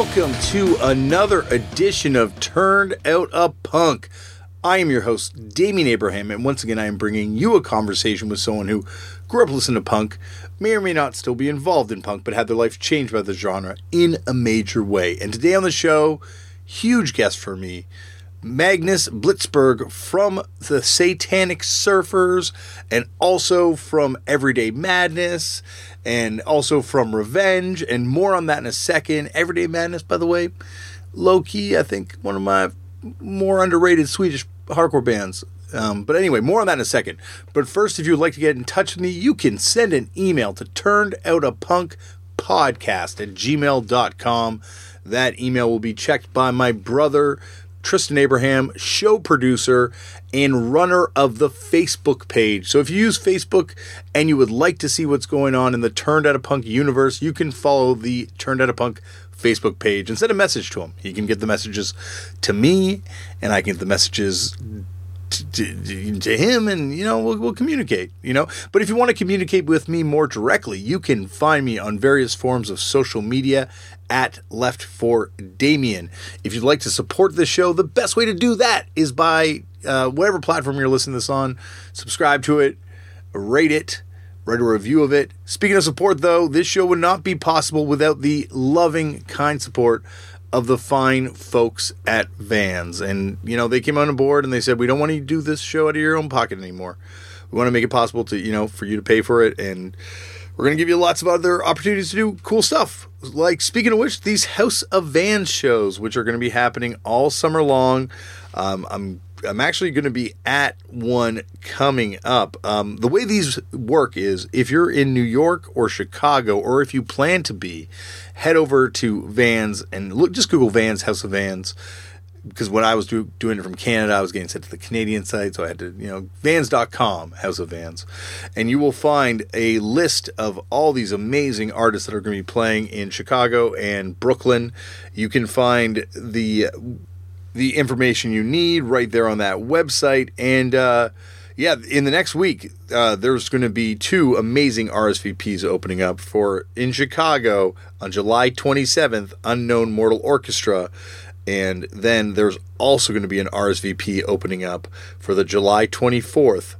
welcome to another edition of Turned Out a Punk. I am your host, Damian Abraham, and once again, I am bringing you a conversation with someone who grew up listening to punk, may or may not still be involved in punk, but had their life changed by the genre in a major way. And today on the show, huge guest for me, Magnus Blixtberg from the Satanic Surfers and also from Everyday Madness and also from Revenge and more on that in a second. Everyday Madness, by the way, low key, I think one of my more underrated Swedish hardcore bands. Um, but anyway, more on that in a second. But first, if you would like to get in touch with me, you can send an email to turnedoutapunk podcast at gmail.com. That email will be checked by my brother, Tristan Abraham, show producer and runner of the Facebook page. So if you use Facebook and you would like to see what's going on in the Turned Out a Punk universe, you can follow the Turned Out a Punk Facebook page and send a message to him. He can get the messages to me, and I can get the messages to, to, him and you know we'll, we'll communicate you know but if you want to communicate with me more directly you can find me on various forms of social media at left for damian if you'd like to support the show the best way to do that is by uh, whatever platform you're listening to this on subscribe to it rate it write a review of it speaking of support though this show would not be possible without the loving kind support of the fine folks at Vans. And, you know, they came on board and they said, we don't want to do this show out of your own pocket anymore. We want to make it possible to, you know, for you to pay for it. And we're going to give you lots of other opportunities to do cool stuff. Like, speaking of which, these House of Vans shows, which are going to be happening all summer long. Um, I'm I'm actually going to be at one coming up. Um, the way these work is if you're in New York or Chicago, or if you plan to be, head over to Vans and look. Just Google Vans House of Vans because when I was do, doing it from Canada, I was getting sent to the Canadian site, so I had to, you know, vans.com, House of Vans. And you will find a list of all these amazing artists that are going to be playing in Chicago and Brooklyn. You can find the the information you need right there on that website. And uh, yeah, in the next week, uh, there's going to be two amazing RSVPs opening up for in Chicago on July 27th, Unknown Mortal Orchestra. And then there's also going to be an RSVP opening up for the July 24th,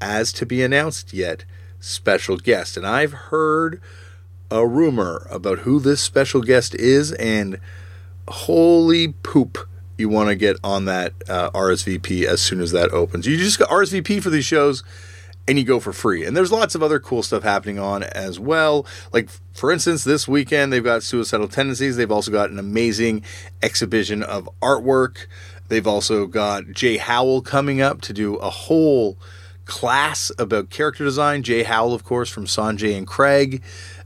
as to be announced yet, special guest. And I've heard a rumor about who this special guest is, and holy poop you want to get on that uh, RSVP as soon as that opens. You just got RSVP for these shows and you go for free. And there's lots of other cool stuff happening on as well. Like, for instance, this weekend they've got Suicidal Tendencies. They've also got an amazing exhibition of artwork. They've also got Jay Howell coming up to do a whole class about character design. Jay Howell, of course, from Sanjay and Craig.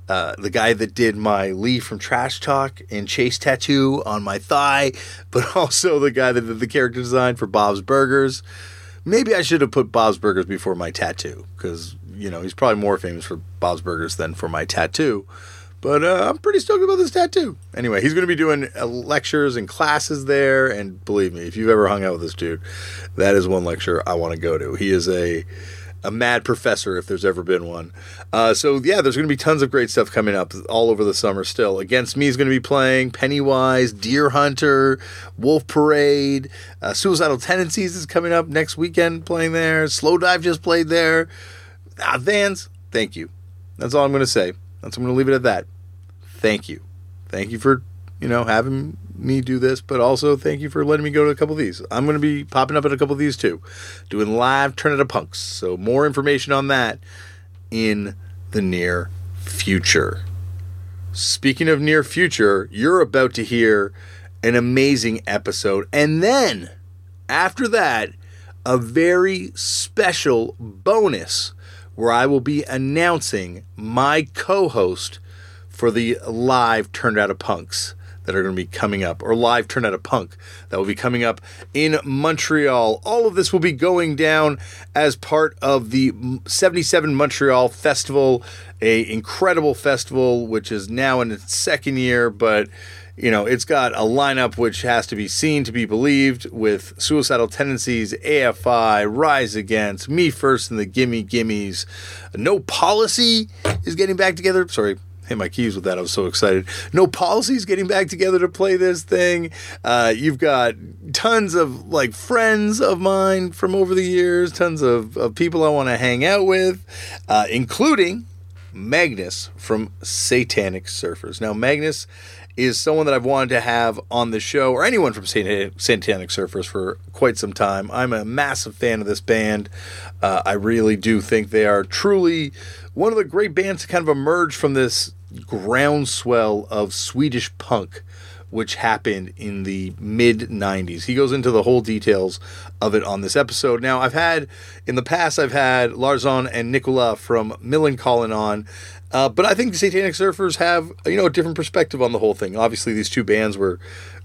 Uh, the guy that did my Lee from Trash Talk and Chase tattoo on my thigh, but also the guy that did the character design for Bob's Burgers. Maybe I should have put Bob's Burgers before my tattoo because, you know, he's probably more famous for Bob's Burgers than for my tattoo. But uh, I'm pretty stoked about this tattoo. Anyway, he's going to be doing uh, lectures and classes there. And believe me, if you've ever hung out with this dude, that is one lecture I want to go to. He is a a mad professor if there's ever been one. Uh, so yeah, there's going to be tons of great stuff coming up all over the summer. Still, Against Me is going to be playing Pennywise, Deerhunter, Wolf Parade, uh, Suicidal Tendencies is coming up next weekend playing there. Slowdive just played there. Ah, Vans, thank you. That's all I'm going to say. That's I'm going to leave it at that. Thank you. Thank you for you know having me do this, but also thank you for letting me go to a couple of these. I'm going to be popping up at a couple of these too, doing live Turned Out a Punks. So more information on that in the near future. Speaking of near future, you're about to hear an amazing episode. And then after that, a very special bonus where I will be announcing my co host for the live Turned Out a Punks that are going to be coming up, or live Turn Out a Punk that will be coming up in Montreal. All of this will be going down as part of the 77 Montreal Festival, a incredible festival which is now in its second year, but you know, it's got a lineup which has to be seen to be believed with Suicidal Tendencies, AFI, Rise Against, Me First and the Gimme Gimmes. No Policy is getting back together. Sorry, hit my keys with that. I was so excited. No policies getting back together to play this thing. Uh, you've got tons of like friends of mine from over the years, tons of, of people I want to hang out with, uh, including Magnus from Satanic Surfers. Now, Magnus is someone that I've wanted to have on the show, or anyone from Satanic Surfers for quite some time. I'm a massive fan of this band. Uh, I really do think they are truly one of the great bands to kind of emerge from this groundswell of Swedish punk which happened in the mid 90s. He goes into the whole details of it on this episode. Now, I've had, in the past, I've had Larzon and Nikola from Millencolin on, uh, but I think the Satanic Surfers have, you know, a different perspective on the whole thing. Obviously, these two bands were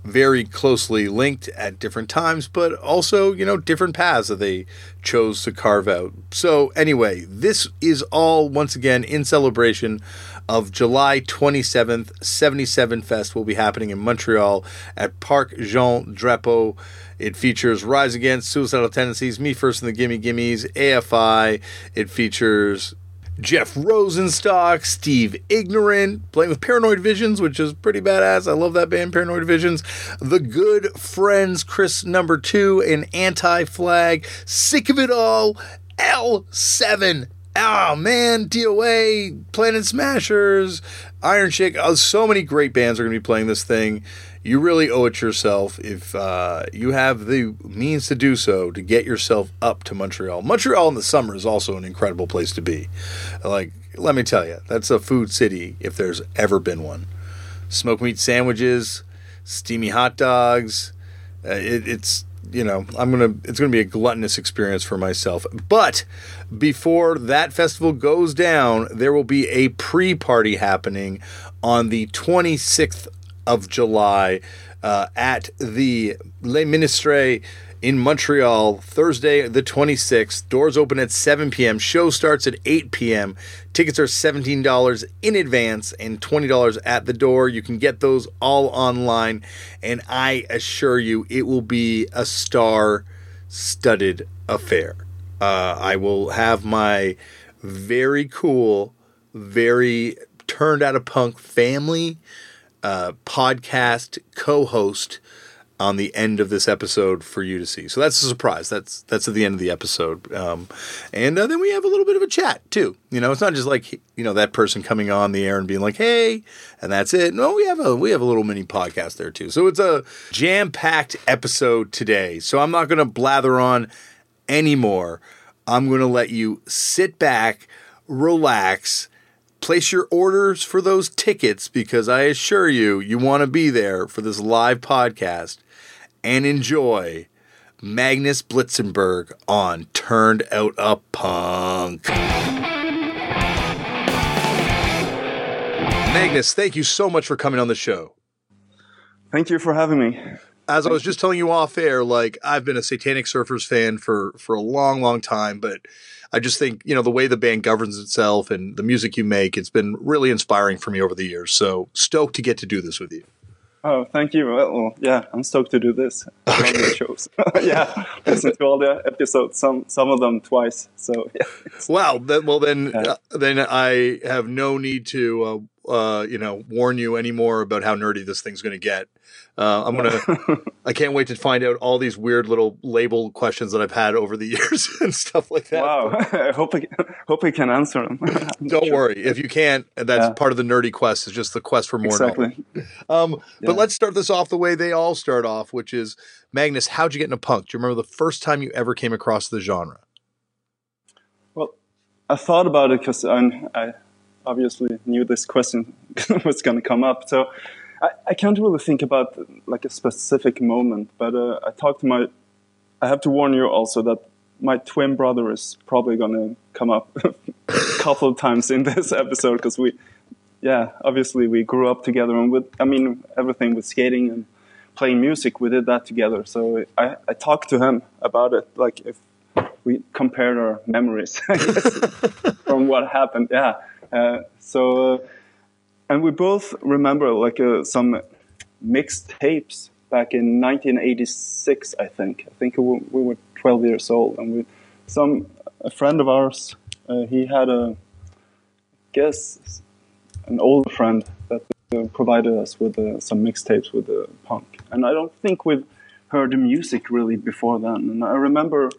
very closely linked at different times, but also, you know, different paths that they chose to carve out. So, anyway, this is all, once again, in celebration of July 27th. 77 Fest will be happening in Montreal at Parc Jean Drapeau. It features Rise Against, Suicidal Tendencies, Me First and the Gimme Gimmes, AFI. It features Jeff Rosenstock, Steve Ignorant, playing with Paranoid Visions, which is pretty badass. I love that band, Paranoid Visions. The Good Friends, Chris Number Two, and Anti Flag. Sick of It All, L7. Oh man, DOA, Planet Smashers, Iron Chic. Oh, so many great bands are going to be playing this thing you really owe it yourself if uh, you have the means to do so to get yourself up to Montreal. Montreal in the summer is also an incredible place to be. Like, let me tell you, that's a food city if there's ever been one. Smoke meat sandwiches, steamy hot dogs. Uh, it, it's you know I'm gonna it's gonna be a gluttonous experience for myself. But before that festival goes down, there will be a pre-party happening on the 26th of July uh, at the Le Ministère in Montreal, Thursday the 26th. Doors open at 7 p.m. Show starts at 8 p.m. Tickets are $17 in advance and $20 at the door. You can get those all online, and I assure you it will be a star studded affair. Uh, I will have my very cool, very turned out of punk family uh, podcast co-host on the end of this episode for you to see. So that's a surprise. That's that's at the end of the episode, um, and uh, then we have a little bit of a chat too. You know, it's not just like you know that person coming on the air and being like, "Hey," and that's it. No, we have a we have a little mini podcast there too. So it's a jam packed episode today. So I'm not going to blather on anymore. I'm going to let you sit back, relax place your orders for those tickets because I assure you, you want to be there for this live podcast and enjoy Magnus Blitzenberg on Turned Out a Punk. Magnus, thank you so much for coming on the show. Thank you for having me. As I was just telling you off air, like I've been a Satanic Surfers fan for for a long, long time, but I just think, you know, the way the band governs itself and the music you make, it's been really inspiring for me over the years. So stoked to get to do this with you. Oh, thank you. Well, yeah, I'm stoked to do this. Okay. shows. yeah, listen to all the episodes. Some some of them twice. So yeah. Wow. Then, well, then yeah. uh, then I have no need to uh, uh, you know warn you anymore about how nerdy this thing's going to get. Uh, I'm gonna. I can't wait to find out all these weird little label questions that I've had over the years and stuff like that. Wow! I hope I hope I can answer them. Don't sure. worry. If you can't, that's yeah. part of the nerdy quest. Is just the quest for more exactly. Um, yeah. But let's start this off the way they all start off, which is Magnus. How'd you get into punk? Do you remember the first time you ever came across the genre? Well, I thought about it because I'm. I obviously knew this question was going to come up. So I, I can't really think about like a specific moment, but uh, I talked to my. I have to warn you also that my twin brother is probably going to come up a couple of times in this episode because we, yeah, obviously we grew up together and with, I mean, everything with skating and playing music, we did that together. So I, I talked to him about it, like if we compared our memories from what happened. Yeah. Uh, so, uh, and we both remember like uh, some mixed tapes back in 1986, I think. I think we were 12 years old, and we some a friend of ours, uh, he had a I guess an old friend that uh, provided us with uh, some mixtapes with the punk, and I don't think we've heard the music really before then. And I remember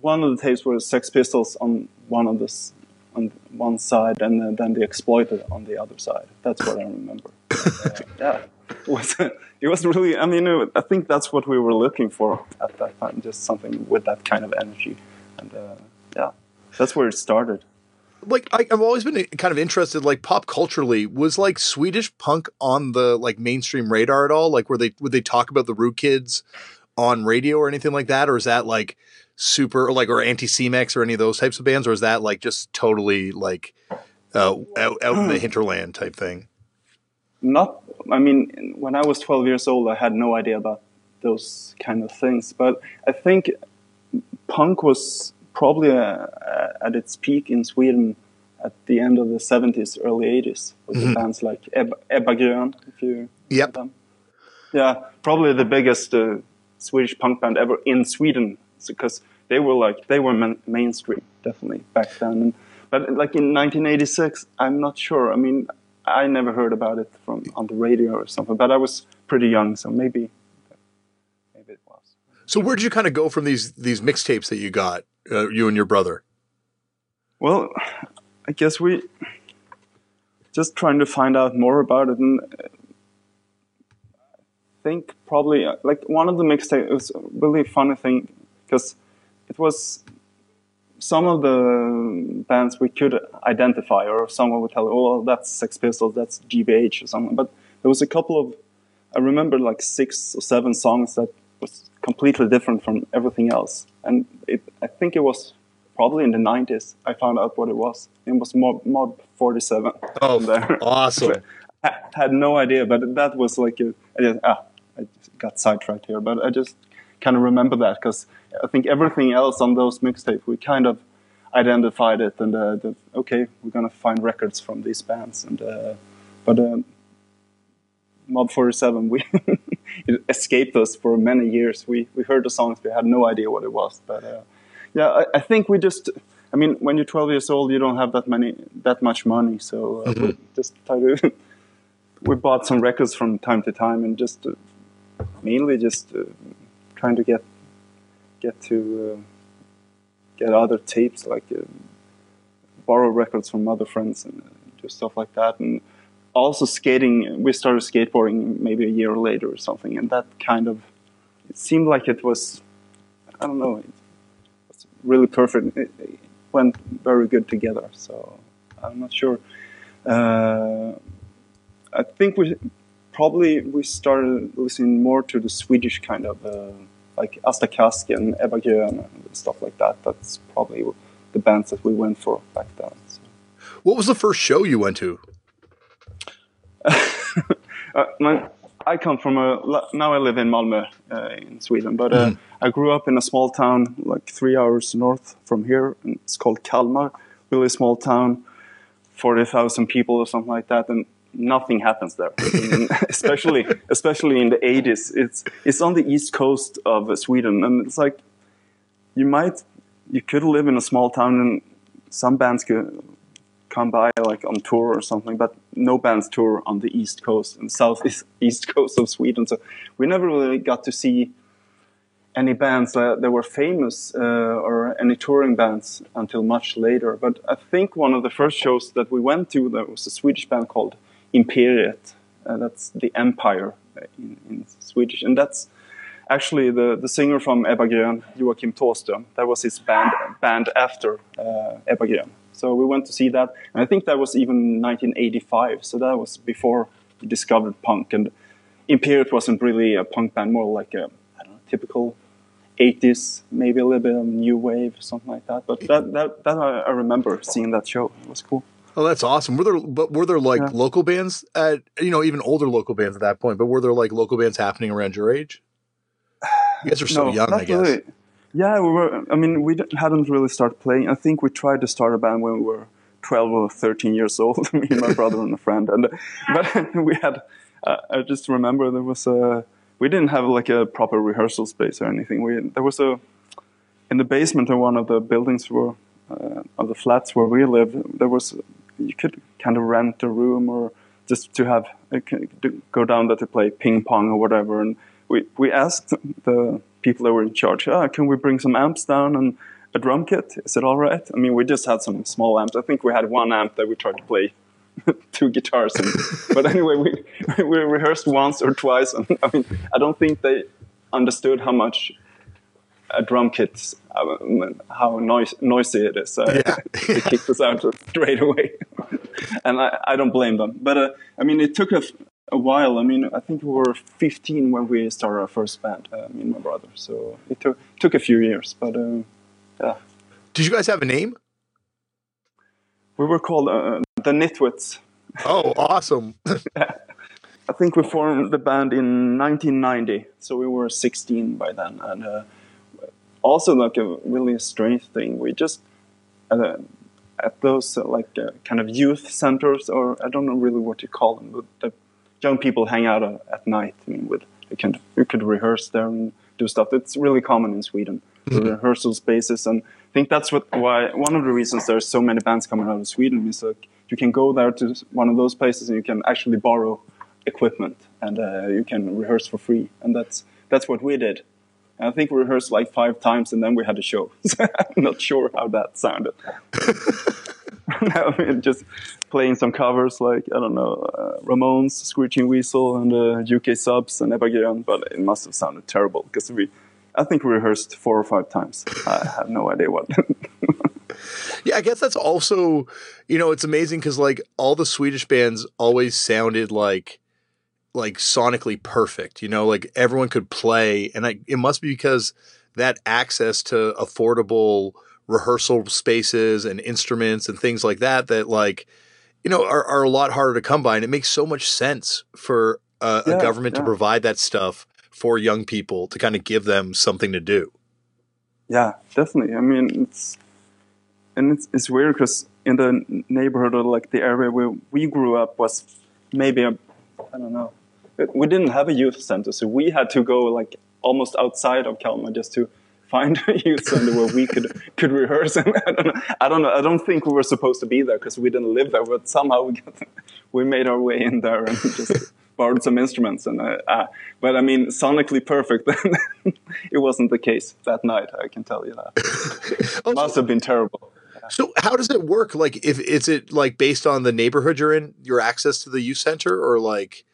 one of the tapes was Sex Pistols on one of this on one side, and then, then the Exploited on the other side. That's what I remember. uh, yeah, it was it was really. I mean, I think that's what we were looking for at that time, just something with that kind of energy, and uh, yeah, that's where it started like I, have always been kind of interested, like pop culturally, was like Swedish punk on the like mainstream radar at all? Like, were they would they talk about the Rude Kids on radio or anything like that, or is that like super or like or Anticimex or any of those types of bands, or is that like just totally like uh, out, out in the hinterland type thing? Not, I mean, when I was twelve years old, I had no idea about those kind of things, but I think punk was probably uh, at its peak in Sweden at the end of the 70s, early 80s, with mm-hmm. bands like Ebba, Ebba Grön, if you yep. them. Yeah, probably the biggest uh, Swedish punk band ever in Sweden, because they were like they were man- mainstream definitely back then. But like in 1986, I'm not sure. I mean, I never heard about it from on the radio or something. But I was pretty young, so maybe maybe it was. So where did you kind of go from these these mixtapes that you got? uh, you and your brother? Well, I guess we just trying to find out more about it, and I think probably uh, like one of the mixtapes was a really funny thing because was some of the bands we could identify, or someone would tell, "Oh, that's Sex Pistols, that's GBH, or something." But there was a couple of I remember like six or seven songs that was completely different from everything else. And it, I think it was probably in the 90s I found out what it was. It was Mob, Mob 47. Oh, there. awesome. I had no idea, but that was like, a, I, just, ah, I just got sidetracked here, but I just kind of remember that because I think everything else on those mixtapes, we kind of identified it and uh, the, okay, we're going to find records from these bands. and uh, But um, Mob 47, we it escaped us for many years. We we heard the songs, we had no idea what it was. But uh, yeah, I, I, think we just. I mean, when you're 12 years old, you don't have that many that much money, so uh, mm-hmm. we just try to. we bought some records from time to time, and just uh, mainly just uh, trying to get get to uh, get other tapes, like uh, borrow records from other friends and do stuff like that, and also skating we started skateboarding maybe a year later or something and that kind of it seemed like it was i don't know it was really perfect. It, it went very good together so i'm not sure. Uh, i think we probably we started listening more to the swedish kind of uh, like asta kask and ebba grön and stuff like that that's probably the bands that we went for back then so. what was the first show you went to uh, my, I come from a now I live in Malmö uh, in Sweden, but uh, mm. I grew up in a small town like three hours north from here. And It's called Kalmar, really small town, forty thousand people or something like that, and nothing happens there. especially especially in the eighties, it's it's on the east coast of Sweden, and it's like you might you could live in a small town and some bands could come by like on tour or something, but no bands tour on the east coast and southeast east coast of Sweden. So we never really got to see any bands that, that were famous uh, or any touring bands until much later. But I think one of the first shows that we went to there was a Swedish band called Imperiet. Uh, that's the Empire in, in, Swedish, and that's actually the, the singer from Ebba Grön, Joakim. That was his band band after uh. So we went to see that, and I think that was even 1985. So that was before we discovered punk. And Imperiet wasn't really a punk band, more like a know, typical 80s, maybe a little bit of new wave, something like that. But that that, that I remember seeing that show. It was cool. Oh, that's awesome. Were there, but were there like yeah. local bands at, you know, even older local bands at that point? But were there like local bands happening around your age? You guys are so no, young, I guess. Really. Yeah, we were. I mean, we hadn't really started playing. I think we tried to start a band when we were 12 or 13 years old, me and my brother and a friend. And but we had. Uh, I just remember there was a. We didn't have like a proper rehearsal space or anything. We there was a in the basement of one of the buildings where uh, of the flats where we lived. There was you could kind of rent a room or just to have go down there to play ping pong or whatever. And we we asked the people that were in charge, ah, can we bring some amps down and a drum kit? Is it all right? I mean, we just had some small amps. I think we had one amp that we tried to play two guitars in. but anyway, we we rehearsed once or twice, and I mean, I don't think they understood how much a drum kit, how noise, noisy it is. Uh, yeah. they kicked us out straight away, and I, I don't blame them. But uh, I mean, it took a, a while. I mean, I think we were 15 when we started our first band, uh, me and my brother. So it took took a few years, but uh, yeah. Did you guys have a name? We were called uh, the Nitwits. Oh, awesome! I think we formed the band in 1990, so we were 16 by then, and uh, also like a really strange thing. We just uh, at those uh, like uh, kind of youth centers, or I don't know really what you call them, but the young people hang out uh, at night. I mean, with you can you could rehearse there and do stuff. It's really common in Sweden, mm-hmm. the rehearsal spaces, and I think that's what why one of the reasons there's so many bands coming out of Sweden is like you can go there to one of those places and you can actually borrow equipment and uh, you can rehearse for free, and that's that's what we did. And I think we rehearsed like five times, and then we had a show. I'm not sure how that sounded. I mean, just playing some covers like I don't know, uh, Ramones, Screeching Weasel, and uh, UK Subs and Evagion, but it must have sounded terrible because we, I think we rehearsed four or five times. I have no idea what. yeah, I guess that's also, you know, it's amazing because like all the Swedish bands always sounded like like sonically perfect. You know, like everyone could play, and I, it must be because that access to affordable rehearsal spaces and instruments and things like that that like you know are, are a lot harder to come by and it makes so much sense for uh, yeah, a government yeah. to provide that stuff for young people to kind of give them something to do yeah definitely i mean it's and it's, it's weird because in the neighborhood or like the area where we grew up was maybe a i don't know we didn't have a youth center, so we had to go like almost outside of Kalmar just to find a youth center where we could could rehearse. And I don't know. I don't know. I don't think we were supposed to be there because we didn't live there, but somehow we got we made our way in there and just borrowed some instruments. And uh, uh, but I mean, sonically perfect. it wasn't the case that night. I can tell you that. It must have been terrible. So how does it work? Like, if is it like based on the neighborhood you're in, your access to the youth center, or like?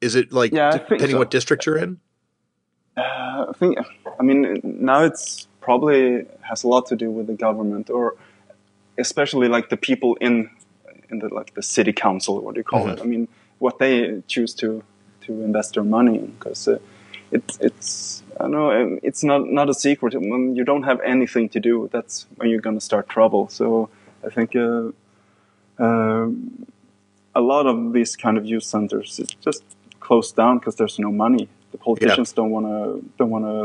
Is it like yeah, depending so. what district you're in? Uh, I think. I mean, now it's probably has a lot to do with the government, or especially like the people in in the like the city council. What do you call mm-hmm. it? I mean, what they choose to to invest their money in, because uh, it's it's I know um, it's not not a secret. When you don't have anything to do, that's when you're going to start trouble. So I think. Uh, uh, a lot of these kind of youth centers, it's just closed down because there's no money. The politicians yeah. don't want to don't want to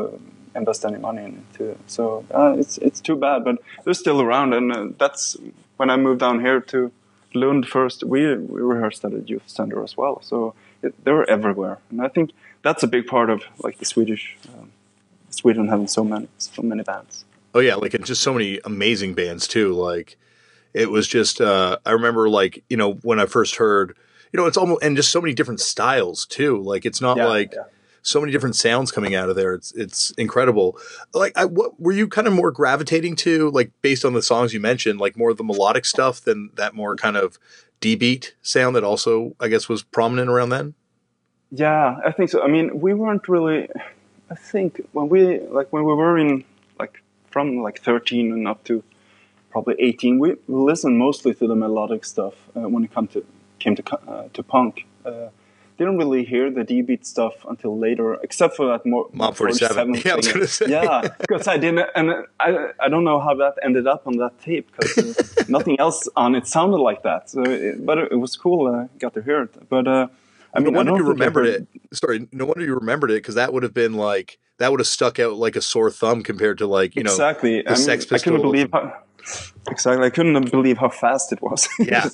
invest any money into it. So uh, it's it's too bad, but they're still around, and uh, that's when I moved down here to Lund first. We we rehearsed at a youth center as well, so it, they were everywhere, and I think that's a big part of like the Swedish um, Sweden having so many so many bands. Oh yeah, like and just so many amazing bands too. Like it was just uh, I remember like you know when I first heard you know, it's almost and just so many different styles too. Like it's not yeah, like yeah. so many different sounds coming out of there. It's it's incredible. Like, I, what were you kind of more gravitating to, like based on the songs you mentioned, like more of the melodic stuff than that more kind of D beat sound that also I guess was prominent around then. Yeah, I think so. I mean, we weren't really. I think when we like when we were in like from like 13 and up to probably 18, we listened mostly to the melodic stuff uh, when it comes to came to uh, to punk. Uh, didn't really hear the D beat stuff until later, except for that more Mob 47. 47 yeah, I gonna say. yeah, because I didn't, and I I don't know how that ended up on that tape because uh, nothing else on it sounded like that. So, it, but it, was cool. I got to hear it. But uh, I mean, no wonder you remembered it. Sorry, no wonder you remembered it because that would have been like that would have stuck out like a sore thumb compared to like you know exactly. the I, mean, Sex I couldn't believe how exactly. I couldn't believe how fast it was. Yeah.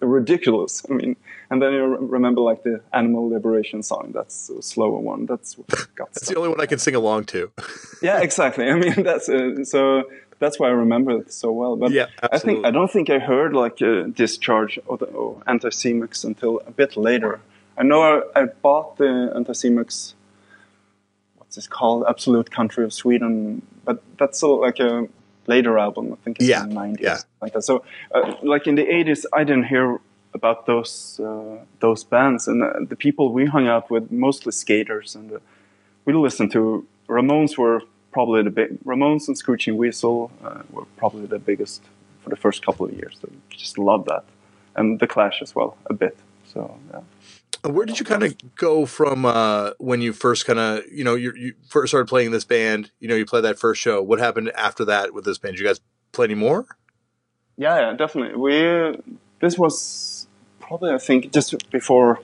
Ridiculous. I mean, and then you remember like the Animal Liberation song. That's a slower one. That's what got That's the only one I can sing along to. yeah, exactly. I mean, that's uh, so. That's why I remember it so well. But Yeah, I think absolutely. I don't think I heard like a discharge or, the, or Anticimex until a bit later. I know I, I bought the Anticimex. This called? Absolute Country of Sweden. But that's of like a later album. I think it's Yeah, in the nineties, yeah. like that. So, uh, like in the eighties, I didn't hear about those uh, those bands, and uh, the people we hung out with mostly skaters, and uh, we listened to Ramones were probably the big Ramones and Screeching Weasel uh, were probably the biggest for the first couple of years. So just loved that, and the Clash as well a bit. So yeah. Where did you kind of go from uh, when you first kind of you know you, you first started playing this band? You know, you played that first show. What happened after that with this band? Did you guys play any more? Yeah, yeah, definitely. We this was probably I think just before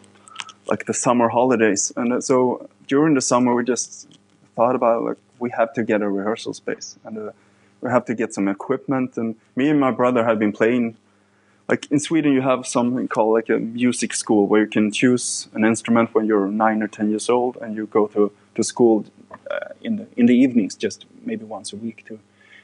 like the summer holidays, and uh, so during the summer we just thought about like we have to get a rehearsal space and uh, we have to get some equipment. And me and my brother had been playing. Like in Sweden, you have something called like a music school where you can choose an instrument when you're nine or ten years old, and you go to to school uh, in the in the evenings, just maybe once a week to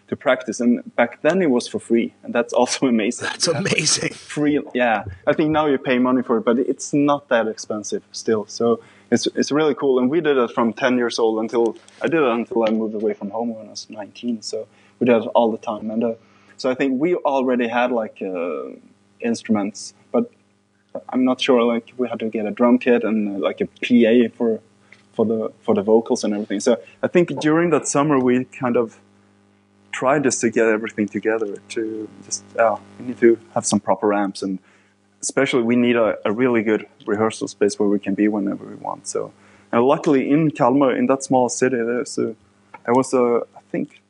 to practice. And back then it was for free, and that's also amazing. That's amazing. free. Yeah, I think now you pay money for it, but it's not that expensive still. So it's it's really cool. And we did it from ten years old until I did it until I moved away from home when I was nineteen. So we did it all the time. And uh, so I think we already had like uh, instruments, but I'm not sure. Like we had to get a drum kit and uh, like a PA for for the for the vocals and everything. So I think during that summer we kind of tried just to get everything together to just oh, we need to have some proper amps and especially we need a, a really good rehearsal space where we can be whenever we want. So and luckily in Kalmar, in that small city, there's a there was a I think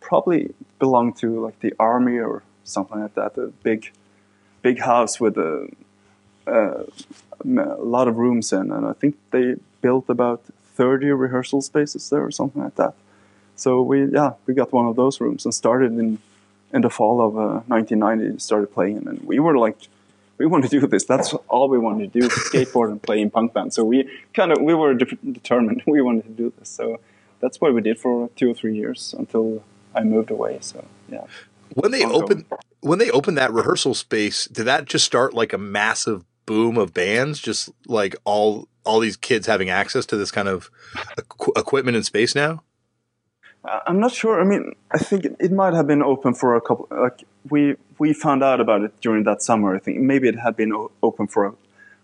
probably belonged to like the army or something like that. A big big house with a, a, a lot of rooms in, and I think they built about thirty rehearsal spaces there or something like that. So we yeah we got one of those rooms and started in in the fall of uh, 1990 started playing and we were like we want to do this. That's all we wanted to do skateboard and play in punk band so we kind of we were de- determined we wanted to do this. So that's what we did for two or three years until I moved away so yeah When they opened when they opened that rehearsal space, did that just start like a massive boom of bands? Just like all all these kids having access to this kind of equ- equipment and space now? I- I'm not sure. I mean, I think it, it might have been open for a couple. Like we we found out about it during that summer. I think maybe it had been o- open for a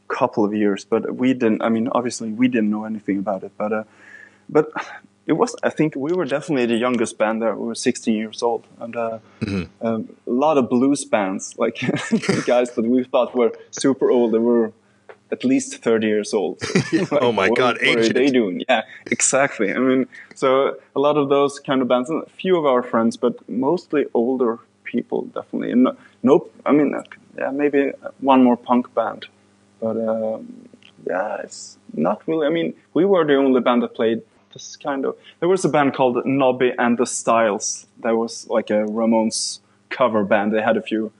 couple of years, but we didn't. I mean, obviously we didn't know anything about it. But uh, but it was. I think we were definitely the youngest band there. We were 16 years old, and uh, um, a lot of blues bands, like guys that we thought were super old. They were at least 30 years old. So, Oh my what, God, what are they doing? Yeah, exactly. I mean, so a lot of those kind of bands, and a few of our friends, but mostly older people, definitely. And no, nope. I mean, uh, yeah, maybe one more punk band, but um, yeah, it's not really. I mean, we were the only band that played this kind of. There was a band called Nobby and the Styles. That was like a Ramones cover band. They had a few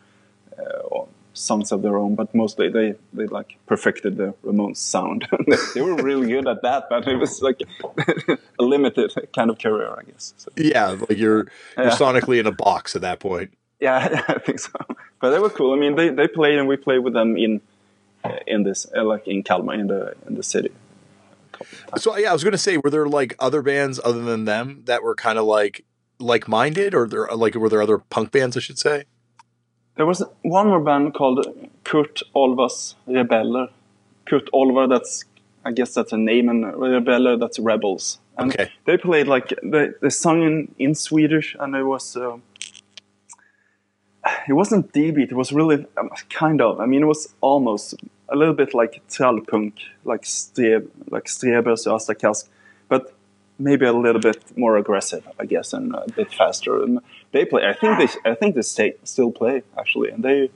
uh, songs of their own, but mostly they, they like perfected the Ramones sound. they were really good at that, but it was like a limited kind of career, I guess. So, Yeah, like you're you're Yeah. sonically in a box at that point. yeah, I think so. But they were cool. I mean, they, they played and we played with them in in this uh, like in Kalmar in the in the city. a couple of times. So yeah, I was gonna say, were there like other bands other than them that were kind of like like minded, or there like were there other punk bands? I should say. There was one more band called Kurt Olvas Rebeller. Kurt Olva, that's I guess that's a name, and Rebeller, that's rebels. And Okay. they played like they, they sung in, in Swedish, and it was uh, it wasn't D beat. It was really um, kind of. I mean, it was almost a little bit like trallpunk, like Streb, like Strebers or Kask, but maybe a little bit more aggressive, I guess, and a bit faster. And they play. I think they. I think they stay, still play actually, and they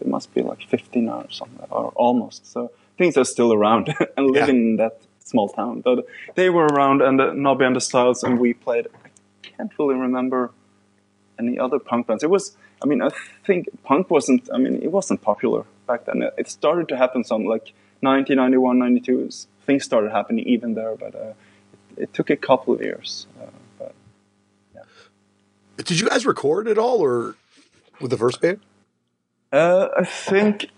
they must be like 15 or something, or almost. So things they're still around and Yeah. living in that small town. But they were around and uh, Nobby and the Styles, and we played. I can't really remember any other punk bands. It was, I mean, I think punk wasn't. I mean, it wasn't popular then. It started to happen some like 1991, 92. Things started happening even there, but uh, it, it, took a couple of years. Uh, but yeah. Did you guys record at all, or with the first band? Uh, I think,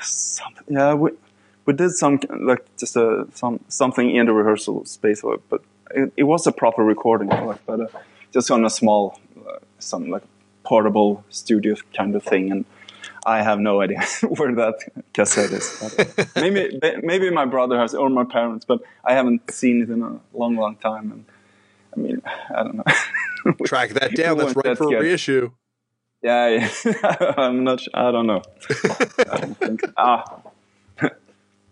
something, yeah, we we did some like just a some something in the rehearsal space, but it, it was a proper recording, like, but uh, just on a small, uh, some like portable studio kind of thing, and I have no idea where that cassette is. Maybe maybe my brother has or my parents, but I haven't seen it in a long, long time. And I mean, I don't know. Track that down. That's right that for a reissue. Yeah, yeah. I'm not. I don't know. I don't think. Ah,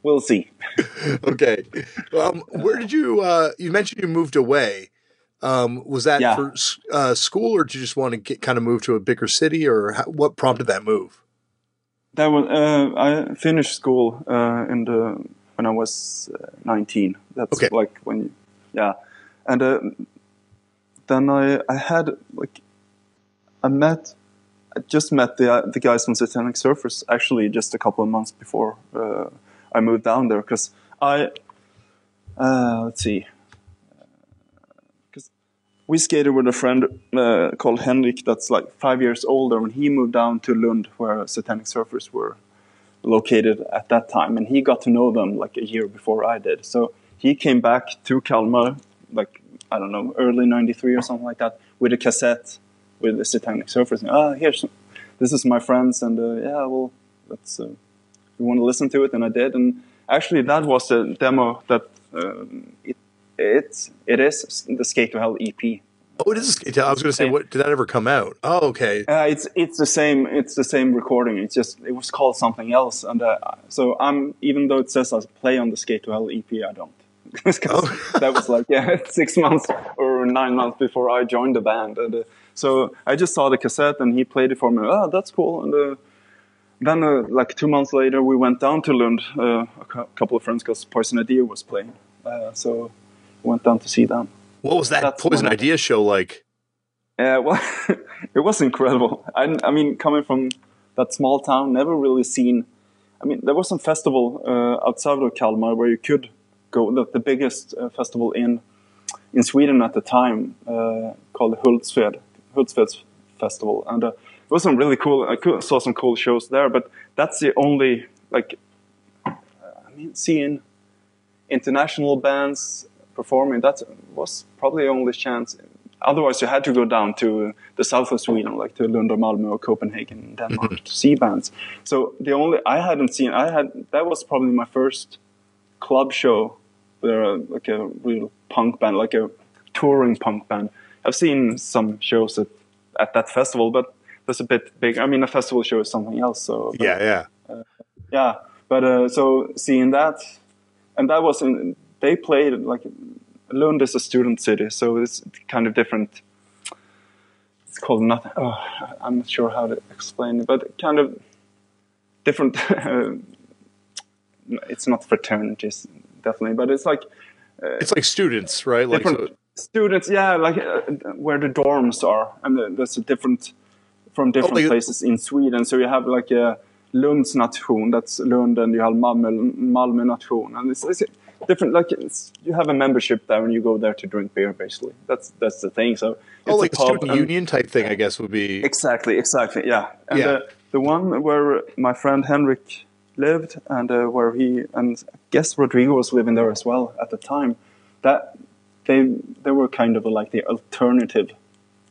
we'll see. okay. Um, where did you? Uh, you mentioned you moved away. Um, was that yeah. for uh, school, or did you just want to get kind of move to a bigger city, or how, what prompted that move? That was uh, I finished school uh, in the when I was uh, 19. That's okay. like when, yeah, and uh, then I I had like I met I just met the the guys from Satanic Surfers actually just a couple of months before I moved down there because I uh, let's see we skated with a friend uh, called Henrik that's like five years older and he moved down to Lund where Satanic Surfers were located at that time and he got to know them like a year before I did so he came back to Kalmar like I don't know early 93 or something like that with a cassette with the Satanic Surfers ah oh, here's this is my friends and uh, yeah well let's uh, you want to listen to it, and I did. And actually, that was a demo that uh, it it it is the Skate to Hell EP. Oh, it is. I was going to say, what did that ever come out? Oh, okay. Uh, it's it's the same. It's the same recording. It's just it was called something else, and uh, so I'm even though it says I play on the Skate to Hell EP, I don't. oh. that was like yeah, six months or nine months before I joined the band, and uh, so I just saw the cassette and he played it for me. Oh, that's cool, and uh, then, uh, like two months later, we went down to Lund. Uh, a couple of friends, because Poison Idea was playing, uh, so went down to see them. What was that That's Poison Idea show like? Yeah, well, it was incredible. I, I, mean, coming from that small town, never really seen. I mean, there was some festival uh, outside of Kalmar where you could go. The, the biggest uh, festival in in Sweden at the time uh, called Hultsfred, Hultsfred Festival, and it was some really cool. I saw some cool shows there, but that's the only like. I mean, seeing international bands performing that was probably the only chance. Otherwise, you had to go down to the south of Sweden, like to Lund or Malmö or Copenhagen, Denmark, mm-hmm. to see bands. So the only I hadn't seen, I had that was probably my first club show, where like a real punk band, like a touring punk band. I've seen some shows at, at that festival, but was a bit big. I mean, a festival show is something else. So but, yeah, yeah, uh, yeah. But uh, so seeing that, and that was in they played like Lund is a student city, so it's kind of different. It's called nothing. Oh, I'm not sure how to explain it, but kind of different. it's not fraternities, definitely, but it's like uh, it's like students, right? Like so. students, yeah, like uh, where the dorms are, and there's a different from different oh, places in Sweden. So you have like a Lunds nation, that's Lund, and you have Malmö, Malmö nation, and it's, it's different. Like it's, you have a membership there, and you go there to drink beer. Basically, that's that's the thing. So oh, like a student union type thing, I guess would be exactly, exactly, yeah. And yeah. Uh, the one where my friend Henrik lived, and uh, where he and I guess Rodrigo was living there as well at the time. That they they were kind of like the alternative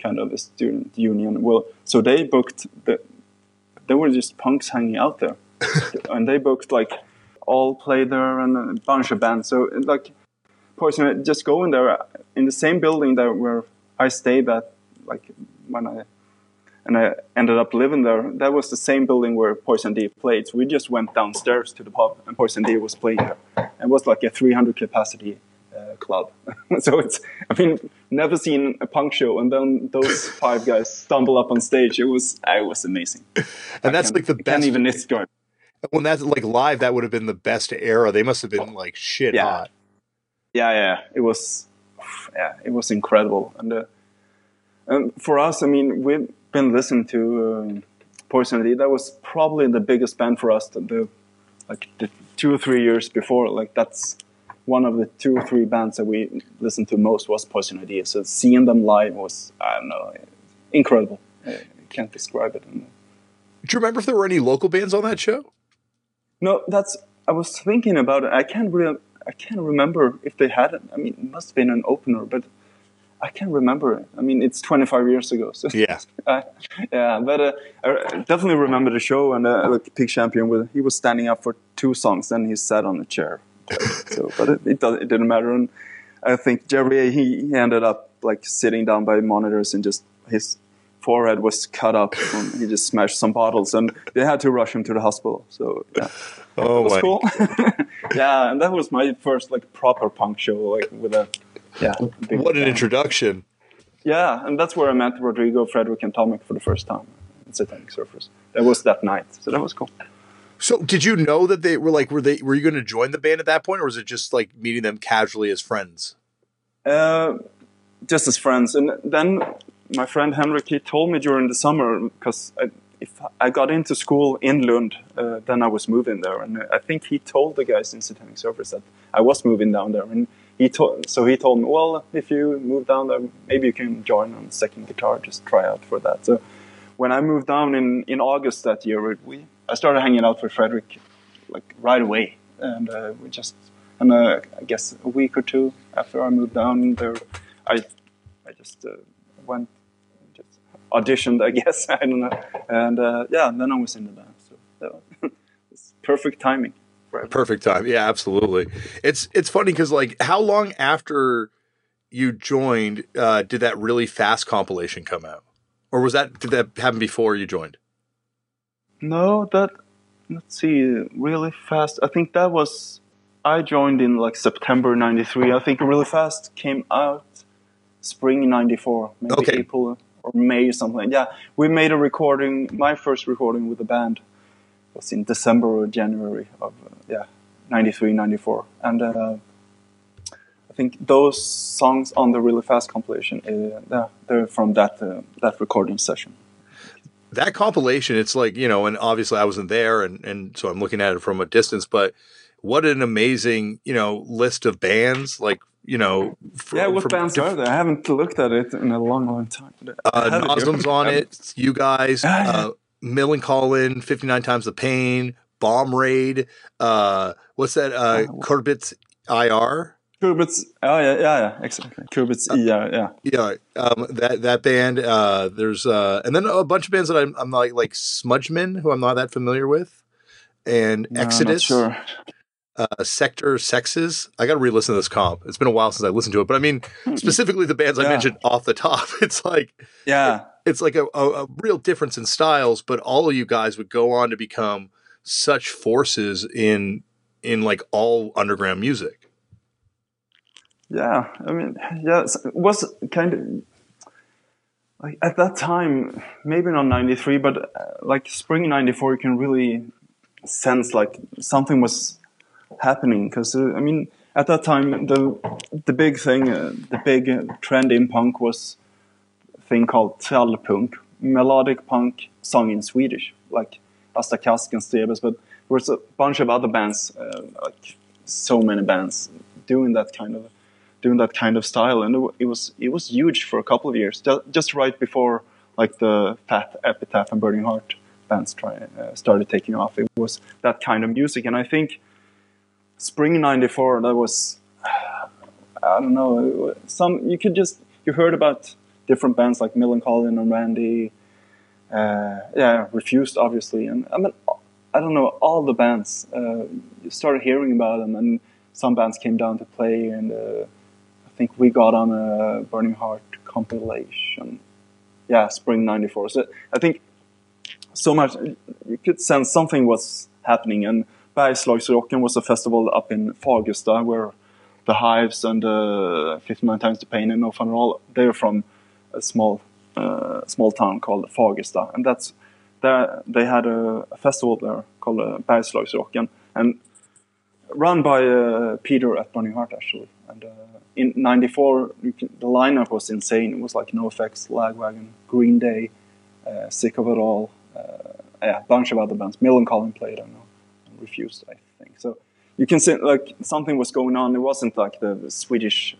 kind of a student union. Well, so they booked the, they were just punks hanging out there, and they booked like all play there and a bunch of bands. So like, Poison just going there in the same building that where I stayed at, like when I and I ended up living there. That was the same building where Poison Idea played. So we just went downstairs to the pub, and Poison Idea was playing there. It was like a 300 capacity uh, club. so it's, I mean, never seen a punk show, and then those five guys stumble up on stage. It was, it was amazing. And that's like the best. Can't even describe. When that's like live, that would have been the best era. They must have been like shit yeah. hot. Yeah, yeah, it was, yeah, it was incredible. And, uh, and for us, I mean, we've been listening to um, Poison Idea. That was probably the biggest band for us. The, the like the two or three years before, like that's one of the two or three bands that we listened to most was Poison Idea. So seeing them live was, I don't know, incredible. I can't describe it. Do you remember if there were any local bands on that show? No, that's. I was thinking about it. I can't really. I can't remember if they had it. I mean, it must have been an opener, but I can't remember it. I mean, it's 25 years ago. So yeah, uh, yeah. But uh, I definitely remember the show and uh, like Pig Champion. With he was standing up for two songs, then he sat on a chair. so, but it, it, it, didn't matter. And I think Jerry he, he ended up like sitting down by monitors and just his forehead was cut up and he just smashed some bottles and they had to rush him to the hospital. So yeah, oh, was cool. yeah, and that was my first like proper punk show, like with a yeah. What an introduction! Yeah, and that's where I met Rodrigo, Frederick, and Tomek for the first time at Satanic Surfers. That was that night, so that was cool. So, did you know that they were like, were they, were you going to join the band at that point, or was it just like meeting them casually as friends? Uh, just as friends, and then my friend Henrik he told me during the summer because if I got into school in Lund, uh, then I was moving there, and I think he told the guys in Satanic Surfers that I was moving down there, and he told so he told me, well, if you move down there, maybe you can join on second guitar, just try out for that. So when I moved down in in August that year, we I started hanging out with Frederick like right away, and uh, we just and uh, I guess a week or two after I moved down there, I I just uh, went auditioned, I guess I don't know, and uh, yeah, then I was in the band. So it's perfect timing. Right. Perfect time, yeah, absolutely. It's it's funny because like how long after you joined uh, did that really fast compilation come out, or was that did that happen before you joined? No, that let's see, really fast. I think that was I joined in like September '93. I think really fast came out spring '94, maybe okay. April or May or something. Yeah, we made a recording. My first recording with the band was in December or January of uh, yeah '93, '94, and. Uh, I think those songs on the really fast compilation, uh, yeah, they're from that uh, that recording session that compilation, it's like, you know, and obviously I wasn't there and, and so I'm looking at it from a distance, but what an amazing, you know, list of bands. Like, you know, for, yeah, what bands diff- are there? I haven't looked at it in a long, long time. Uh, Noslim's on it. You guys, uh, Millencolin, 59 Times the Pain, Bomb Raid. Uh, what's that? Uh, Corbett IR. Kurbitz, oh yeah, yeah, yeah, exactly. Kurbitz, uh, yeah, yeah, yeah. Um, that that band. Uh, there's uh, and then a bunch of bands that I'm, I'm like like Smudgeman, who I'm not that familiar with, and no, Exodus. sure. Uh, Sector Sexes. I got to re-listen to this comp. It's been a while since I listened to it, but I mean, hmm. specifically the bands yeah. I mentioned off the top. It's like, yeah, it, it's like a, a, a real difference in styles. But all of you guys would go on to become such forces in in like all underground music. Yeah, I mean, yeah, it was kind of like at that time, maybe not '93, but uh, like spring '94, you can really sense like something was happening because uh, I mean, at that time, the the big thing, uh, the big trend in punk was a thing called trallpunk, melodic punk sung in Swedish, like Asta Kask Stebes, but there was a bunch of other bands, uh, like so many bands doing that kind of doing that kind of style, and it, was it was huge for a couple of years, just right before like the Fat Epitaph and Burning Heart bands try, uh, started taking off. It was that kind of music, and I think spring '94 that was I don't know some you could just you heard about different bands like Millencolin and Randy, uh, yeah, Refused obviously, and I mean I don't know all the bands. Uh, you started hearing about them, and some bands came down to play, and uh, I think we got on a Burning Heart compilation. Yeah, spring '94. So I think so much you could sense something was happening. And Bergslagsrocken was a festival up in Fagersta where the Hives and uh, 59 Times the Pain and No Fun at All they're from a small uh, small town called Fagersta, and that's there. They had a, a festival there called uh, Bergslagsrocken, and run by uh, Peter at Burning Heart actually. And uh, in '94, the lineup was insane. It was like NoFX, Lagwagon, Green Day, uh, Sick of It All, uh, yeah, a bunch of other bands. Millencolin played, I know, refused, I think. So you can see like something was going on. It wasn't like the Swedish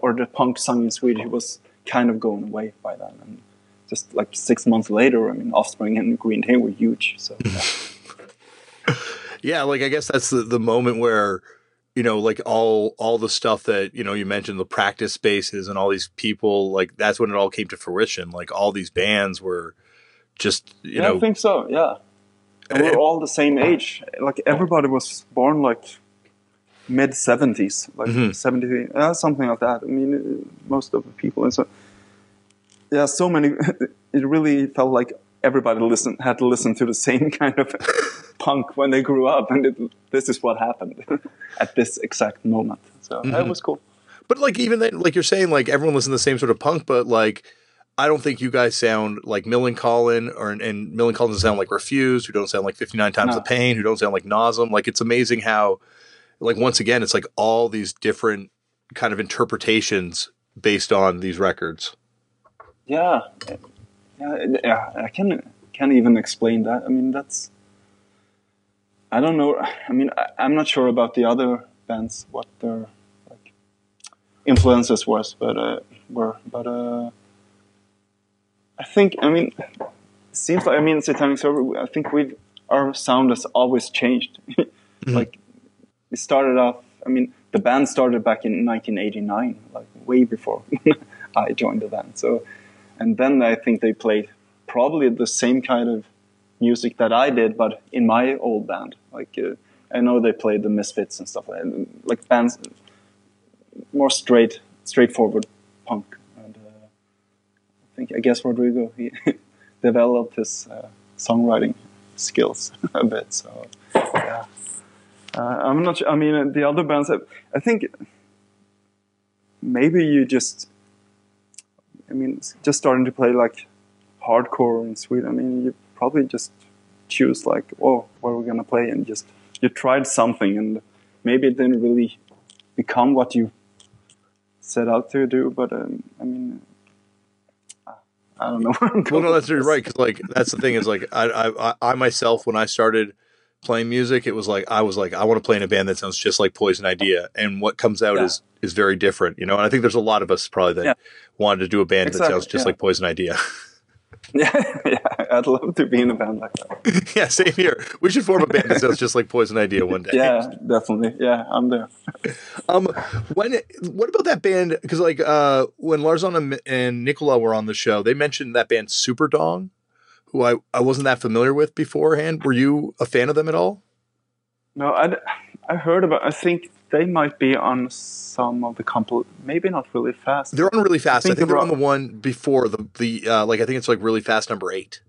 or the punk sung in Swedish. Was kind of going away by then. And just like six months later, I mean, Offspring and Green Day were huge. So. Yeah. yeah, like I guess that's the, the moment where you know like all all the stuff that you know you mentioned the practice spaces and all these people like that's when it all came to fruition like all these bands were just you yeah, know i think so yeah and we're all the same age like everybody was born like mid 70s like mm-hmm. 70 uh, something like that i mean most of the people and so yeah so many it really felt like everybody listen had to listen to the same kind of punk when they grew up, and it, this is what happened at this exact moment. So mm-hmm. that was cool. But like even then, like you're saying, like everyone listens to the same sort of punk, but like I don't think you guys sound like Millencolin, or and Millencolin doesn't sound like Refused, who don't sound like 59 Times no. the Pain, who don't sound like Nasum. Like it's amazing how, like once again, it's like all these different kind of interpretations based on these records. Yeah, yeah, yeah. I can can't even explain that. I mean, that's I don't know. I mean, I, am not sure about the other bands what their like influences was, but uh, were. But uh, I think I mean, it seems like I mean, Satanic Surfers. I think we our sound has always changed. mm-hmm. Like it started off. I mean, the band started back in 1989, like way before I joined the band. So, and then I think they played probably the same kind of music that I did, but in my old band. Like uh, I know they played the Misfits and stuff like that. like bands more straight, straightforward punk. I I guess Rodrigo he developed his uh, songwriting skills a bit. So yeah, uh, I'm not. Sure. I mean, the other bands. I think maybe you just. I mean, just starting to play like hardcore in Sweden. I mean, you probably just choose like, oh, what are we gonna play, and just you tried something, and maybe it didn't really become what you set out to do. But um, I mean, I don't know. well, no, that's right. Because like that's the thing is like I, I I myself when I started playing music, it was like I was like I want to play in a band that sounds just like Poison Idea, and what comes out yeah. is is very different, you know. And I think there's a lot of us probably that yeah. wanted to do a band exactly. that sounds just yeah. like Poison Idea. Yeah, yeah, I'd love to be in a band like that. yeah, same here. We should form a band that sounds just like Poison Idea one day. Yeah, definitely. Yeah, I'm there. um, when what about that band? Because like uh, when Lars-Arne and Nikola were on the show, they mentioned that band Super Dong, who I I wasn't that familiar with beforehand. Were you a fan of them at all? No, I I heard about. I think they might be on some of the compil. Maybe not really fast. They're on really fast. I think, I think they're on the one before the the uh, like. I think it's like really fast number eight.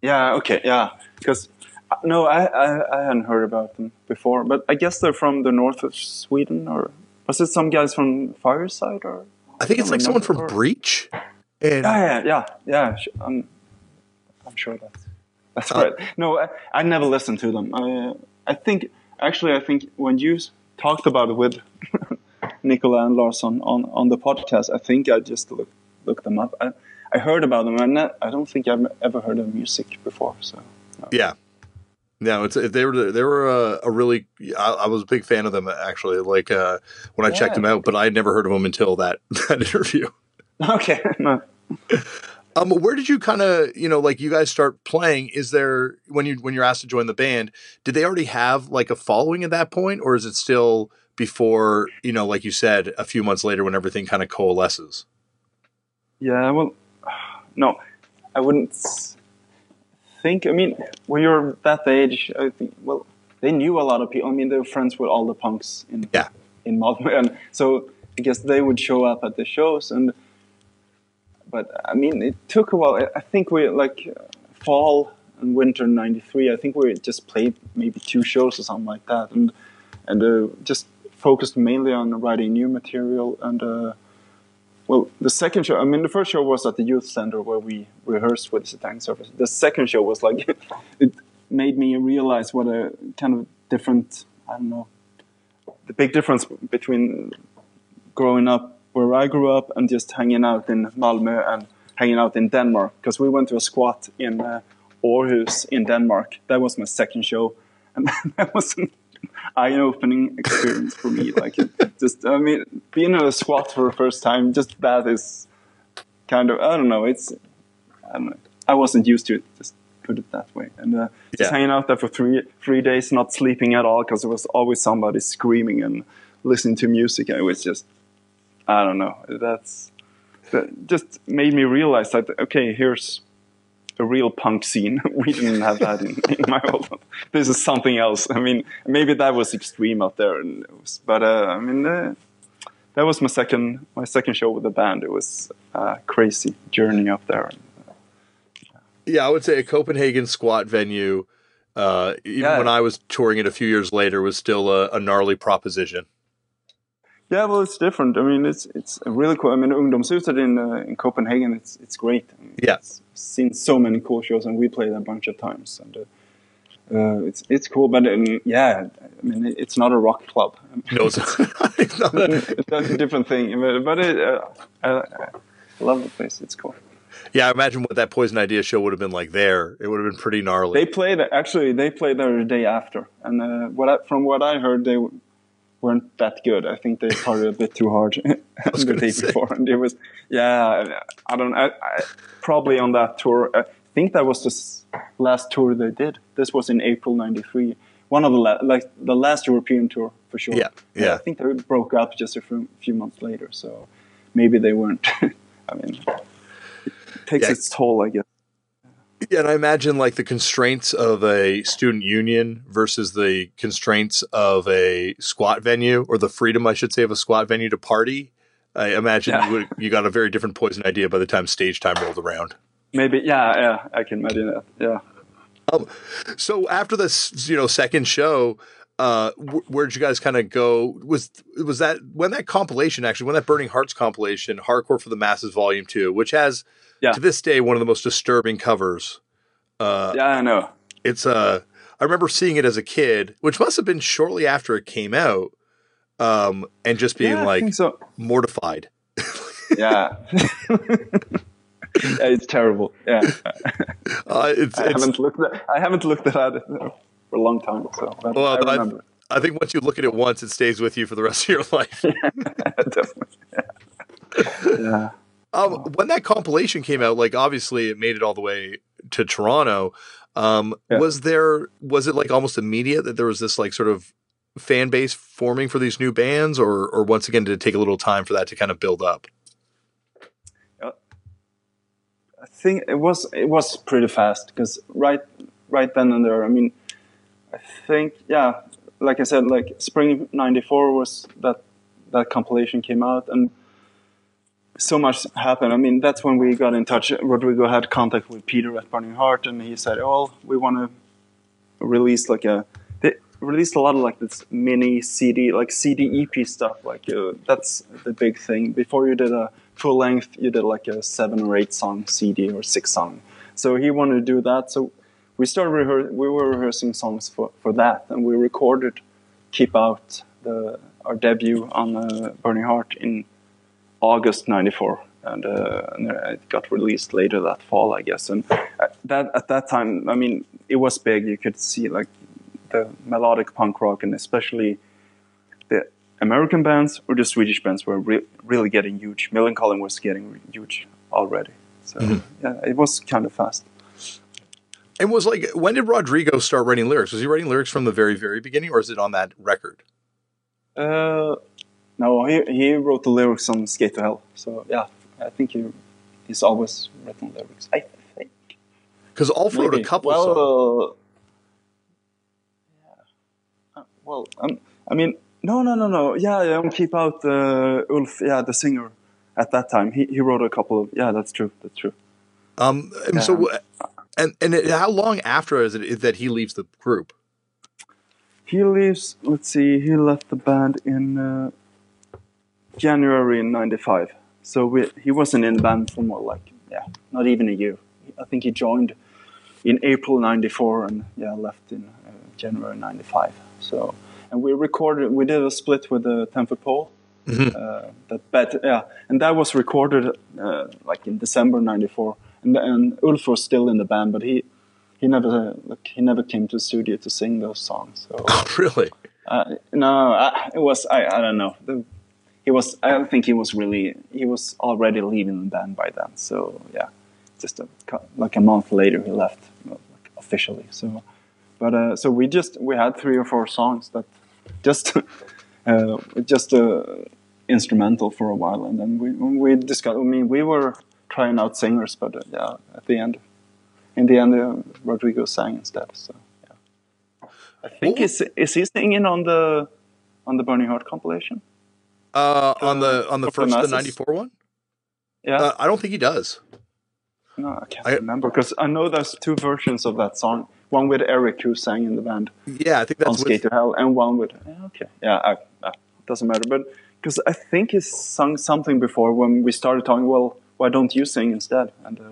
Yeah. Okay. Yeah. Because uh, no, I, I I hadn't heard about them before, but I guess they're from the north of Sweden, or was it some guys from Fireside, or I think it's like someone from Breach. And yeah, yeah, yeah, yeah. I'm, I'm sure that's that's uh, right. No, I, I never listened to them. I I think actually I think when you talked about it with Nikola and Lars-Arne on, on on, the podcast. I think I just looked looked them up. I, I heard about them, and I don't think I've ever heard of music before. So no. yeah, no, it's they were they were a, a really I, I, was a big fan of them actually. Like uh, when I yeah. checked them out, but I had never heard of them until that that interview. Okay. Um, where did you kind of, you know, like you guys start playing? Is there when you when you're asked to join the band? Did they already have like a following at that point, or is it still before you know, like you said, a few months later when everything kind of coalesces? Yeah, well, no, I wouldn't think. I mean, when you're that age, I think well, they knew a lot of people. I mean, they were friends with all the punks in yeah in Malmö, and so I guess they would show up at the shows and but I mean, it took a while. I think we like fall and winter '93. I think we just played maybe two shows or something like that, and and uh, just focused mainly on writing new material. And uh, well, the second show. I mean, the first show was at the youth center where we rehearsed with the tank service. The second show was like it made me realize what a kind of different I don't know the big difference between growing up where I grew up and just hanging out in Malmö and hanging out in Denmark because we went to a squat in uh, Aarhus in Denmark. That was my second show, and that was an eye-opening experience for me. Like, just I mean, being in a squat for the first time, just that is kind of I don't know. It's I don't know. I wasn't used to it. Just put it that way. And uh, just Yeah. hanging out there for three three days, not sleeping at all because there was always somebody screaming and listening to music. And it was just I don't know. That's that just made me realize that okay, here's a real punk scene. we didn't have that in, in my old. This is something else. I mean, maybe that was extreme out there, and it was, but uh, I mean, uh, that was my second my second show with the band. It was a crazy journey up there. Yeah, I would say a Copenhagen squat venue, uh, even Yeah. when I was touring it a few years later, was still a, a gnarly proposition. Yeah, well, it's different. I mean, it's it's really cool. I mean, Ungdomshuset in uh, in Copenhagen, it's it's great. I mean, Yeah. it's seen so many cool shows, and we played a bunch of times, and uh, uh, it's it's cool. But um, yeah, I mean, it- it's not a rock club. No, it's, it's not a- That's a different thing. But, but it, uh, I, I love the place. It's cool. yeah, I imagine what that Poison Idea show would have been like there. It would have been pretty gnarly. They played actually. They played there the day after, and uh, what I, from what I heard, they weren't that good. I think they partied a bit too hard the day say. before, and it was yeah. I don't. I, I probably on that tour. I think that was the last tour they did. This was in April '93. One of the la- like the last European tour for sure. Yeah, yeah. I think they broke up just a few, few months later. So maybe they weren't. I mean, it takes Yeah. its toll, I guess. Yeah, and I imagine like the constraints of a student union versus the constraints of a squat venue, or the freedom, I should say, of a squat venue to party. I imagine Yeah. you, would, you got a very different poison idea by the time stage time rolled around. Maybe, yeah, yeah, I can imagine that. Yeah. So after this, you know, second show, uh, wh- where'd you guys kind of go? Was was that when that compilation actually, when that Burning Hearts compilation, Hardcore for the Masses Volume Two, which has Yeah. to this day one of the most disturbing covers. Uh, Yeah, I know. it's uh I remember seeing it as a kid, which must have been shortly after it came out, um, and just being yeah, like so. mortified. Yeah. yeah, it's terrible. Yeah, Uh, it's, I it's haven't looked at I haven't looked at it for a long time. So, but well, I I, remember. I think once you look at it once, it stays with you for the rest of your life. Definitely. Yeah. yeah. Um, when that compilation came out, like obviously it made it all the way to Toronto. Um, Yeah. Was there was it like almost immediate that there was this like sort of fan base forming for these new bands, or or once again did it take a little time for that to kind of build up? I think it was it was pretty fast because right right then and there. I mean, I think yeah, like I said, like spring '94 was that that compilation came out and so much happened. I mean, that's when we got in touch. Rodrigo had contact with Peter at Burning Heart, and he said, "Oh, we want to release like a." They released a lot of like this mini CD, like CD EP stuff. Like uh, that's the big thing. Before you did a full length, you did like a seven or eight song CD or six song. So he wanted to do that. So we started rehear- We were rehearsing songs for for that, and we recorded "Keep Out," the our debut on uh, Burning Heart in August '94, and, uh, and it got released later that fall, I guess. And uh, that at that time, I mean, it was big. You could see like the melodic punk rock, and especially the American bands or the Swedish bands were re- really getting huge. Millencolin was getting re- huge already. So yeah, it was kind of fast. And was like, when did Rodrigo start writing lyrics? Was he writing lyrics from the very, very beginning, or is it on that record? Uh, no, he he wrote the lyrics on Skate to Hell. So yeah, I think he he's always written lyrics. I think. Because Ulf wrote a couple well, songs. Uh, yeah. Uh, well, um, I mean, no, no, no, no. Yeah, yeah, um, keep out uh, Ulf. Yeah, the singer at that time. He he wrote a couple of. Yeah, that's true. That's true. Um, and yeah. so, and and it, how long after is it that he leaves the group? He leaves. Let's see. He left the band in uh, January in '95. So we, he wasn't in the band for more like yeah, not even a year. I think he joined in April '94 and yeah, left in uh, January '95. So and we recorded. We did a split with the Ten Foot Pole. Mhm. Uh, that bet, yeah, and that was recorded uh, like in December '94, and, and Ulf was still in the band, but he he never uh, like he never came to the studio to sing those songs. So Oh, really? uh, no, I, it was I, I don't know. The, he was I don't think he was really he was already leaving the band by then. So yeah, just a, like a month later he left like officially. So but uh, so we just we had three or four songs that just uh, just uh, instrumental for a while, and then we we discussed. I mean, we were trying out singers, but uh, yeah, at the end, in the end, uh, Rodrigo sang instead. So yeah, I think is is he singing on the on the Burning Heart compilation? Uh, on the on the first the '94 one? Yeah, Uh, I don't think he does. no, I can't I- remember because I know there's two versions of that song. One with Eric who sang in the band. Yeah, I think that's on Skate with, to Hell, and one with yeah, okay, yeah, I, uh, doesn't matter. But because I think he's sung something before when we started talking. Well, why don't you sing instead? And uh,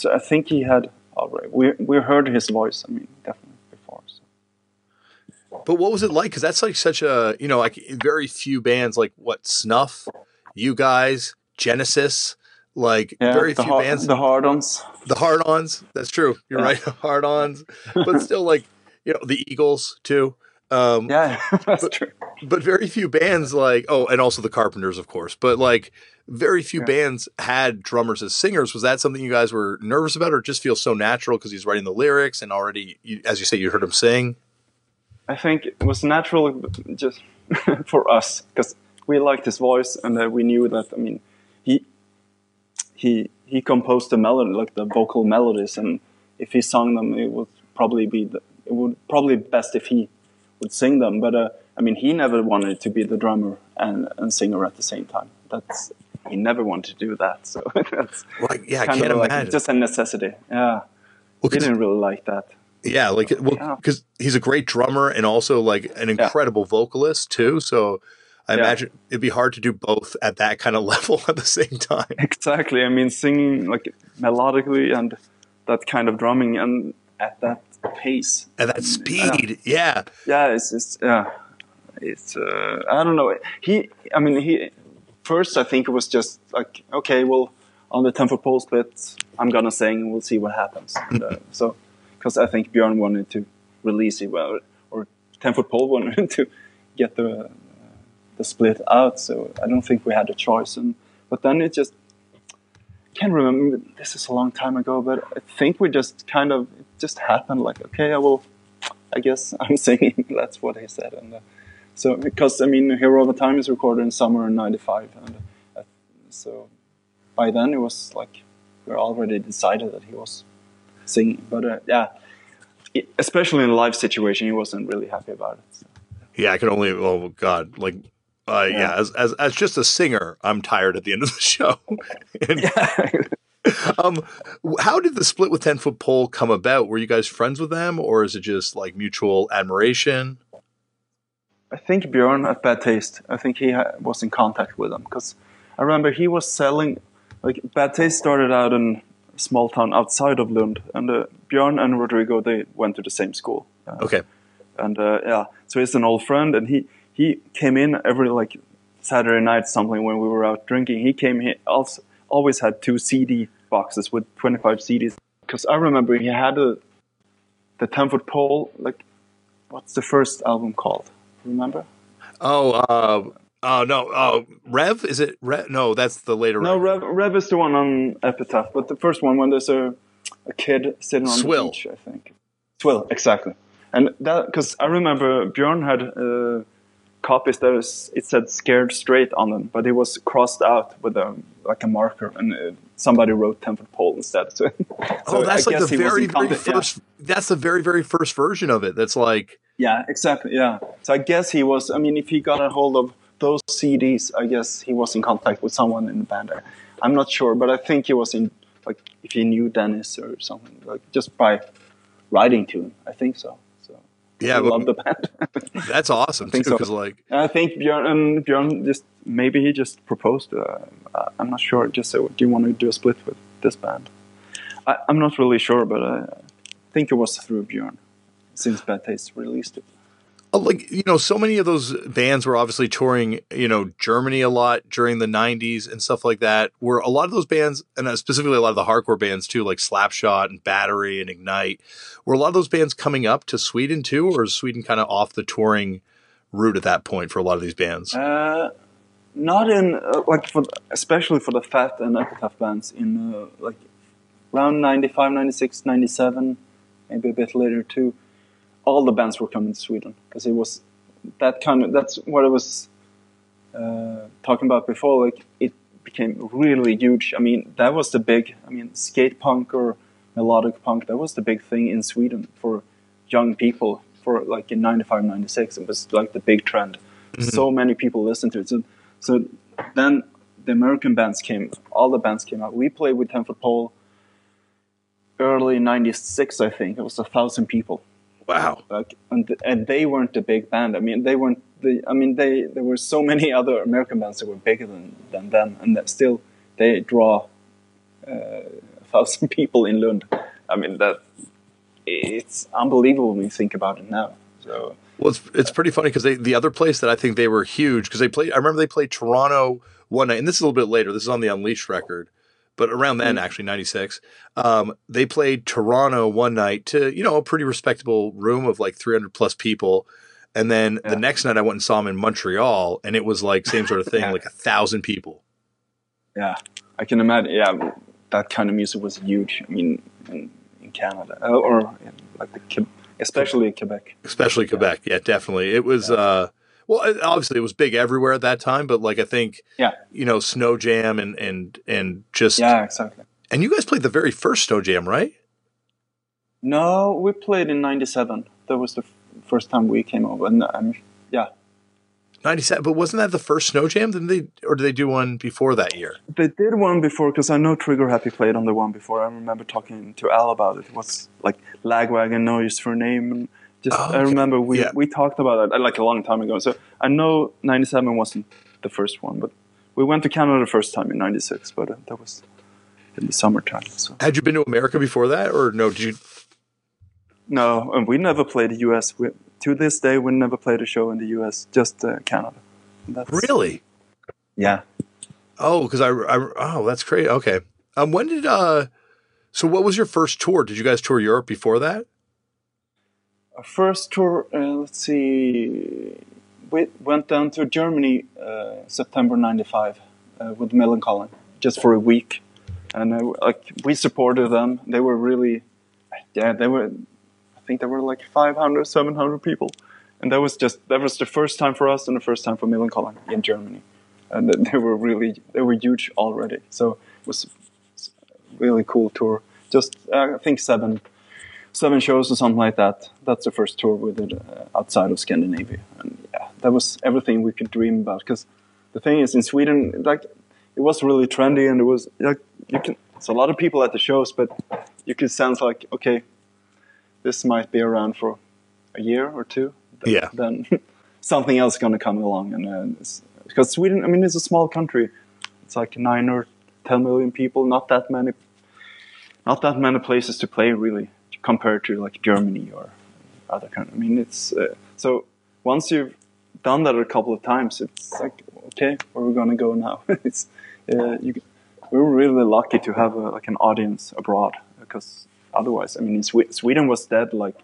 so I think he had already. We we heard his voice. I mean, definitely. But what was it like? Because that's like such a you know like very few bands like what Snuff, you guys, Genesis, like Yeah, very few hard, bands. the hard-ons. The hard-ons. That's true. You're Yeah. right. Hard-ons, but still like you know the Eagles too. Um, Yeah, that's true. but very few bands like oh, and also the Carpenters, of course. But like very few Yeah. bands had drummers as singers. Was that something you guys were nervous about, or just feel so natural because he's writing the lyrics and already, you, as you say, you heard him sing? I think it was natural just for us because we liked his voice and uh, we knew that. I mean, he he he composed the melody, like the vocal melodies, and if he sung them, it would probably be the, it would probably be best if he would sing them. But uh, I mean, he never wanted to be the drummer and, and singer at the same time. That's he never wanted to do that. So that's Like, yeah, kind can't of like imagine. just a necessity. Yeah, Well, he didn't really like that. Yeah, like well, Yeah. because he's a great drummer and also like an incredible vocalist too. So I Yeah. imagine it'd be hard to do both at that kind of level at the same time. Exactly. I mean, singing like melodically and that kind of drumming and at that pace. And that speed, yeah, Yeah, it's it's yeah, it's uh, I don't know. He, I mean, he first I think it was just like okay, well, on the foot pole split, I'm gonna sing and we'll see what happens. And, uh, so, because I think Björn wanted to release it well, or ten foot pole wanted to get the uh, the split out. So I don't think we had a choice. And but then it just can't remember. This is a long time ago, but I think we just kind of it just happened. Like okay, I will. I guess I'm singing. That's what he said. And uh, so because I mean, Hero of a Time is recorded in summer in '95, and uh, so by then it was like we already decided that he was singing. But uh, yeah, it- especially in a live situation, he wasn't really happy about it. So. yeah. I could only, oh God, like, uh, yeah. Yeah. as, as as just a singer, I'm tired at the end of the show. and, Yeah. um, how did the split with Ten Foot Pole come about? Were you guys friends with them, or is it just like mutual admiration? I think Björn at Bad Taste. I think he ha- was in contact with them because I remember he was selling. Like Bad Taste started out in small town outside of Lund, and uh, Björn and Rodrigo they went to the same school. Uh, Okay, and uh, yeah, so he's an old friend, and he he came in every like Saturday night something when we were out drinking. He came here also always had two CD boxes with 25 CDs because I remember he had a the Ten Foot Pole like what's the first album called? Remember? Oh, uh, oh no, oh, Rev is it? Rev? No, that's the later. No. Rev, Rev is the one on Epitaph, but the first one when there's a a kid sitting on Swill. the beach, I think. Swill, exactly. And that because I remember Björn had uh, copies that was it said "scared straight" on them, but it was crossed out with a like a marker, and uh, somebody wrote "ten foot pole" instead. So, oh, that's I like the very, very yeah. first. That's the very, very first version of it. That's like, Yeah, exactly. Yeah. So I guess he was. I mean, if he got a hold of those CDs, I guess he was in contact with someone in the band. I'm not sure, but I think he was in like if he knew Dennis or something, like just by writing to him. I think so. So yeah, I love the band. that's awesome too. think so. Because like, I think Björn and Björn just maybe he just proposed. Uh, uh, I'm not sure. Just said, "Do you want to do a split with this band?" I, I'm not really sure, but I think it was through Björn, since Bad Taste released it. Uh, like you know so many of those bands were obviously touring you know germany a lot during the 90s and stuff like that were a lot of those bands and uh, specifically a lot of the hardcore bands too like slapshot and battery and ignite were a lot of those bands coming up to sweden too or is sweden kind of off the touring route at that point for a lot of these bands? Uh, not in uh, like for especially for the fat and epitaph bands in uh, like around 95 96 97 maybe a bit later too all the bands were coming to Sweden because it was that kind of that's what I was uh, talking about before. Like it became really huge. I mean, that was the big. I mean, skate punk or melodic punk. That was the big thing in Sweden for young people. For like in 95, 96, it was like the big trend. Mm-hmm. So many people listened to it. So, so then the American bands came. All the bands came out. We played with Ten Foot Pole early 96 i think it was a thousand people Wow. Like, and, and they weren't a big band. I mean, they weren't the. I mean, they there were so many other American bands that were bigger than than them, and that still they draw uh, a thousand people in Lund. I mean, that it's unbelievable when you think about it now. So. Well, it's it's pretty funny because they the other place that I think they were huge because they played. I remember they played Toronto one night, and this is a little bit later. This is on the Unleashed record but around then, mm-hmm. actually, 96, um, they played Toronto one night to, you know, a pretty respectable room of like 300 plus people. And then yeah. the next night I went and saw them in Montreal and it was like same sort of thing, yeah. like a thousand people. Yeah, I can imagine. Yeah, that kind of music was huge. I mean, in, in Canada uh, or in, like the, especially Quebec. Especially Quebec. Yeah, definitely. It was, uh, well, obviously it was big everywhere at that time, but like I think, yeah, you know, Snow Jam and and and just yeah, exactly. And you guys played the very first Snow Jam, right? No, we played in '97. That was the f- first time we came over, and um, yeah, '97. But wasn't that the first Snow Jam? Did they or did they do one before that year? They did one before because I know Trigger Happy played on the one before. I remember talking to Al about it. It was like Lagwagon, No Use for a Name. And, just oh, okay. I remember we yeah. we talked about it like a long time ago. So I know '97 wasn't the first one, but we went to Canada the first time in '96, but uh, that was in the summertime. So. Had you been to America before that, or no? Did you? No, and we never played the U.S. We, to this day, we never played a show in the U.S. Just uh, Canada. That's, really? Yeah. Oh, because I, I oh that's great. Okay. Um, when did uh, so what was your first tour? Did you guys tour Europe before that? Our first tour, uh, let's see, we went down to Germany uh, September '95 uh, with Millencolin just for a week, and like we supported them. They were really, yeah, they were. I think there were like 500, 700 people, and that was just that was the first time for us and the first time for Millencolin in Germany, and they were really they were huge already. So it was a really cool tour. Just uh, I think seven seven shows or something like that. That's the first tour we did uh, outside of Scandinavia, and yeah, that was everything we could dream about. Because the thing is, in Sweden, like it was really trendy, and it was like you can. It's a lot of people at the shows, but you could sense like, okay, this might be around for a year or two. Then, yeah. Then something else is going to come along, and uh, because Sweden, I mean, it's a small country. It's like nine or ten million people. Not that many. Not that many places to play, really compared to like Germany or other kind. I mean, it's uh, so once you've done that a couple of times, it's like okay, where are we gonna go now? it's uh, you, we were really lucky to have a, like an audience abroad because otherwise, I mean, Sw Sweden was dead like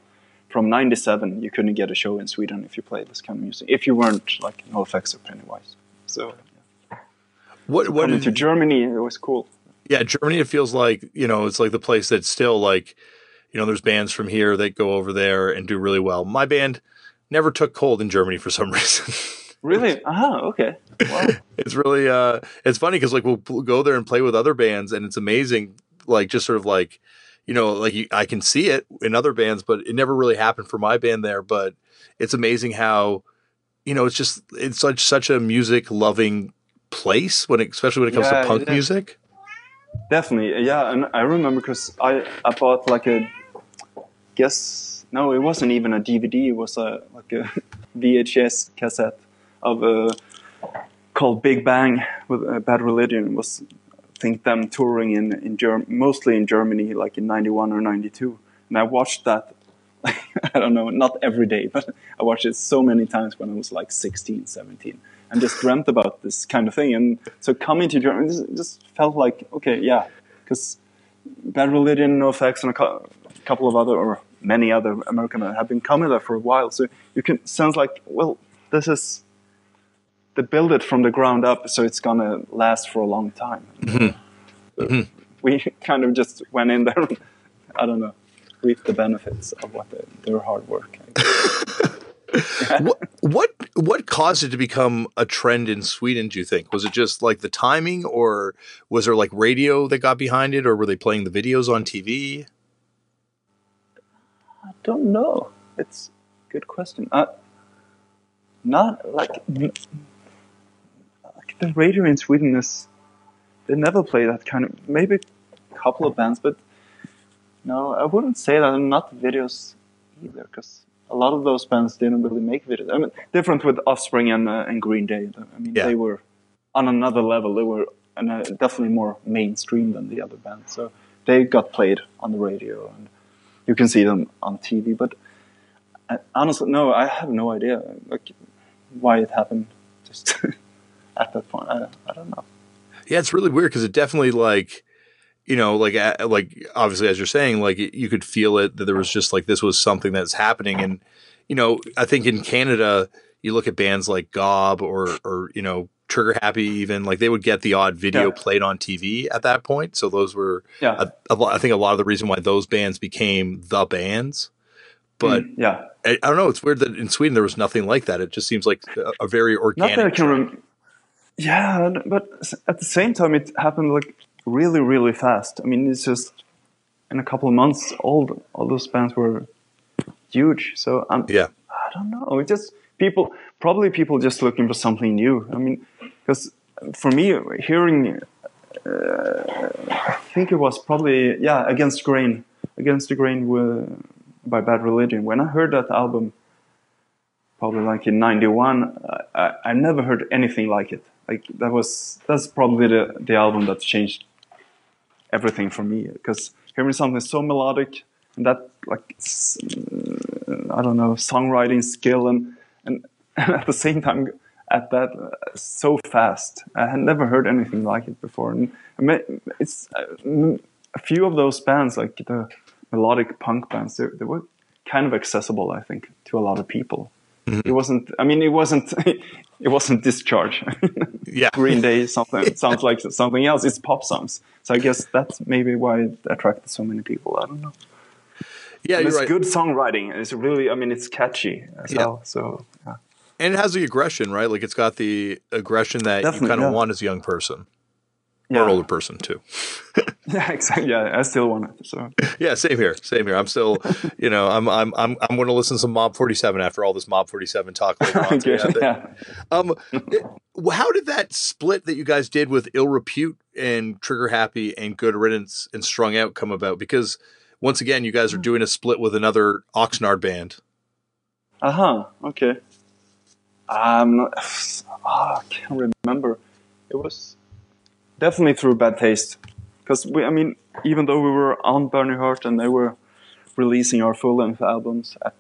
from '97. You couldn't get a show in Sweden if you played this kind of music if you weren't like NOFX or Pennywise. So. Yeah. What, what coming to Germany, it was cool. Yeah, Germany. It feels like you know, it's like the place that's still like you know, there's bands from here that go over there and do really well. My band never took cold in Germany for some reason. really? Ah, okay. Wow. it's really uh it's funny cuz like we'll go there and play with other bands and it's amazing like just sort of like you know, like you, I can see it in other bands, but it never really happened for my band there, but it's amazing how you know, it's just it's such such a music loving place when it, especially when it comes yeah, to punk yeah. music. Definitely, yeah, and I remember because I I bought like a guess no, it wasn't even a DVD. It was a like a VHS cassette of a uh, called Big Bang with uh, Bad Religion. It was I think them touring in in Germ- mostly in Germany, like in '91 or '92. And I watched that. I don't know, not every day, but I watched it so many times when I was like 16, 17, and just dreamt about this kind of thing. And so coming to Germany just, just felt like, okay, yeah, because Bad Religion, NOFX, and a couple of other, or many other American men have been coming there for a while. So you can sounds like, well, this is they build it from the ground up, so it's gonna last for a long time. Mm-hmm. Mm-hmm. We kind of just went in there. I don't know, reap the benefits of what the, their hard work. what, what what caused it to become a trend in Sweden? Do you think was it just like the timing, or was there like radio that got behind it, or were they playing the videos on TV? I don't know. It's a good question. Uh, not like, like the radio in Sweden is they never play that kind of maybe a couple of bands, but no, I wouldn't say that. Not videos either, because a lot of those bands didn't really make videos. I mean, different with Offspring and uh, and Green Day. I mean, yeah. they were on another level. They were and, uh, definitely more mainstream than the other bands. So they got played on the radio, and you can see them on TV. But uh, honestly, no, I have no idea like why it happened. Just at that point, I, I don't know. Yeah, it's really weird because it definitely like you know, like like obviously as you're saying, like you could feel it that there was just like this was something that's happening, and you know, I think in Canada you look at bands like Gob or or you know Trigger Happy even like they would get the odd video yeah. played on TV at that point, so those were yeah. A, a, I think a lot of the reason why those bands became the bands. But mm, yeah, I, I, don't know. It's weird that in Sweden there was nothing like that. It just seems like a, a very organic. Not that I can rem- yeah, but at the same time, it happened like really, really fast. I mean, it's just in a couple of months, all all those bands were huge. So I'm, yeah, I don't know. It just people probably people just looking for something new. I mean, because for me, hearing, uh, I think it was probably yeah, Against Grain, Against the Grain with, by Bad Religion. When I heard that album, probably like in '91, I, I never heard anything like it. Like that was that's probably the the album that changed everything for me because hearing something so melodic and that like I don't know songwriting skill and and, at the same time at that uh, so fast I had never heard anything like it before and it's uh, a few of those bands like the melodic punk bands they, they were kind of accessible I think to a lot of people Mm-hmm. It wasn't. I mean, it wasn't. it wasn't discharge. yeah, Green Day something sounds like something else. It's pop songs. So I guess that's maybe why it attracted so many people. I don't know. Yeah, it's right. good songwriting. It's really. I mean, it's catchy as yeah. well. So. Yeah. And it has the aggression, right? Like it's got the aggression that Definitely, you kind of yeah. want as a young person yeah. or older person too. yeah, exactly. Yeah, I still want it. So yeah, same here. Same here. I'm still, you know, I'm I'm I'm I'm going to listen to some Mob 47 after all this Mob 47 talk later on. okay, yeah. Um, it, how did that split that you guys did with Ill Repute and Trigger Happy and Good Riddance and Strung Out come about? Because once again, you guys are doing a split with another Oxnard band. Uh huh. Okay. I'm not. Oh, I can't remember. It was definitely through bad taste. Because we, I mean, even though we were on Burning Heart and they were releasing our full length albums at,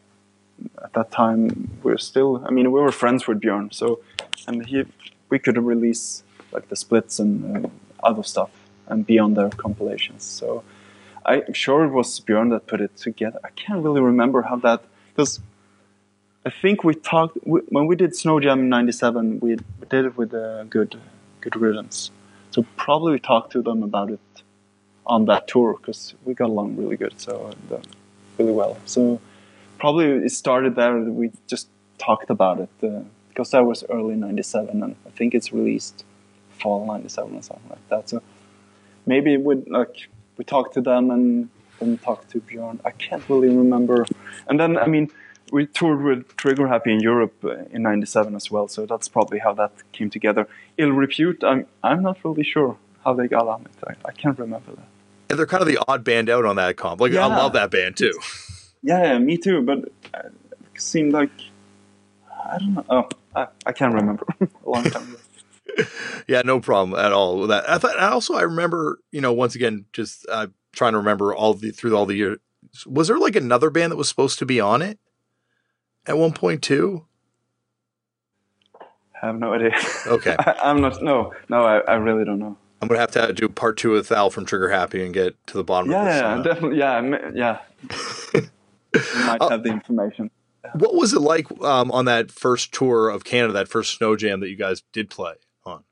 at that time, we are still. I mean, we were friends with Björn, so and he, we could release like the splits and uh, other stuff and be on their compilations. So I'm sure it was Björn that put it together. I can't really remember how that because. I think we talked when we did Snow Jam '97. We did it with uh, good, good riddance. So probably we talked to them about it on that tour because we got along really good, so uh, really well. So probably it started there. We just talked about it uh, because that was early '97, and I think it's released fall '97 or something like that. So maybe we like we talked to them and then talked to Björn. I can't really remember. And then I mean we toured with Trigger Happy in Europe uh, in '97 as well, so that's probably how that came together. Ill Repute, I'm I'm not really sure how they got on it. I, I can't remember that. And they're kind of the odd band out on that comp. Like yeah. I love that band too. Yeah, yeah me too. But it seemed like I don't know. Oh, I, I can't remember. A long time ago. yeah, no problem at all with that. I thought. I Also, I remember. You know, once again, just uh, trying to remember all the through all the years. Was there like another band that was supposed to be on it at one point too? I have no idea. Okay. I, am not. No, no, I, I really don't know. I'm gonna have to do part two with Al from Trigger Happy and get to the bottom yeah, of this. Yeah, uh, definitely. Yeah, yeah. might have the information. What was it like um, on that first tour of Canada, that first snow jam that you guys did play on?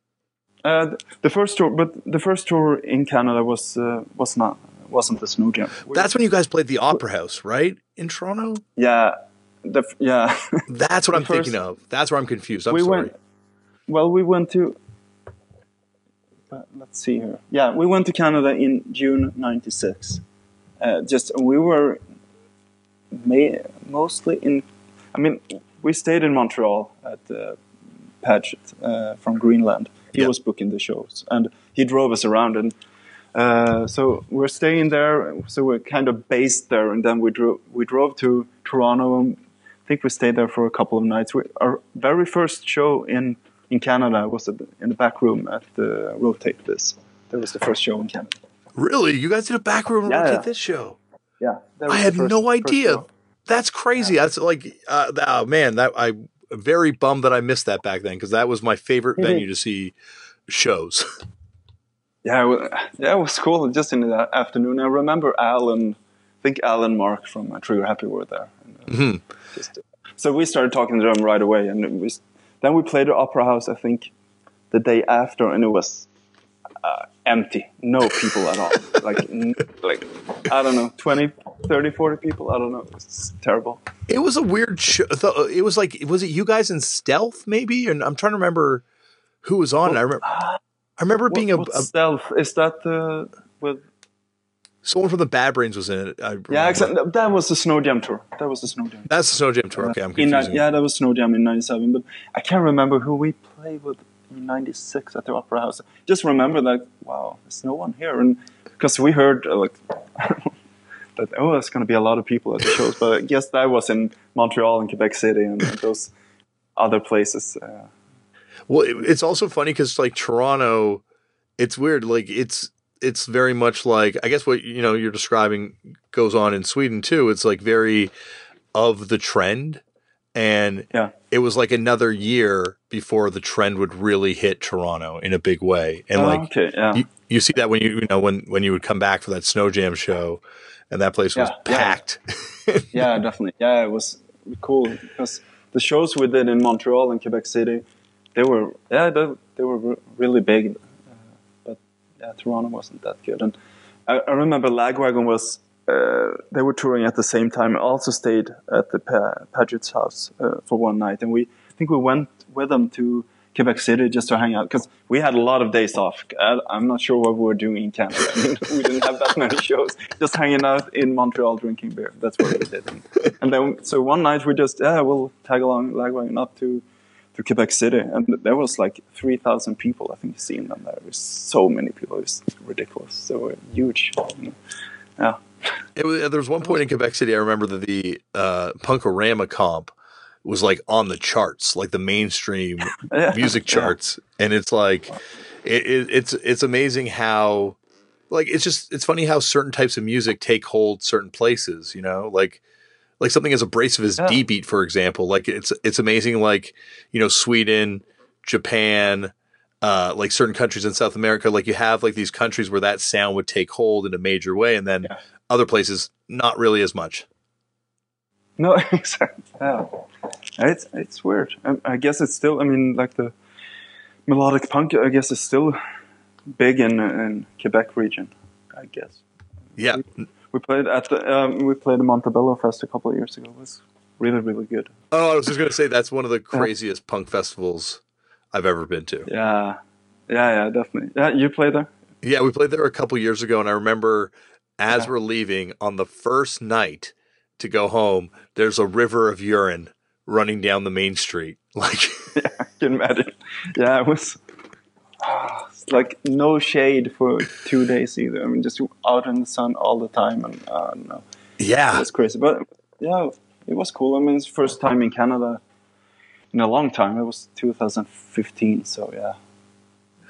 Uh, the first tour, but the first tour in Canada was uh, was not wasn't the snow jam. That's when you guys played the Opera House, right, in Toronto? Yeah, the, yeah. That's what I'm first- thinking of. That's where I'm confused. I'm we sorry. went. Well, we went to. But let's see here. Yeah, we went to Canada in June '96. Uh, just we were ma- mostly in. I mean, we stayed in Montreal at uh, Paget uh, from Greenland. He Yeah. was booking the shows, and he drove us around. And uh, so we're staying there. So we're kind of based there, and then we drove. We drove to Toronto, and think we stayed there for a couple of nights. We, our very first show in in Canada was at the, in the back room at the Rotate This. That was the first show in Canada. Really, you guys did a back room Yeah, rotate yeah. this show? Yeah, I had first- no idea. That's crazy. That's like, uh, oh man, that I very bummed that I missed that back then because that was my favorite venue to see shows. Yeah, yeah, it was cool. Just in the afternoon, I remember Alan. I think Alan Mark from Trigger Happy were there. Mhm. just, so we started talking to them right away, and we, then we played at Opera House. I think the day after, and it was uh, empty, no people at all. like, n- like I don't know, 20, 30, 40 people. I don't know. It's terrible. It was a weird show. It was like, was it you guys in Stealth maybe? And I'm trying to remember who was on. it. I remember, I remember it being a, what, a stealth is that uh, with someone from the Bad Brains was in it. Yeah, exactly. That was the Snow Jam tour. That was the Snow Jam. That's the Snow Jam tour. Okay, I'm In, confusing. yeah, that was Snow Jam in '97, but I can't remember who we played with in '96 at the Opera House. Just remember that wow, there's no one here, and because we heard uh, like that oh, there's going to be a lot of people at the shows, but I guess that was in Montreal and Quebec City and those other places. Uh, Well, it, it's also funny because like Toronto, it's weird. Like it's it's very much like I guess what you know you're describing goes on in Sweden too. It's like very of the trend, and yeah, it was like another year before the trend would really hit Toronto in a big way. And Oh, like okay, yeah. you, you see that when you you know when when you would come back for that Snow Jam show, and that place was Yeah, yeah. packed. yeah, definitely. Yeah, it was cool because the shows we did in Montreal and Quebec City, they were yeah they, they were really big, yeah, Toronto wasn't that good. And I, I remember Lagwagon was uh, they were touring at the same time. I also stayed at the pa- Paget's house uh, for one night, and we I think we went with them to. Quebec City just to hang out because we had a lot of days off. I, I'm not sure what we were doing in Canada. I mean, we didn't have that many shows. Just hanging out in Montreal drinking beer. That's what we did. And then, so one night we just yeah, we'll tag along Lagwagon up to to Quebec City, and there was like three thousand people. I think seeing them there. There was so many people. It was ridiculous. So uh, huge. Yeah. It was, there was one point in Quebec City. I remember that the uh, Punk-O-Rama comp was like on the charts, like the mainstream Yeah. music Yeah. charts, and it's like it, it, it's it's amazing how like it's just it's funny how certain types of music take hold certain places. You know, like like something as abrasive as Yeah. D beat, for example. Like it's it's amazing. Like you know, Sweden, Japan. Uh, like certain countries in South America, like you have like these countries where that sound would take hold in a major way, and then Yeah. other places not really as much. No, exactly. Yeah. It's it's weird. I, I guess it's still. I mean, like the melodic punk. I guess is still big in in Quebec region. I guess Yeah, we played at the um, we played the Montebello Fest a couple of years ago. It was really really good. Oh, I was just gonna say that's one of the craziest punk festivals I've ever been to. Yeah, yeah, yeah, definitely. Yeah, you played there. Yeah, we played there a couple years ago, and I remember as Yeah. we're leaving on the first night to go home, there's a river of urine running down the main street. Like, yeah, I can imagine. Yeah, it was like no shade for two days either. I mean, just out in the sun all the time, and uh, don't know. Yeah, it's crazy. But yeah, it was cool. I mean, it's first time in Canada in a long time. It was 2015, so yeah,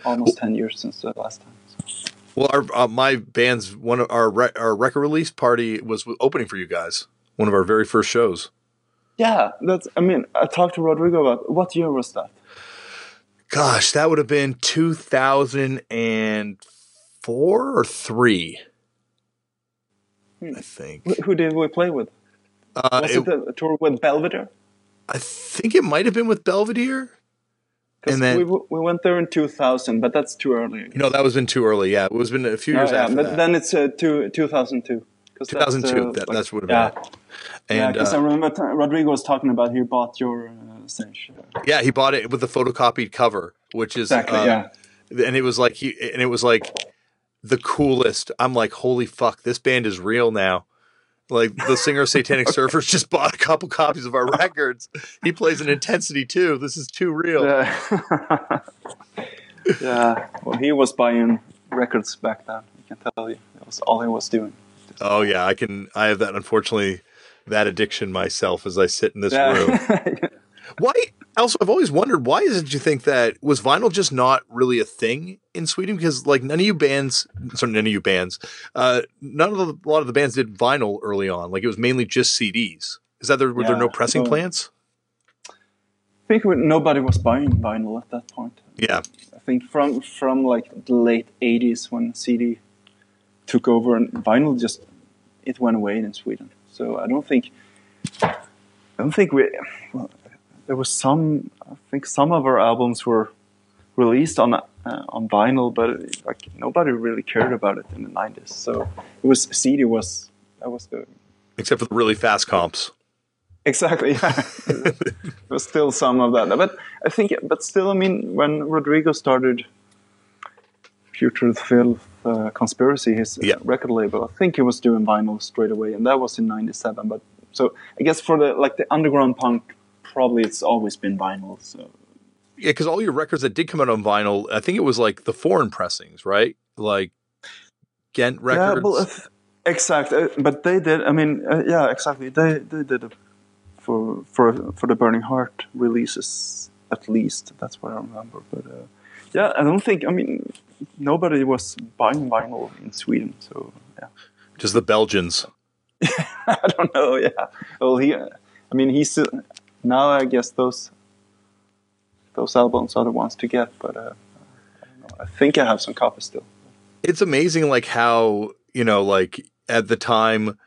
almost 10 years since the last time. So. Well, our uh, my band's one of our re- our record release party was opening for you guys. One of our very first shows. Yeah, that's. I mean, I talked to Rodrigo about what year was that? Gosh, that would have been two thousand and four or three. Hmm. I think. Who did we play with? Uh, Was it- it, the tour with Belvedere? I think it might have been with Belvedere. Because And then- we, we went there in 2000, but that's too early. You know, that was been too early. Yeah, it was been a few Oh, years yeah, after but that. then it's uh, two, 2002. 'Cause that's, 2002. uh, that, like- that's what it yeah, been. yeah. And Because uh, I remember t- Rodrigo was talking about he bought your uh, stage. yeah, he bought it with the photocopied cover, which is Exactly. uh, yeah. and it was like he and it was like the coolest. I'm like, holy fuck, this band is real now. Like the singer of Satanic Surfers just bought a couple copies of our records. He plays an intensity too. This is too real. Yeah. yeah. Well, he was buying records back then. I can tell you, that was all he was doing. Oh yeah, I can. I have that. Unfortunately, that addiction myself as I sit in this room. Yeah. Why? Also, I've always wondered why is it you think that was vinyl just not really a thing in Sweden? Because like none of you bands, sorry, none of you bands, uh, none of the, a lot of the bands did vinyl early on. Like it was mainly just CDs. Is that there? Were there no pressing so- plants? I think nobody was buying vinyl at that point. Yeah, I think from from like the late '80s when CD took over and vinyl just it went away in Sweden. So I don't think I don't think we well, there was some I think some of our albums were released on uh, on vinyl, but like nobody really cared about it in the '90s. So it was CD was that was the except for the really fast comps. Exactly. Yeah. there was still some of that, but I think, but still, I mean, when Rodrigo started Future Filth uh, Conspiracy, his Yeah. record label, I think he was doing vinyl straight away, and that was in '97. But so I guess for the like the underground punk, probably it's always been vinyl. So Yeah, because all your records that did come out on vinyl, I think it was like the foreign pressings, right? Like Genet records. yeah, well, if, exact. Uh, but they did. I mean, uh, yeah, exactly. They they did it for for for the Burning Heart releases at least. That's what I remember. But uh, yeah, I don't think. I mean, nobody was buying vinyl in Sweden. So yeah, just the Belgians. I don't know. Yeah. Well, he. I mean, he's now. I guess those those albums are the ones to get. But uh, I don't know. I think I have some copies still. it's amazing like how you know like at the time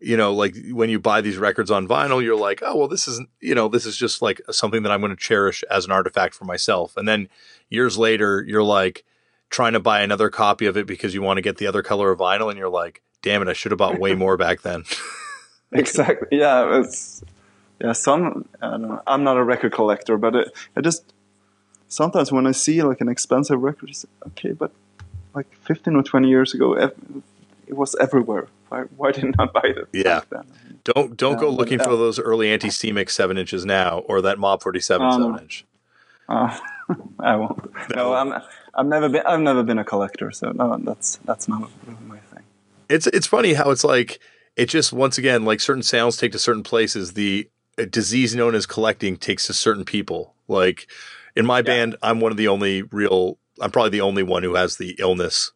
you know like when you buy these records on vinyl you're like oh well this isn't you know this is just like something that i'm going to cherish as an artifact for myself and then years later you're like trying to buy another copy of it because you want to get the other color of vinyl and you're like damn it i should have bought way more back then exactly. Yeah, it's yeah. Some I don't know. I'm not a record collector, but it, I just sometimes when I see like an expensive record, it's okay, but like 15 or 20 years ago, it was everywhere. Why, why didn't I buy it Yeah. back then? don't don't Yeah, go but, looking uh, for those early Anti Cimex 7 inches now or that Mob 47 Um, 7 inch Uh, I won't. No, I'm. I've never been. I've never been a collector, so no, that's that's not really my thing. it's it's funny how it's like it just once again like certain sounds take to certain places the a disease known as collecting takes to certain people like in my band i'm one of the only real i'm probably the only one who has the illness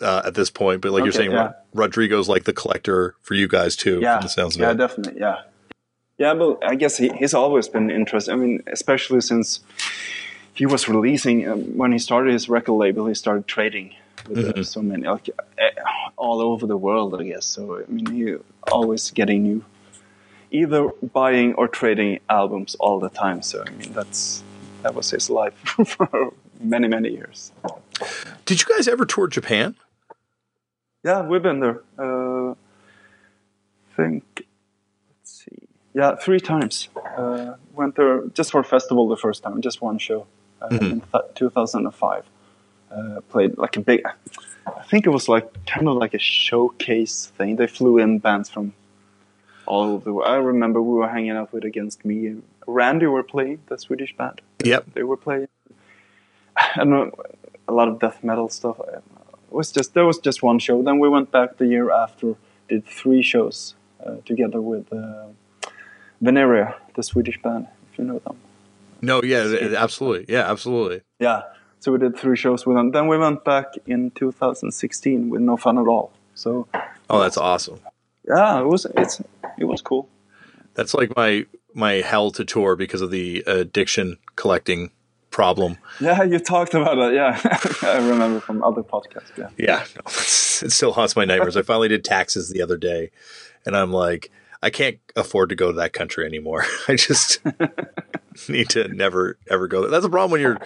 uh, at this point but like you're saying yeah. Ro- rodrigo's like the collector for you guys too yeah, from the sounds of yeah, it definitely, yeah, yeah. But I guess he, he's always been interested. I mean, especially since he was releasing um, when he started his record label, he started trading with uh, Mhm. so many like eh, all over the world. I guess so. I mean, he always getting new, either buying or trading albums all the time. So I mean, that's that was his life for many many years. did you guys ever tour japan Yeah, we've been there. Uh, I think, let's see. Yeah, three times. Uh, went there just for a festival the first time, just one show uh, Mhm. in th- 2005. Uh, played like a big, I think it was like kind of like a showcase thing. They flew in bands from all over the world. I remember we were hanging out with Against Me. And Randy were playing, the Swedish band. yep They were playing. I a lot of death metal stuff. It was just there was just one show. Then we went back the year after, did three shows uh, together with uh, Venerea, the Swedish band, if you know them. no yeah absolutely yeah absolutely Yeah. So we did three shows with them. Then we went back in 2016 with No Fun at All. So Oh, that's awesome. yeah, it was it's it was cool. That's like my my hell to tour because of the addiction collecting problem. Yeah, you talked about it. Yeah, I remember from other podcasts. Yeah. Yeah, no, it still haunts my nightmares. I finally did taxes the other day, and I'm like, I can't afford to go to that country anymore. I just need to never ever go there. That's a problem when you're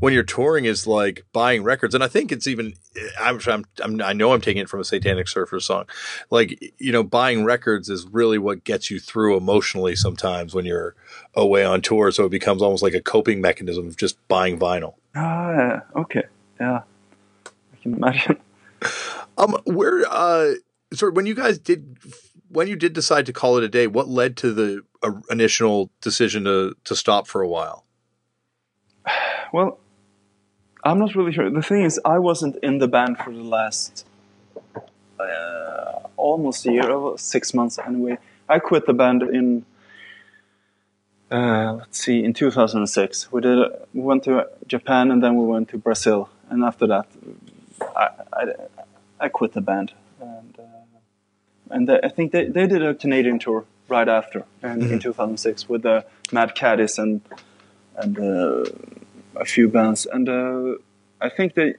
when you're touring is like buying records, and I think it's even. I'm, I'm, I'm I know I'm taking it from a Satanic Surfer song, like you know, buying records is really what gets you through emotionally sometimes when you're away on tour. So it becomes almost like a coping mechanism of just buying vinyl. Ah, yeah. Okay. Yeah, I can imagine. Um, where uh, sorry, when you guys did when you did decide to call it a day, what led to the uh, initial decision to to stop for a while? Well, I'm not really sure. The thing is, I wasn't in the band for the last uh, almost a year, six months anyway. I quit the band in uh, let's see, in 2006. We did we went to Japan and then we went to Brazil, and after that, I I, I quit the band, and uh, and they, I think they, they did a Canadian tour right after, and in 2006 with the Mad Caddies and and uh, a few bands, and uh, I think they.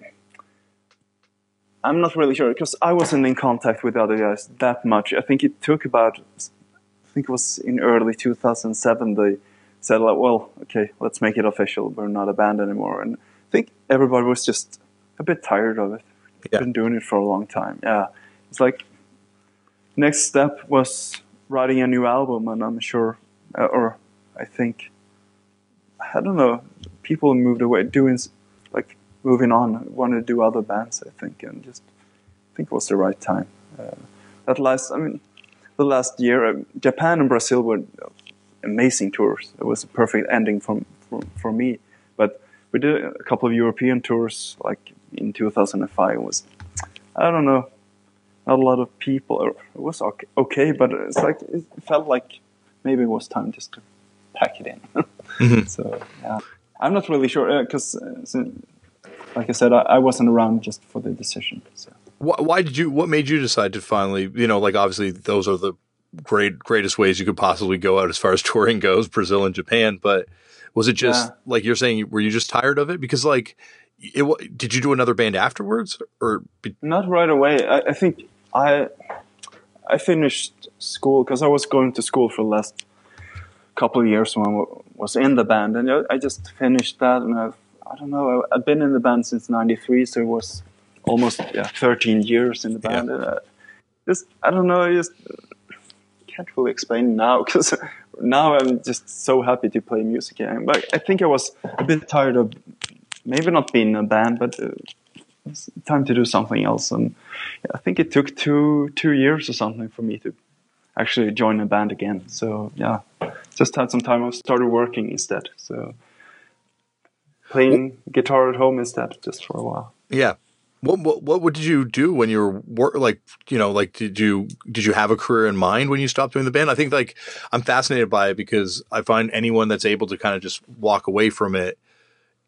I'm not really sure because I wasn't in contact with the other guys that much. I think it took about, I think it was in early 2007 they said like, well, okay, let's make it official. We're not a band anymore, and I think everybody was just a bit tired of it. Yeah. Been doing it for a long time. Yeah, it's like next step was writing a new album, and I'm sure, uh, or I think, I don't know, people moved away, doing like moving on, wanted to do other bands, I think, and just I think it was the right time. Uh, that last, I mean, the last year, uh, Japan and Brazil were amazing tours. It was a perfect ending for, for me. But we did a couple of European tours, like in 2005. It was, I don't know, not a lot of people. It was okay, okay but it's like it felt like maybe it was time just to pack it in. So yeah, I'm not really sure because, uh, like I said, I, I wasn't around just for the decision. So Why, why did you? What made you decide to finally? You know, like obviously those are the great greatest ways you could possibly go out as far as touring goes, Brazil and Japan. But was it just Yeah. like you're saying? Were you just tired of it? Because like, it, did you do another band afterwards, or not right away. I, I think I I finished school because I was going to school for the last couple of years when I was in the band, and I- I just finished that. And I, I don't know. I, I've been in the band since '93, so it was almost yeah, 13 years in the band. And, uh, just I don't know. I just can't really explain now because now I'm just so happy to play music again. But I think I was a bit tired of maybe not being in a band, but. Uh, time to do something else. And I think it took two two years or something for me to actually join a band again. So yeah, just had some time. I started working instead. So playing guitar at home instead, just for a while. yeah? What, what what what did you do when you were like you know like did you did you have a career in mind when you stopped doing the band? I think like I'm fascinated by it because I find anyone that's able to kind of just walk away from it,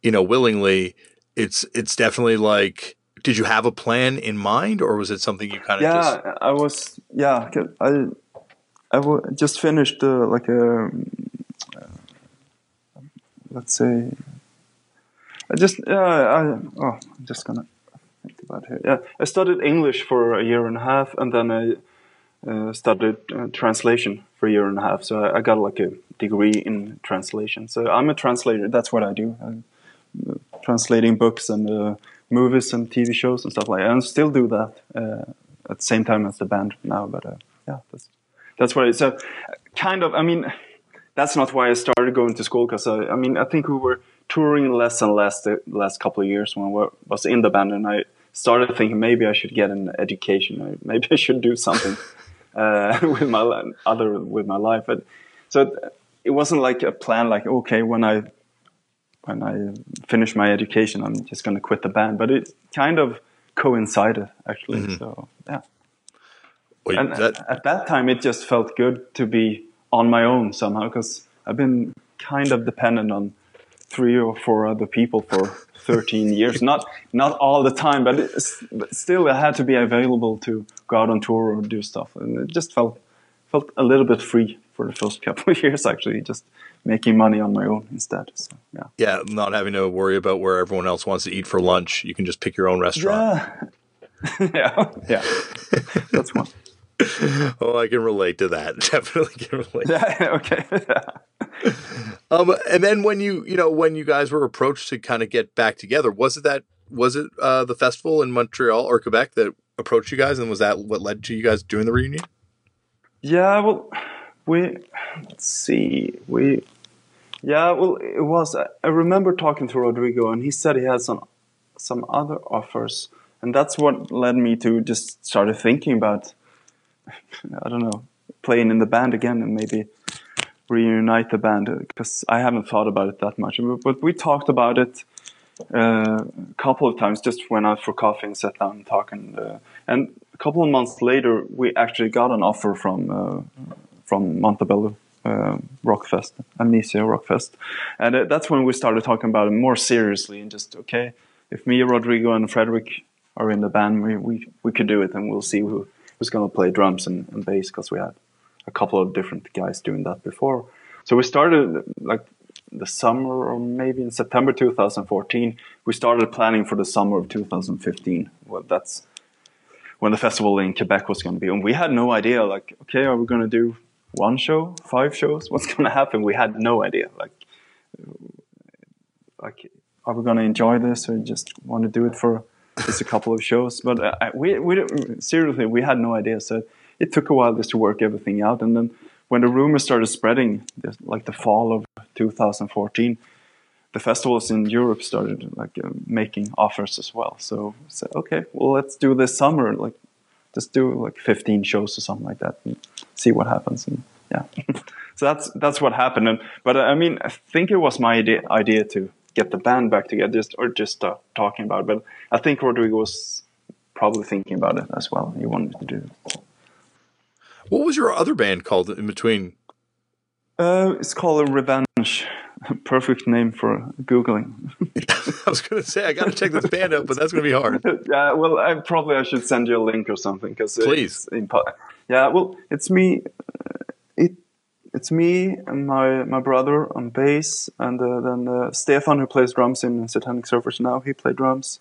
you know, willingly, it's it's definitely like did you have a plan in mind or was it something you kind of Yeah, just I was. yeah I I just finished uh, like a uh, let's say. I just yeah I oh I'm just gonna think about it. Yeah, I studied English for a year and a half, and then I uh, studied uh, translation for a year and a half. So I, I got like a degree in translation. So I'm a translator. That's what I do. Uh, translating books and uh, movies and TV shows and stuff like that. And still do that uh, at the same time as the band now. But uh, yeah, that's that's what it is. So kind of. I mean, that's not why I started going to school because I, I mean I think we were touring less and less the last couple of years when I was in the band, and I started thinking maybe I should get an education. Maybe I should do something uh, with my other with my life. But so it wasn't like a plan. Like okay, when I when I finish my education, I'm just going to quit the band. But it kind of coincided actually. Mm-hmm. So yeah. Wait, And that, at that time, it just felt good to be on my own somehow because I've been kind of dependent on three or four other people for 13 years. Not not all the time, but, but still, I had to be available to go out on tour or do stuff, and it just felt felt a little bit free for the first couple of years. Actually, just making money on my own instead. So, yeah. Yeah, not having to worry about where everyone else wants to eat for lunch. You can just pick your own restaurant. Yeah, yeah, yeah. That's one. oh, I can relate to that. Definitely can relate. Yeah. Okay. um, and then when you, you know, when you guys were approached to kind of get back together, was it that was it uh, the festival in Montreal or Quebec that approached you guys, and was that what led to you guys doing the reunion? Yeah. Well, we let's see. We yeah. Well, it was. I remember talking to Rodrigo, and he said he had some some other offers, and that's what led me to just started thinking about I don't know, playing in the band again and maybe reunite the band because I haven't thought about it that much. But we talked about it uh, a couple of times, just went out for coffee and sat down and talking. Uh, and a couple of months later, we actually got an offer from uh, from Montebello uh, Rockfest, Amnesia Rockfest, and uh, that's when we started talking about it more seriously and just okay, if me, Rodrigo, and Fredrik are in the band, we we, we could do it, and we'll see who going to play drums and, and bass because we had a couple of different guys doing that before. So we started like the summer or maybe in September 2014. We started planning for the summer of 2015. Well, that's when the festival in Quebec was going to be, and we had no idea. Like, okay, are we going to do one show, five shows? What's going to happen? We had no idea. Like, like, are we going to enjoy this or just want to do it for just a couple of shows. But uh, we, we seriously, we had no idea. So it took a while just to work everything out. And then when the rumors started spreading, like the fall of 2014, the festivals in Europe started like uh, making offers as well. So said, okay, well, let's do this summer. Like, just do like 15 shows or something like that and see what happens. And yeah, so that's that's what happened. And but I mean, I think it was my idea idea to get the band back together, just or just uh, talking about it. But I think Rodrigo was probably thinking about it as well. He wanted to do it. What was your other band called in between? Uh, it's called Revenge. Perfect name for googling. I was going to say I got to check this band out, but that's going to be hard. yeah, well, I probably I should send you a link or something because please. yeah, well, it's me. It it's me and my my brother on bass, and uh, then uh, Stefan who plays drums in Satanic Surfers now. He played drums,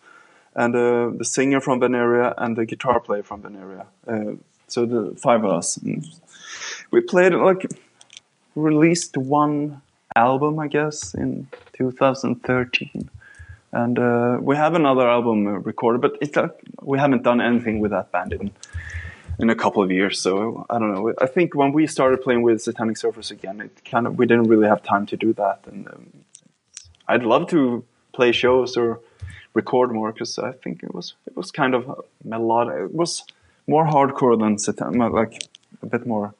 and uh, the singer from Venerea and the guitar player from Venerea. Uh, so the five of us. And we played like released one album, I guess, in 2013. And uh, we have another album recorded, but it's like we haven't done anything with that band in in a couple of years. So I don't know. I think when we started playing with Satanic Surfers again, it kind of we didn't really have time to do that. And um, I'd love to play shows or record more because I think it was it was kind of melodic. It was more hardcore than Satanic, like a bit more.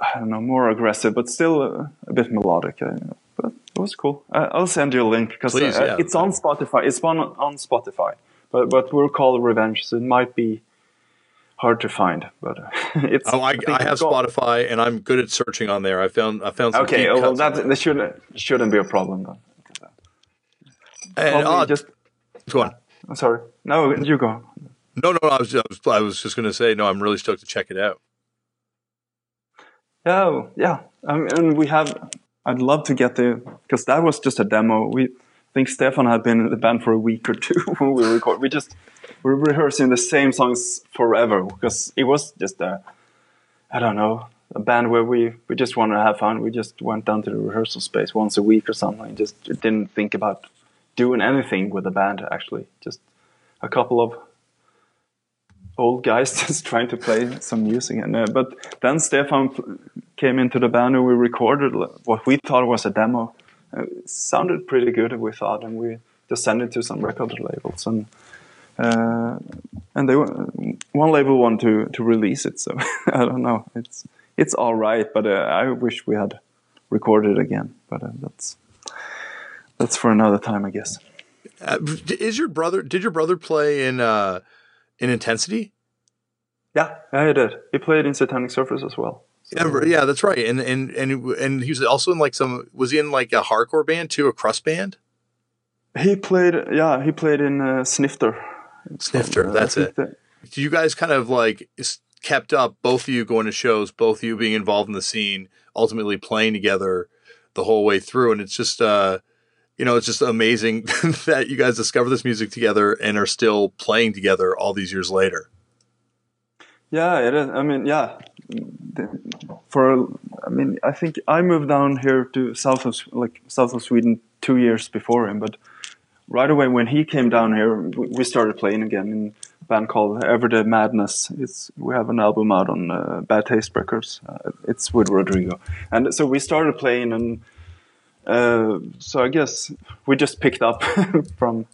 I don't know, more aggressive, but still a, a bit melodic. Uh, but it was cool. Uh, I'll send you a link because uh, yeah. it's on Spotify. It's on on Spotify, but but we're called Revenge, so it might be hard to find, but uh, it's. Oh, I, I, I have Spotify, and I'm good at searching on there. I found I found. Some okay, well, that that shouldn't shouldn't be a problem then. And uh, just go on. I'm sorry. No, you go. No, no, I was, I was, I was just going to say, no, I'm really stoked to check it out. Yeah, yeah. I mean, and we have. I'd love to get the because that was just a demo. We I think Stefan had been in the band for a week or two when we record. We just we're rehearsing the same songs forever because it was just a, I don't know, a band where we, we just wanted to have fun. We just went down to the rehearsal space once a week or something. Just didn't think about doing anything with the band actually. Just a couple of old guys just trying to play some music. And uh, but then Stefan came into the band and we recorded what we thought was a demo. Uh, it sounded pretty good, we thought, and we just sent it to some record labels and uh, and they one label wanted to to release it. So I don't know. It's it's all right, but uh, I wish we had recorded it again. But uh, that's that's for another time, I guess. Uh, is your brother? Did your brother play in uh, in Intensity? Yeah, yeah, he did. He played in Satanic Surfers as well. So, yeah, that's right. And and and and he was also in like some. Was he in like a hardcore band too, a crust band? He played. Yeah, he played in uh, Snifter. Snifter, uh, that's it. That, you guys kind of like kept up, both of you going to shows, both of you being involved in the scene, ultimately playing together the whole way through, and it's just. uh you know, it's just amazing that you guys discover this music together and are still playing together all these years later. Yeah, it is. I mean, yeah. For I mean, I think I moved down here to south of like south of Sweden two years before him, but right away when he came down here, we started playing again in a band called Everyday Madness. It's we have an album out on uh, Bad Taste Records. Uh, it's with Rodrigo, and so we started playing and uh, so I guess we just picked up from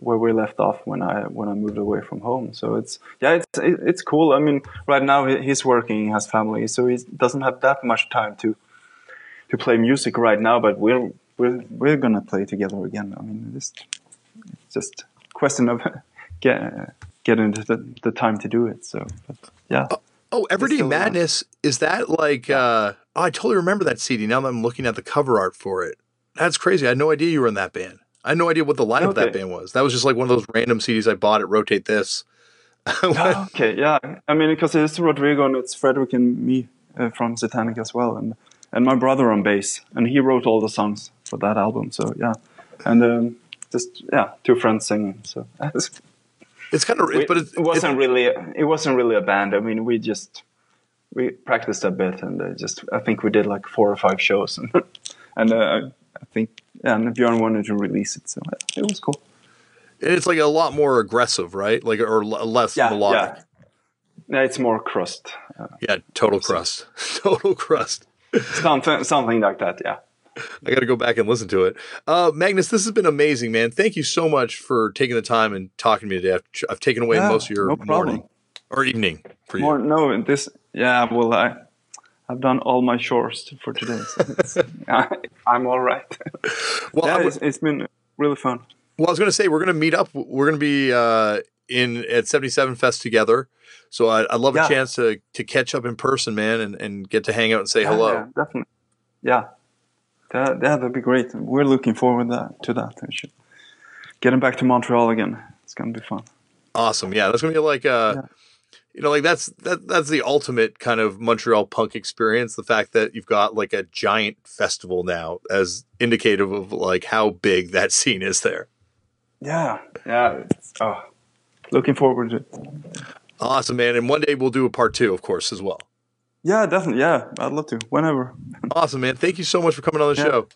where we left off when I when I moved away from home. So it's yeah, it's it's cool. I mean, right now he's working, he has family, so he doesn't have that much time to to play music right now. But we're we're we're gonna play together again. I mean, it's just question of get, getting the, the time to do it. So, but yeah. Oh, oh Everyday Madness is that like? Uh, Oh, I totally remember that CD. Now that I'm looking at the cover art for it, that's crazy. I had no idea you were in that band. I had no idea what the line okay. of that band was. That was just like one of those random CDs I bought at Rotate This. okay, yeah. I mean, because it's Rodrigo and it's Fredrik and me uh, from Satanic as well, and and my brother on bass, and he wrote all the songs for that album. So yeah, and um, just yeah, two friends singing. So it's kind of, but it wasn't really it wasn't really a band. I mean, we just we practiced a bit and uh, just I think we did like four or five shows and and uh, I think and Bjorn wanted to release it, so it was cool. It's like a lot more aggressive, right? Like or less yeah, melodic. Yeah. yeah, it's more crust. Uh, yeah, total crust, total crust. something, something like that. Yeah. I got to go back and listen to it. Uh, Magnus, this has been amazing, man. Thank you so much for taking the time and talking to me today. I've, I've taken away yeah, most of your no morning or evening for you. More, no, this yeah. Well, I I've done all my chores for today. So I'm all right. well, yeah, it's, it's been really fun. Well, I was going to say we're going to meet up. We're going to be uh, in at 77 Fest together. So I, would love yeah. a chance to to catch up in person, man, and, and get to hang out and say yeah, hello. Yeah, definitely. Yeah, that yeah, that'd be great. We're looking forward that, to that. Getting back to Montreal again, it's gonna be fun. Awesome. Yeah, that's gonna be like uh, you know, like that's that that's the ultimate kind of Montreal punk experience. The fact that you've got like a giant festival now as indicative of like how big that scene is there. Yeah, yeah. Oh, looking forward to it. Awesome, man. And one day we'll do a part two, of course, as well. Yeah, definitely. Yeah, I'd love to. Whenever. awesome, man. Thank you so much for coming on the yeah. show.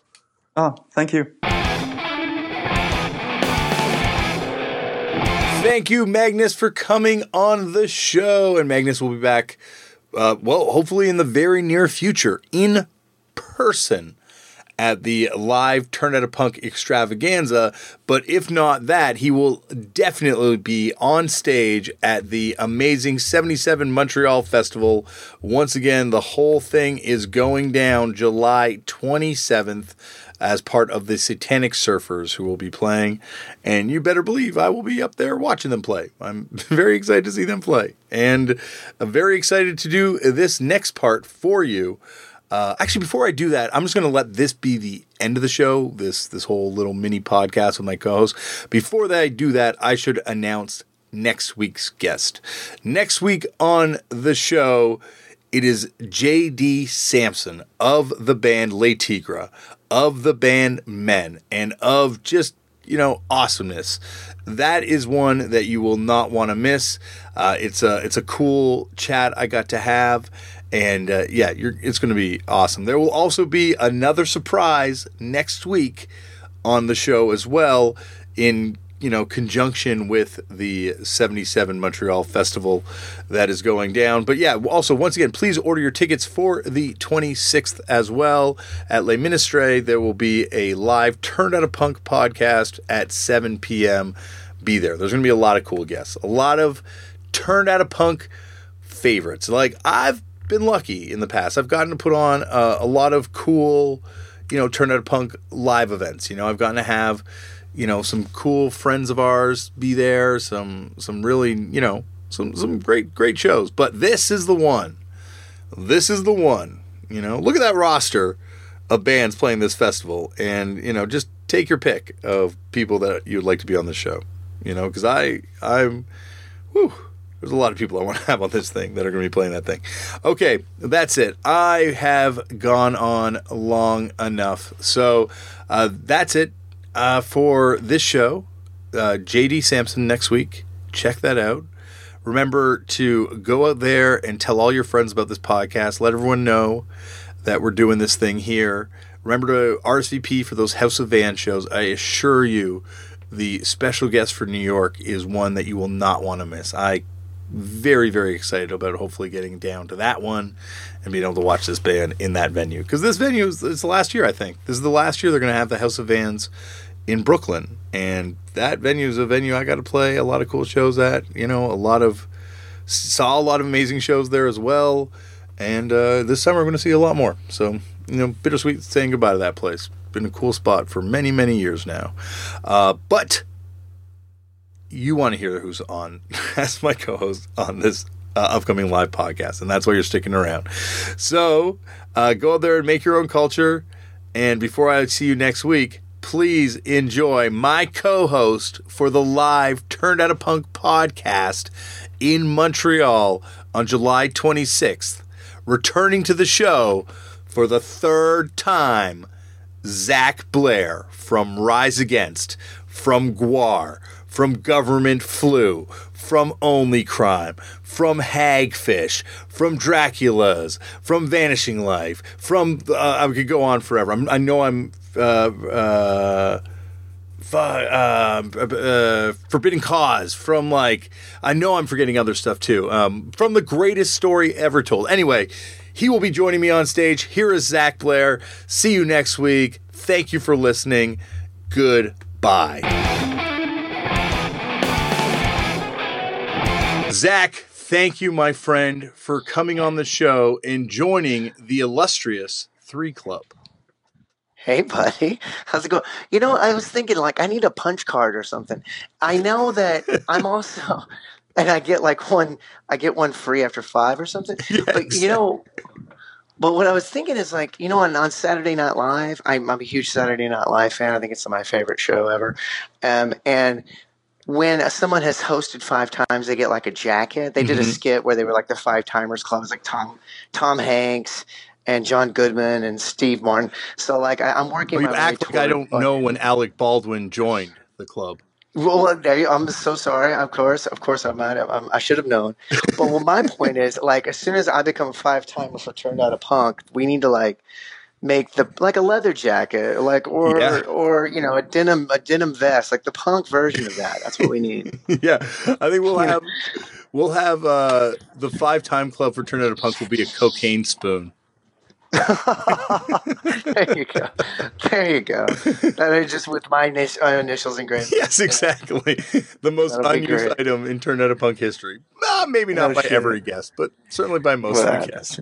Oh, thank you. Thank you, Magnus, for coming on the show. And Magnus will be back, uh, well, hopefully in the very near future in person at the live Turn Out a Punk extravaganza. But if not that, he will definitely be on stage at the amazing 77 Montreal Festival. Once again, the whole thing is going down July 27th as part of the Satanic Surfers who will be playing. And you better believe I will be up there watching them play. I'm very excited to see them play. And I'm very excited to do this next part for you. Uh, actually, before I do that, I'm just going to let this be the end of the show. This this whole little mini podcast with my co-host. Before that, I do that, I should announce next week's guest. Next week on the show, it is J.D. Sampson of the band Le Tigre of the band Men and of just, you know, awesomeness. That is one that you will not want to miss. Uh, it's a it's a cool chat I got to have, and uh, yeah, it's going to be awesome. There will also be another surprise next week on the show as well in you know, conjunction with the 77 Montreal Festival that is going down. But yeah, also, once again, please order your tickets for the 26th as well at Le Ministère. There will be a live Turned Out a Punk podcast at 7 p.m. Be there. There's going to be a lot of cool guests, a lot of Turned Out a Punk favorites. Like, I've been lucky in the past, I've gotten to put on uh, a lot of cool, you know, Turned Out a Punk live events. You know, I've gotten to have you know some cool friends of ours be there some some really you know some some great great shows but this is the one this is the one. You know, look at that roster of bands playing this festival, and you know, just take your pick of people that you'd like to be on the show. You know, because I, I'm, whew, there's a lot of people I want to have on this thing that are going to be playing that thing. Okay, that's it. I have gone on long enough, so uh, that's it uh, for this show. Uh, JD Sampson next week. Check that out. Remember to go out there and tell all your friends about this podcast. Let everyone know that we're doing this thing here. Remember to RSVP for those House of Van shows. I assure you, the special guest for New York is one that you will not want to miss. I very very excited about hopefully getting down to that one and being able to watch this band in that venue. Because this venue is it's the last year I think. This is the last year they're going to have the House of Vans in Brooklyn. And that venue is a venue I got to play a lot of cool shows at you know a lot of saw a lot of amazing shows there as well. And uh, this summer we're going to see a lot more. So you know bittersweet saying goodbye to that place. Been a cool spot for many many years now. Uh, but you want to hear who's on as my co-host on this uh, upcoming live podcast, and that's why you're sticking around. So uh, go out there and make your own culture. And before I see you next week, please enjoy my co-host for the live Turned Out a Punk podcast in Montreal on July 26th, returning to the show for the third time. Zach Blair from Rise Against, from Gwar, from Government Flu, from Only Crime, from Hagfish, from Dracula's, from Vanishing Life, from uh, I could go on forever. I'm, i know I'm uh, uh, uh, uh, Forbidden Cause, from like I know I'm forgetting other stuff too. Um, from the greatest story ever told. Anyway. He will be joining me on stage. Here is Zach Blair. See you next week. Thank you for listening. Goodbye. Zach, thank you, my friend, for coming on the show and joining the illustrious Three Club. Hey, buddy. How's it going? You know, I was thinking, like, I need a punch card or something. I know that I'm also, and I get like one, I get one free after five or something. Yeah, but, you know, but what I was thinking is like, you know, on, on Saturday Night Live, I'm, I'm a huge Saturday Night Live fan. I think it's my favorite show ever. Um, and when someone has hosted five times, they get like a jacket. They did a Mhm. skit where they were like the five timers club. It was like Tom, Tom Hanks and John Goodman and Steve Martin. So like, I, I'm working. Oh, you act like I don't know when Alec Baldwin joined the club. Well, there you, I'm so sorry. Of course, of course, I might have. I'm, I should have known. But well, my point is, like, as soon as I become a five timer for turned out a punk, we need to like make the like a leather jacket, like or Yeah. or you know a denim a denim vest, like the punk version of that. That's what we need. yeah, I think we'll have we'll have uh, the five time club for Turn Out a Punk will be a cocaine spoon. there you go. There you go. That is just with my uh, initials engraved. Yes, exactly. The most That'll unused item in Turn Out of Punk history. Uh, maybe not No by shit. every guest, but certainly by most of the guests.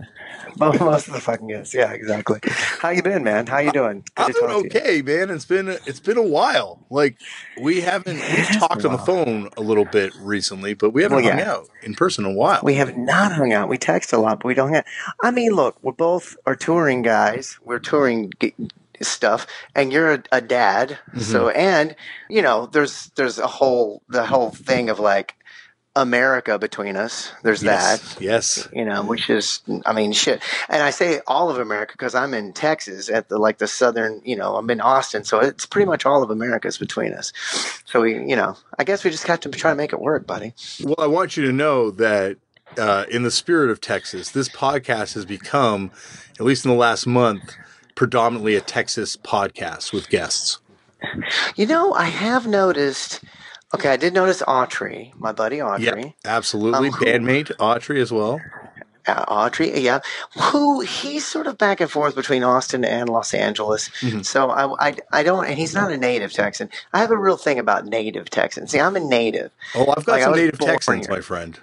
Most of the fucking guests. Yeah, exactly. How you been, man? How you doing? Good I'm to talk doing you. okay, man. It's been it's been a while. Like we haven't we've talked on the phone a little bit recently, but we haven't Well, hung yeah. out in person in a while. We have not hung out. We text a lot, but we don't hang out. I mean, look, we're both are touring guys. We're touring g- stuff, and you're a, a dad. Mm-hmm. So, and you know, there's there's a whole the whole thing of like America between us. There's that. yes, yes. You know, which is, I mean, shit. And I say all of America because I'm in Texas at the like the southern. You know, I'm in Austin, so it's pretty much all of America's between us. So we, you know, I guess we just have to try to make it work, buddy. Well, I want you to know that uh, in the spirit of Texas, this podcast has become, at least in the last month, predominantly a Texas podcast with guests. You know, I have noticed. Okay, I did notice Autry, my buddy Autry. Yeah, absolutely. Um, who- Bandmate Autry as well. Uh, Autry, yeah. Who he's sort of back and forth between Austin and Los Angeles. Mhm. So I, I, I don't, and he's not a native Texan. I have a real thing about native Texans. See, I'm a native. Oh, I've got Like, some native Texans, here. my friend.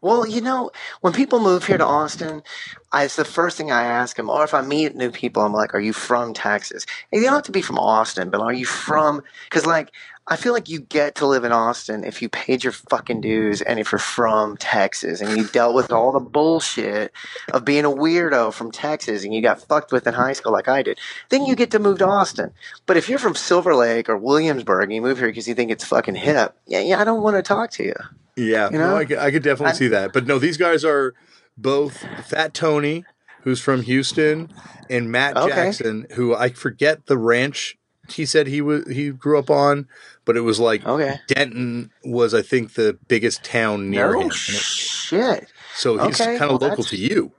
Well, you know, when people move here to Austin, I, it's the first thing I ask them. Or if I meet new people, I'm like, "Are you from Texas?" And you don't have to be from Austin, but are you from? Because like I feel like you get to live in Austin if you paid your fucking dues and if you're from Texas and you dealt with all the bullshit of being a weirdo from Texas and you got fucked with in high school like I did. Then you get to move to Austin. But if you're from Silver Lake or Williamsburg and you move here because you think it's fucking hip, yeah, yeah, I don't want to talk to you. Yeah, You no, know? I, could, I could definitely I- see that. But no, these guys are both Fat Tony, who's from Houston, and Matt Okay. Jackson, who I forget the ranch he said he was he grew up on, but it was like Okay. Denton was I think the biggest town near him. No it- shit. so he's Okay, kind of well, local to you.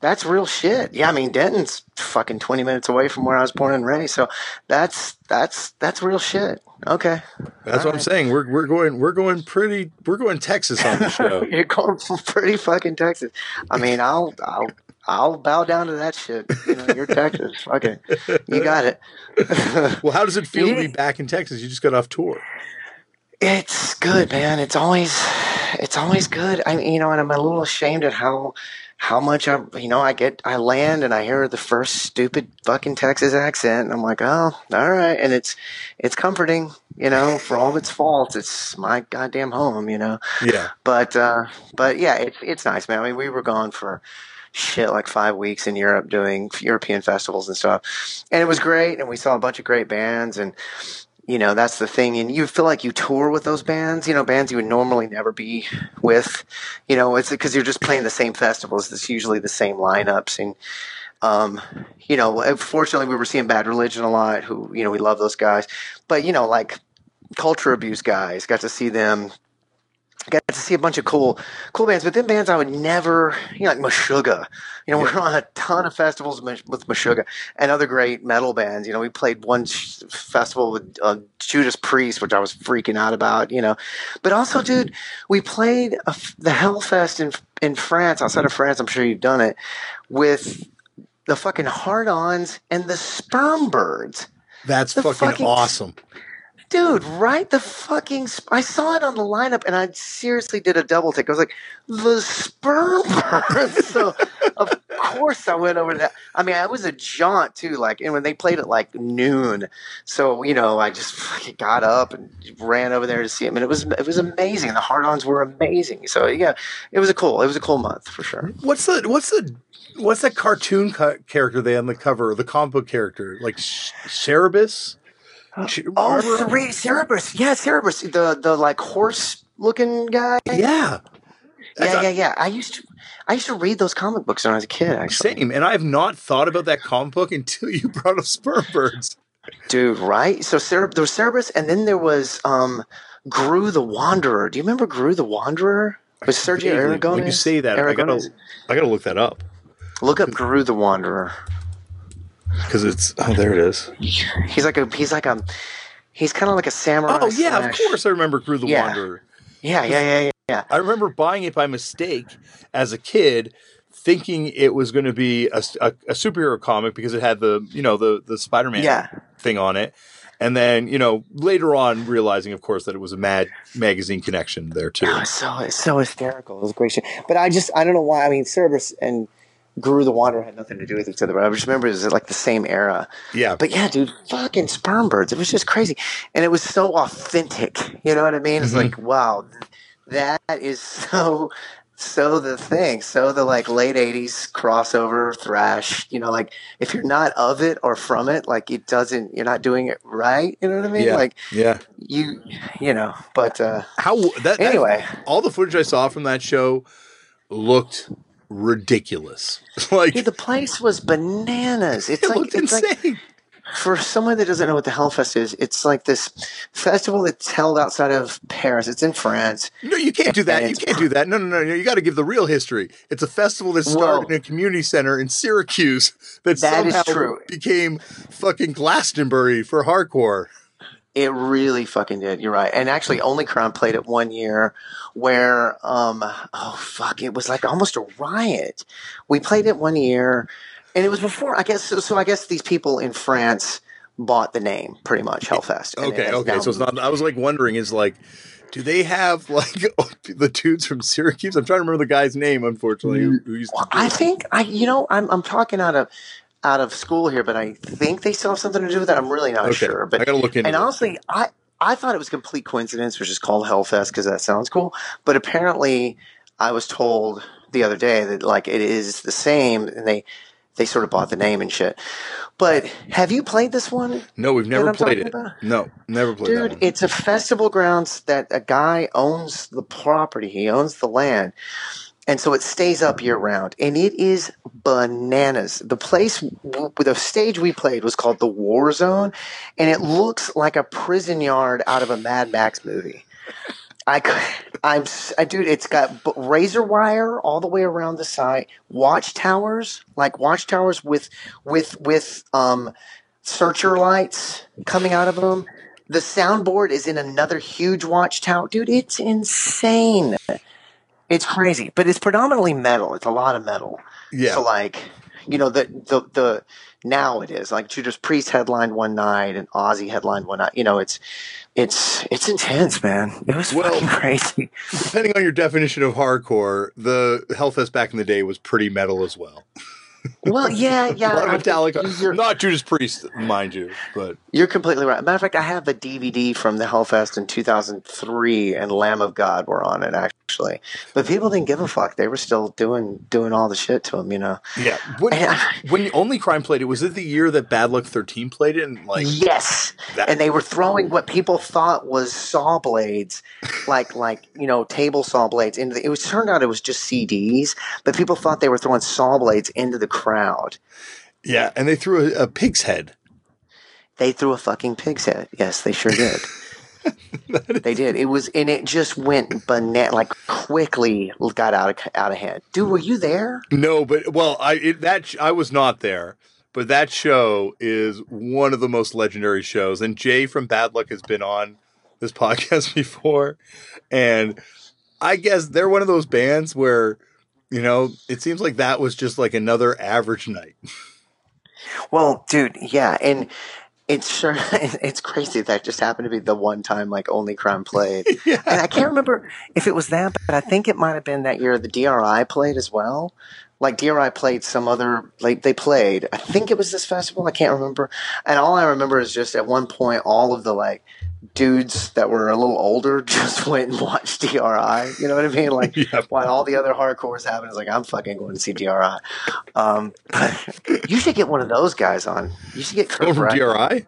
That's real shit. Yeah, I mean Denton's fucking twenty minutes away from where I was born and raised, so that's that's that's real shit. Okay, That's what I'm saying. We're we're going we're going pretty we're going Texas on the show. you're going pretty fucking Texas. I mean, I'll I'll I'll bow down to that shit. You know, you're Texas. Okay, you got it. well, how does it feel to be back in Texas? You just got off tour. It's good, man. It's always, it's always good. I, you know, and I'm a little ashamed at how, how much I, you know, I get, I land and I hear the first stupid fucking Texas accent, and I'm like, oh, all right, and it's, it's comforting, you know, for all of its faults, it's my goddamn home, you know. Yeah. But, uh, but yeah, it's it's nice, man. I mean, we were gone for shit like five weeks in Europe doing European festivals and stuff, and it was great, and we saw a bunch of great bands and you know that's the thing. And you feel like you tour with those bands you know bands you would normally never be with. You know it's because you're just playing the same festivals. It's usually the same lineups. And um, you know fortunately we were seeing bad religion a lot who you know we love those guys. But you know like culture abuse guys got to see them got to see a bunch of cool cool bands but then bands i would never you know like meshuggah. You know we're on a ton of festivals with meshuggah and other great metal bands. You know we played one sh- festival with uh, judas priest which i was freaking out about you know. But also dude we played a f the hellfest in in france outside of france i'm sure you've done it with the fucking hard-ons and the sperm birds. That's fucking, fucking- awesome. Dude, right? The fucking. Sp- I saw it on the lineup and I seriously did a double take. I was like, the sperm birds. so, of course, I went over that. I mean, I was a jaunt too. Like, and when they played at like noon, so you know, I just fucking got up and ran over there to see them, and it was it was amazing. The hard-ons were amazing. So yeah, it was a cool. It was a cool month for sure. What's the what's the what's that cartoon ca- character they on the cover, the comic book character, like Cerebus? Sh- Oh, remember? Cere- Cerebrus. Yeah, Cerebrus. The the like horse looking guy. yeah, That's yeah, a- yeah, yeah. I used to, I used to read those comic books when I was a kid. Actually, same. And I have not thought about that comic book until you brought up sperm birds. dude. Right? So Cere- there was Cerebrus, and then there was um, Groo the Wanderer. Do you remember Groo the Wanderer? Was Sergio. Aragonés? When you say that, I gotta? I gotta look that up look up Groo the Wanderer. Because it's oh there it is. He's like a he's like a he's kind of like a samurai. Oh yeah, of course I remember Groo the Yeah. Wanderer. Yeah, yeah, yeah, yeah. yeah. I remember buying it by mistake as a kid, thinking it was going to be a, a, a superhero comic because it had the you know the the Spider Man Yeah. thing on it, and then you know later on realizing, of course, that it was a Mad magazine connection there too. Oh, so it's so hysterical. It was a great shit. But I just I don't know why. I mean, Cerberus and Groo the Wanderer had nothing to do with each other. But I just remember it was like the same era. Yeah, But yeah, dude, fucking sperm birds. It was just crazy, and it was so authentic. You know what I mean? It's Mhm. like wow, that is so so the thing. So the like late '80s crossover thrash. You know, like if you're not of it or from it, like it doesn't. You're not doing it right. You know what I mean? Yeah. Like yeah. you, you know. But uh, How that, that anyway. all the footage I saw from that show looked ridiculous. like Dude, the place was bananas. It's it like looked it's like insane. for someone that doesn't know what the Hellfest is, it's like this festival that's held outside of Paris. It's in France. no, you can't do that. You can't do that. No, no, no. no. You got to give the real history. It's a festival that started Whoa. in a community center in Syracuse that, That somehow true. became fucking Glastonbury for hardcore. It really fucking did. You're right. And actually, Only Crime played it one year where, um, oh fuck, it was like almost a riot. We played it one year, and it was before. I guess so. so I guess these people in France bought the name pretty much Hellfest. Okay, okay. now So it's not. I was like wondering, is like, do they have like the dudes from Syracuse? I'm trying to remember the guy's name. Unfortunately, who, who used to. Well, I think I, you know, I'm I'm talking out of out of school here, but I think they still have something to do with that. I'm really not Okay, sure. But I got to look into. and it. honestly, I I thought it was complete coincidence, which is called Hellfest because that sounds cool. But apparently, I was told the other day that like it is the same, and they they sort of bought the name and shit. But have you played this one? No, we've never played it. about? No, never played that Dude, one. it's a festival grounds that a guy owns the property. He owns the land. And so it stays up year round. And it is bananas. The place, the stage we played was called the War Zone. And it looks like a prison yard out of a Mad Max movie. I, I'm, I, dude, it's got razor wire all the way around the side, watchtowers, like watchtowers with, with, with, um, searcher lights coming out of them. The soundboard is in another huge watchtower. Dude, it's insane. It's crazy, but it's predominantly metal. It's a lot of metal. yeah. So like, you know, the the the now it is like Judas Priest headlined one night and Ozzy headlined one night. You know, it's it's it's intense, man. It was Well- fucking crazy. Depending on your definition of hardcore, the Hellfest back in the day was pretty metal as well. Well, yeah, yeah. a lot of Metallica, You're, not Judas Priest, mind you, but you're completely right. Matter of fact, I have a DVD from the Hellfest in 2003, and Lamb of God were on it actually. But people didn't give a fuck. They were still doing doing all the shit to them, you know. yeah. When, when Only Crime played it, was it the year that Bad Luck Thirteen played it? And like, yes, that, and they were throwing what people thought was saw blades, like like you know table saw blades. Into the, it was turned out it was just CDs, but people thought they were throwing saw blades into the crowd. yeah, and they threw a, a pig's head. They threw a fucking pig's head. Yes, they sure did. they did. It was, and it just went banana, like quickly got out of out of hand. Dude, were you there? No, but well, I it, that sh- I was not there, but that show is one of the most legendary shows. And Jay from Bad Luck has been on this podcast before, and I guess they're one of those bands where you know it seems like that was just like another average night. Well, dude, yeah, and it's sure it's crazy that just happened to be the one time like only crime played. yeah, And I can't remember if it was that, but I think it might have been that year the DRI played as well. Like DRI played some other, like they played. I think it was this festival. I can't remember. And all I remember is just at one point, all of the like dudes that were a little older just went and watched DRI. You know what I mean? Like yeah. while all the other hardcores happen, it's like I'm fucking going to see DRI. Um, you should get one of those guys on. You should get Kurt from. DRI.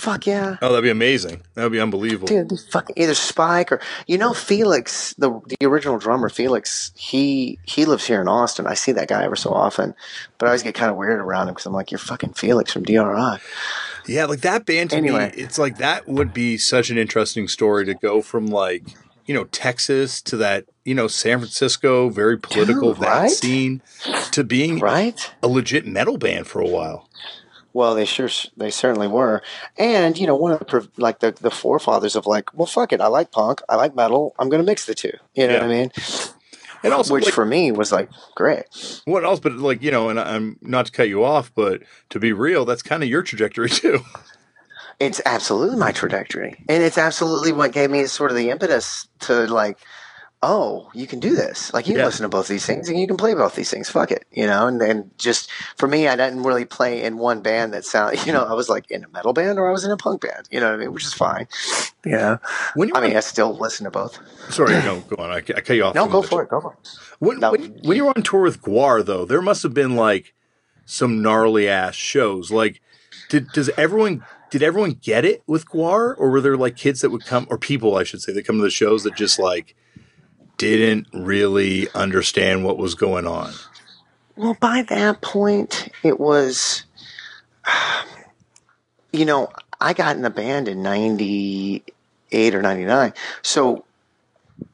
Fuck yeah. Oh, that'd be amazing. That'd be unbelievable. Dude, fucking either Spike or you know Felix, the the original drummer Felix. He he lives here in Austin. I see that guy ever so often, but I always get kind of weird around him because I'm like, you're fucking Felix from DRI. Yeah, like that band to Anyway. me, it's like that would be such an interesting story to go from like, you know, Texas to that, you know, San Francisco, very political Dude, that right? scene to being Right? a legit metal band for a while. Well, they sure they certainly were, and you know one of the like the the forefathers of like, well, fuck it, I like punk, I like metal, I'm gonna mix the two. You know Yeah. what I mean? And also, Which like, for me was like great. what else? But like, you know, and I'm not to cut you off, but to be real, that's kind of your trajectory too. It's absolutely my trajectory, and it's absolutely what gave me sort of the impetus to like, oh, you can do this. Like you can Yeah. listen to both these things, and you can play both these things. Fuck it, you know. And then just for me, I didn't really play in one band that sound. You know, I was like in a metal band or I was in a punk band. You know what I mean? Which is fine. You know, When you I mean, I still listen to both. sorry, no, go on. I, I cut you off. No, go for it. Go for it. When, No. when, when you were on tour with Gwar, though, there must have been like some gnarly ass shows. Like, did does everyone did everyone get it with Gwar, or were there like kids that would come, or people, I should say, that come to the shows that just like didn't really understand what was going on? Well, by that point, it was, you know, I got in the band in 98 or 99. So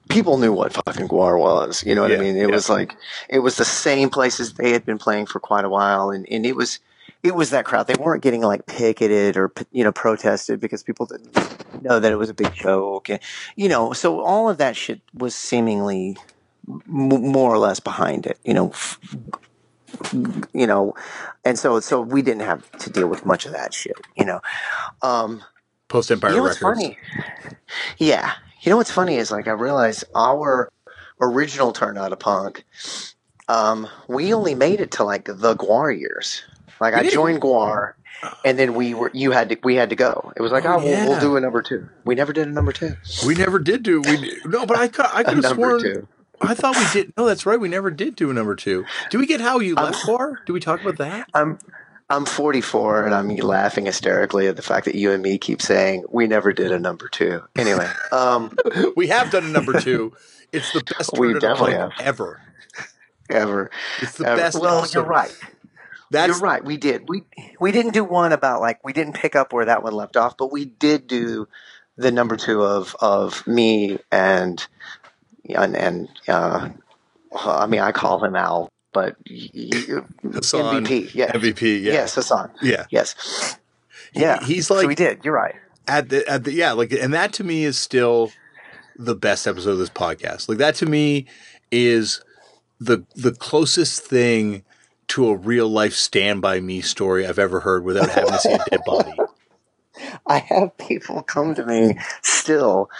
people knew what fucking Gwar was. You know what Yeah, I mean? It yeah. was like, it was the same places they had been playing for quite a while. And, and it was, it was that crowd. They weren't getting like picketed or, you know, protested because people didn't know that it was a big joke. And, you know, so all of that shit was seemingly m- more or less behind it, you know, f- you know, and so so we didn't have to deal with much of that shit, you know. Um, Post Empire you know Records. funny? Yeah, you know what's funny is like I realized our original Turned Out a Punk, um, we only made it to like the Gwar years. Like I joined Gwar, and then we were you had to we had to go. It was like, Oh, oh, we'll, we'll do a number two. We never did a number two. We never did do we no, but I cou- I could have sworn two. I thought we did. No, that's right. We never did do a number two. Do we get how you left for? Do we talk about that? I'm I'm 44 and I'm laughing hysterically at the fact that you and me keep saying we never did a number two. Anyway, um, We have done a number two. It's the best We Turn It Up definitely have. ever. ever. It's the ever. best. Well, episode. you're right. That's You're right. We did. We we didn't do one about like we didn't pick up where that one left off, but we did do the number two of of me and and and uh, I mean I call him Al, but y- y- Hassan, MVP. Yeah. MVP. Yeah. Yes, Hassan. Yeah. Yes. He- Yeah. he's so like we did. You're right. at the at the yeah like and that to me is still the best episode of this podcast like that to me is the the closest thing to a real life stand by me story i've ever heard without having to see a dead body I have people come to me still,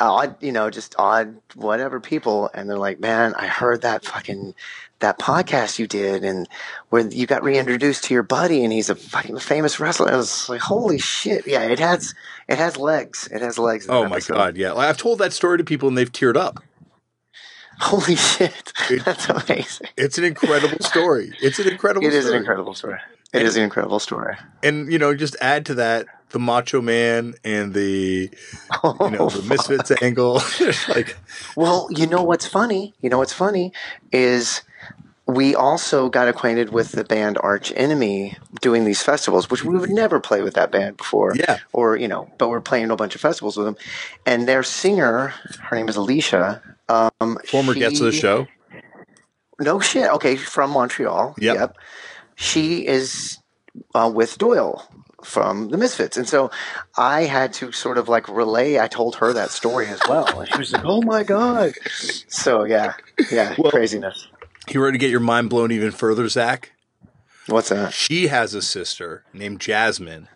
uh, odd, you know, just odd, whatever people, and they're like, "Man, I heard that fucking that podcast you did, and where you got reintroduced to your buddy, and he's a fucking famous wrestler." And I was like, "Holy shit! Yeah, it has it has legs. It has legs." oh my episode. god yeah i've told that story to people and they've teared up Holy shit! It- That's amazing. it's an incredible story it's an incredible It is story. an incredible story. It is an incredible story. and you know just add to that the macho man and the you know the oh, misfits angle like Well, you know what's funny? You know what's funny is we also got acquainted with the band Arch Enemy doing these festivals, which we would never play with that band before. Yeah. Or, you know, but we're playing a bunch of festivals with them. And their singer, her name is Alicia. Um, former she- guest of the show No shit. Okay, from Montreal. Yep. She is uh, with Doyle from the Misfits, and so I had to sort of like relay. I told her that story as well, and she was like, "Oh my god!" So yeah, yeah, Well- craziness. you ready to get your mind blown even further zach What's that? She has a sister named Jasmine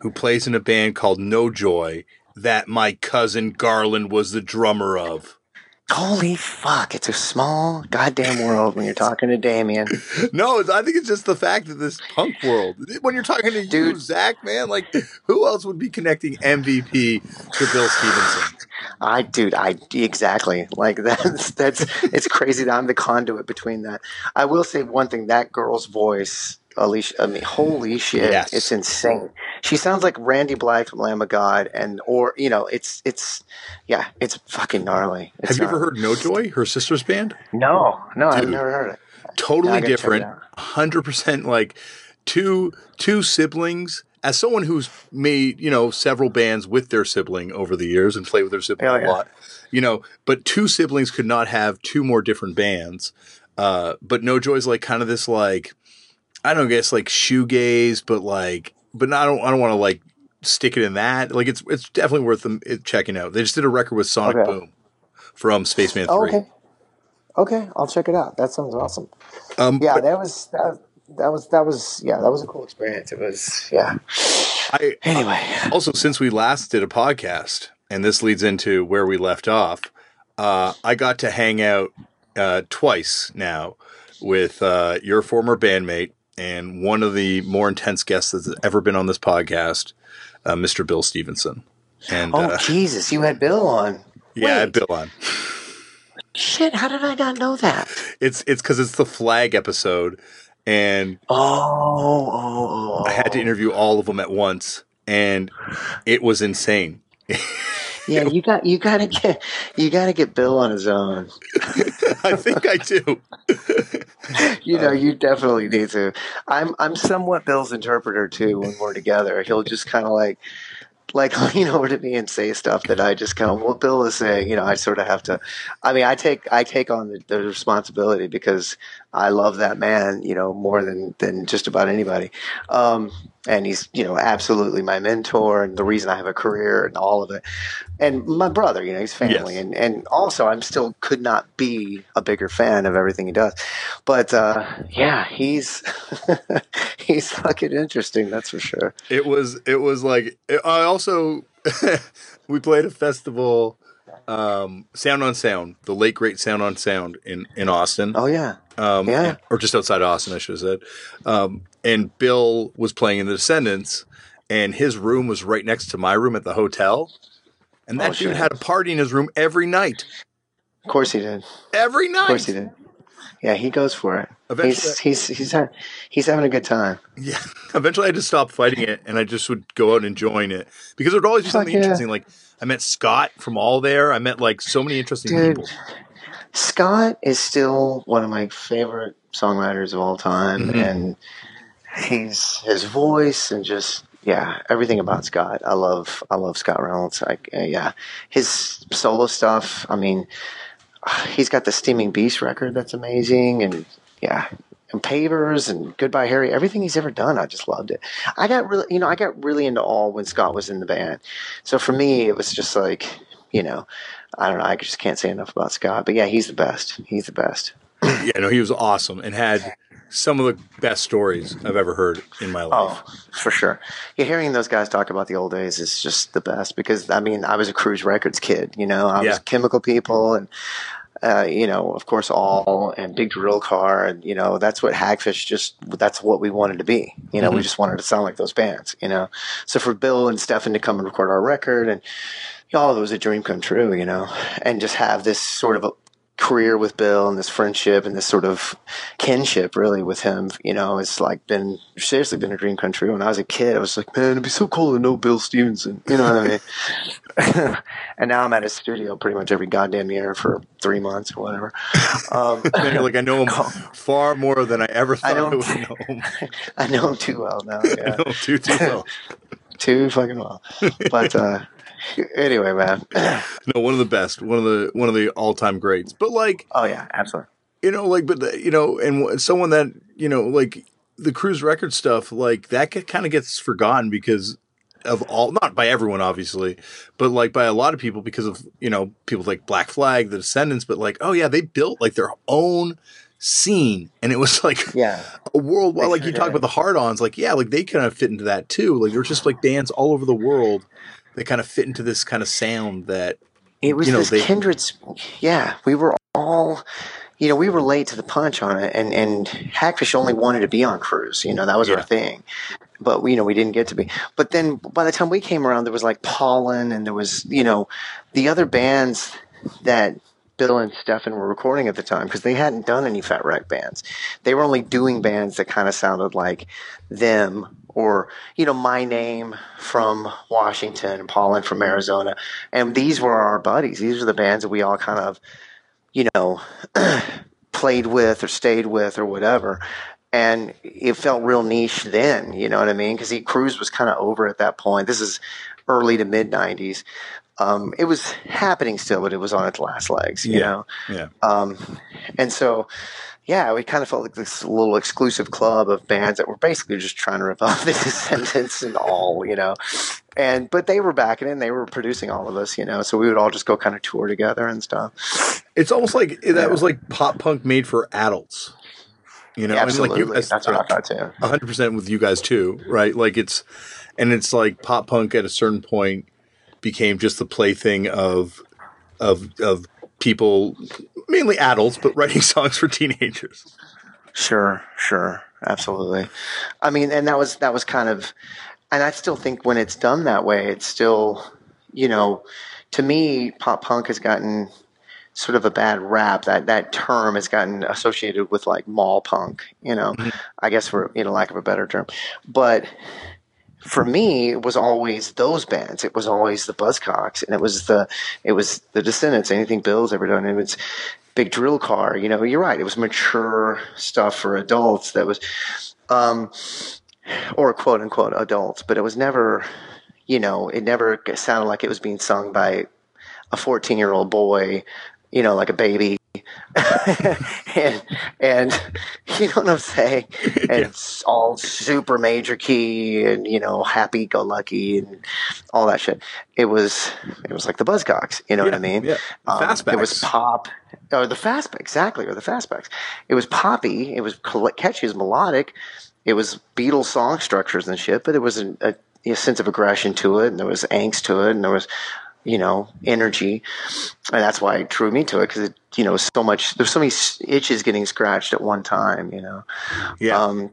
who plays in a band called No Joy that my cousin Garland was the drummer of. Holy fuck! It's a small goddamn world when you're talking to Damian. No, I think it's just the fact that this punk world. When you're talking to you, Dude. Zach, man, like who else would be connecting MVP to Bill Stevenson? I, dude, I exactly like that's that's it's crazy that I'm the conduit between that. I will say one thing: that girl's voice, Alicia. I mean, holy shit, Yes. it's insane. She sounds like Randy Blythe from Lamb of God, and or you know, it's it's yeah, it's fucking gnarly. It's Have you ever heard No Joy, her sister's band? No, no, I've never heard it. totally Yeah, I gotta check different 100% like two two siblings as someone who's made you know several bands with their sibling over the years and played with their sibling Hell a yeah. lot you know but two siblings could not have two more different bands uh but no joy's like kind of this like i don't guess like shoegaze but like but i don't i don't want to like stick it in that like it's it's definitely worth them checking out they just did a record with sonic Okay. boom from Spacemen 3 Oh, okay, okay, I'll check it out. That sounds awesome. um Yeah, but that was that, that was that was yeah, that was a cool experience. It was yeah. I, Anyway, Also, since we last did a podcast, and this leads into where we left off, uh, I got to hang out uh, twice now with uh, your former bandmate and one of the more intense guests that's ever been on this podcast, uh, Mr. Bill Stevenson. And oh uh, Jesus, you had Bill on. yeah, I had. Bill on. Shit, how did I not know that? It's it's because it's the flag episode, and Oh, oh, oh. I had to interview all of them at once, and it was insane. Yeah, you got you got to get you got to get Bill on his own. I think I do. You know, um, you definitely need to. I'm I'm somewhat Bill's interpreter too when we're together. He'll just kind of like like lean over to me and say stuff that I just kind of what Bill is saying. You know, I sort of have to. I mean, I take I take on the, the responsibility because I love that man. You know, more than than just about anybody. Um, and he's you know absolutely my mentor and the reason I have a career and all of it. And my brother, you know, he's family, Yes. and and also I'm still could not be a bigger fan of everything he does. But uh, yeah, he's he's fucking interesting. That's for sure. It was it was like I also we played a festival um Sound on Sound, the late great Sound on Sound in in Austin. Oh yeah, Um yeah. or just outside Austin I should have said. Um and Bill was playing in The Descendents, and his room was right next to my room at the hotel, and that Oh, dude shit. had a party in his room every night. Of course he did. Every night. Of course he did. Yeah, he goes for it. Eventually- He's he's he's ha- he's having a good time. Yeah. Eventually, I just stopped fighting it, and I just would go out and join it because there would always be something yeah. interesting. Like I met Scott from all there. I met like so many interesting Dude. people. Scott is still one of my favorite songwriters of all time, Mhm. and he's his voice and just yeah, everything about Scott. I love I love Scott Reynolds. Like uh, yeah, his solo stuff. I mean, he's got the Steaming Beast record that's amazing, and yeah. And Pavers and Goodbye Harry, everything he's ever done, I just loved it. I got really, you know, I got really into all when Scott was in the band. So for me, it was just like, you know, I don't know. I just can't say enough about Scott. But yeah, he's the best. He's the best. Yeah, no, he was awesome and had some of the best stories I've ever heard in my life. Oh, for sure. Yeah, hearing those guys talk about the old days is just the best because I mean, I was a Cruz Records kid. You know, I Yeah. was Chemical People and. Uh, you know, of course, all and Big Drill Car, and you know that's what Hagfish just that's what we wanted to be. You know, we Mhm. just wanted to sound like those bands. You know, so for Bill and Stefan to come and record our record, and all it was a dream come true. You know, and just have this sort of a career with Bill and this friendship and this sort of kinship really with him, you know, it's like been seriously been a dream come true. When I was a kid, I was like, man, it'd be so cool to know Bill Stevenson. You know what I mean? and now I'm at his studio pretty much every goddamn year for three months or whatever. Um, like I know him far more than I ever thought I, know- would know him. I know him too well now. I know him too too well. too fucking well. But uh, anyway, man. No, one of the best, one of the one of the all time greats. But like oh yeah, absolutely. you know, like but the, you know, and someone that you know, like the Cruz record stuff, like that kind of gets forgotten because of all, not by everyone obviously, but like by a lot of people because of you know people like Black Flag, The Descendents, but like oh yeah, they built like their own scene, and it was like Yeah. a world. Well, like you talk about the hard-ons, like yeah, like they kind of fit into that too. Like there were just like bands all over the world that kind of fit into this kind of sound that It was you know, this they- kindred. Yeah, we were all, you know, we were late to the punch on it, and and Hagfish only wanted to be on Cruz. You know, that was Yeah. our thing. But we, you know, we didn't get to be. But then by the time we came around, there was like Pollen, and there was, you know, the other bands that Bill and Stefan were recording at the time because they hadn't done any Fat Wreck bands. They were only doing bands that kind of sounded like them or, you know, My Name from Washington and Pollen from Arizona. And these were our buddies. These were the bands that we all kind of, you know, played with or stayed with or whatever. And it felt real niche then, you know what I mean? Because the Cruz was kind of over at that point. This is early to mid 90s. Um, it was happening still, but it was on its last legs, you Yeah. know? yeah. Um, and so, yeah, we kind of felt like this little exclusive club of bands that were basically just trying to rip off the Descendents and all, you know. And but they were backing and they were producing all of us, you know. So we would all just go kind of tour together and stuff. It's almost like that Yeah. was like pop punk made for adults. You know, Absolutely, I mean, like you, that's what I thought too. hundred percent with you guys too, right? Like it's, and it's like pop punk at a certain point became just the plaything of, of, of people, mainly adults, but writing songs for teenagers. Sure, sure, absolutely. I mean, and that was that was kind of, and I still think when it's done that way, it's still, you know, to me, pop punk has gotten sort of a bad rap. That that term has gotten associated with like mall punk. You know, mm-hmm. I guess for you know lack of a better term, but. For me, it was always those bands. It was always the Buzzcocks, and it was the it was the Descendents. Anything Bill's ever done, it was big drill car. You know, you're right. It was mature stuff for adults that was, um, or quote unquote adults, but it was never, you know, it never sounded like it was being sung by a 14 year old boy, you know, like a baby. and, and you know what I'm saying? And it's all super major key and, you know, happy go lucky and all that shit. It was, it was like the Buzzcocks, you know what I mean? Yeah, Um, fastbacks. It was pop, or the fastback, exactly, or the fastbacks. It was poppy. It was catchy, it was melodic. It was Beatles song structures and shit, but there was an, a, a sense of aggression to it, and there was angst to it, and there was, you know, energy, and that's why it drew me to it because it, you know, so much. There's so many itches getting scratched at one time, you know. Yeah. Um,